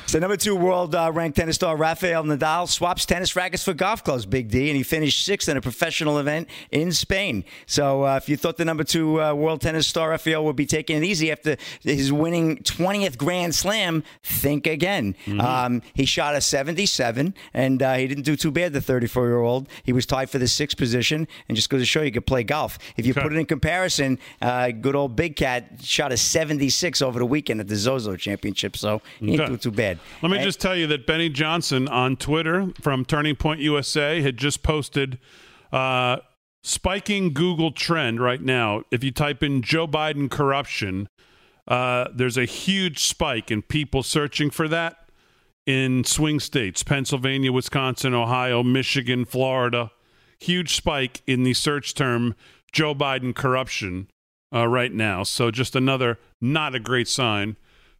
So number two world uh, ranked tennis star Rafael Nadal swaps tennis rackets for golf clubs, Big D, and he finished sixth in a professional event in Spain. So uh, if you thought the number two uh, world tennis star Rafael would be taking it easy after his winning 20th Grand Slam, think again. Um, he shot a 77, and uh, he didn't do too bad. The 34 year old, he was tied for the sixth position, and just goes to show you could play golf. If you put it in comparison, uh, good old Big Cat shot a 76 over the weekend at the Zozo Championship. So Okay. do too bad. Let me And- just tell you that Benny Johnson on Twitter from Turning Point USA had just posted uh, spiking Google trend right now. If you type in Joe Biden corruption, uh, there's a huge spike in people searching for that in swing states Pennsylvania, Wisconsin, Ohio, Michigan, Florida. Huge spike in the search term Joe Biden corruption uh, right now. So just another not a great sign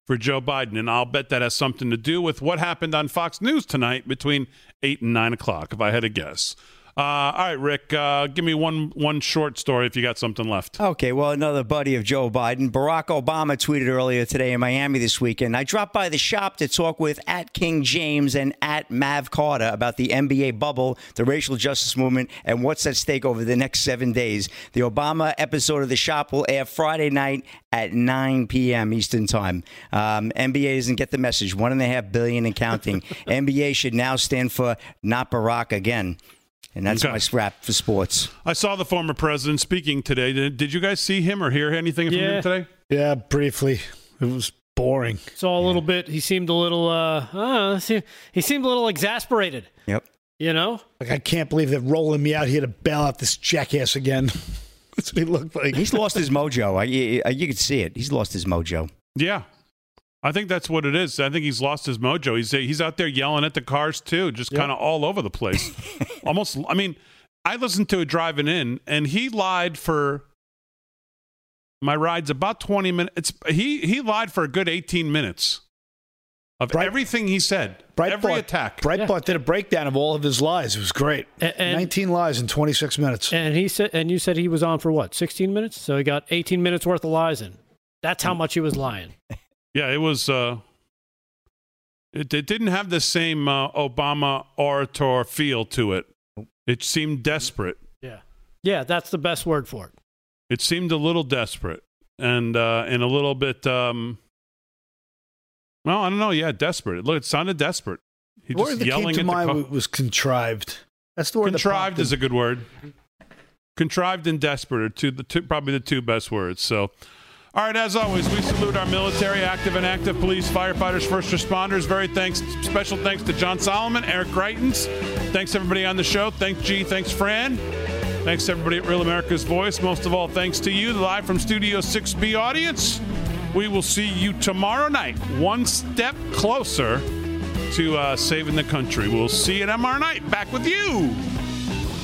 for Joe Biden. And I'll bet that has something to do with what happened on Fox News tonight between 8 and 9 o'clock, if I had to guess. Uh, all right, Rick, uh, give me one one short story if you got something left. Okay, well, another buddy of Joe Biden, Barack Obama, tweeted earlier today in Miami this weekend. I dropped by the shop to talk with at King James and at Mav Carter about the NBA bubble, the racial justice movement, and what's at stake over the next seven days. The Obama episode of the shop will air Friday night at 9 p.m. Eastern Time. Um, NBA doesn't get the message. One and a half billion and counting. (laughs) NBA should now stand for not Barack again. And that's Okay. my scrap for sports. I saw the former president speaking today. Did, did you guys see him or hear anything from Yeah. him today? Yeah, briefly. It was boring. Saw a little bit. He seemed a little. Uh, uh, see- he seemed a little exasperated. Yep. You know. Like I can't believe they're rolling me out here to bail out this jackass again. (laughs) That's what he looked like. He's lost his mojo. I, I, you could see it. He's lost his mojo. Yeah. I think that's what it is. I think he's lost his mojo. He's he's out there yelling at the cars too, just kind of all over the place. (laughs) Almost I mean, I listened to it driving in, and he lied for my ride's about 20 minutes. He he lied for a good 18 minutes of Bright- everything he said. every Breitbart, attack. Breitbart did a breakdown of all of his lies. It was great. A- and- 19 lies in 26 minutes. And he said, and you said he was on for what, 16 minutes? So he got 18 minutes worth of lies in. That's how mm. much he was lying. (laughs) Yeah, it was. Uh, it, it didn't have the same uh, Obama orator feel to it. It seemed desperate. Yeah. Yeah, that's the best word for it. It seemed a little desperate and uh, and a little bit. Um, well, I don't know. Yeah, desperate. Look, it sounded desperate. He The word just that came yelling to at the mind co- was contrived. That's the word contrived popped is a good word. Contrived and desperate are two, the two, probably the two best words. So, all right, as always, we salute our military, active and active police, firefighters, first responders. Very thanks, special thanks to John Solomon, Eric Greitens. Thanks everybody on the show. Thanks G. Thanks Fran. Thanks everybody at Real America's Voice. Most of all, thanks to you, the live from Studio 6B audience. We will see you tomorrow night, one step closer to uh, saving the country. We'll see you tomorrow night. Back with you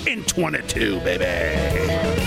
in 22, baby.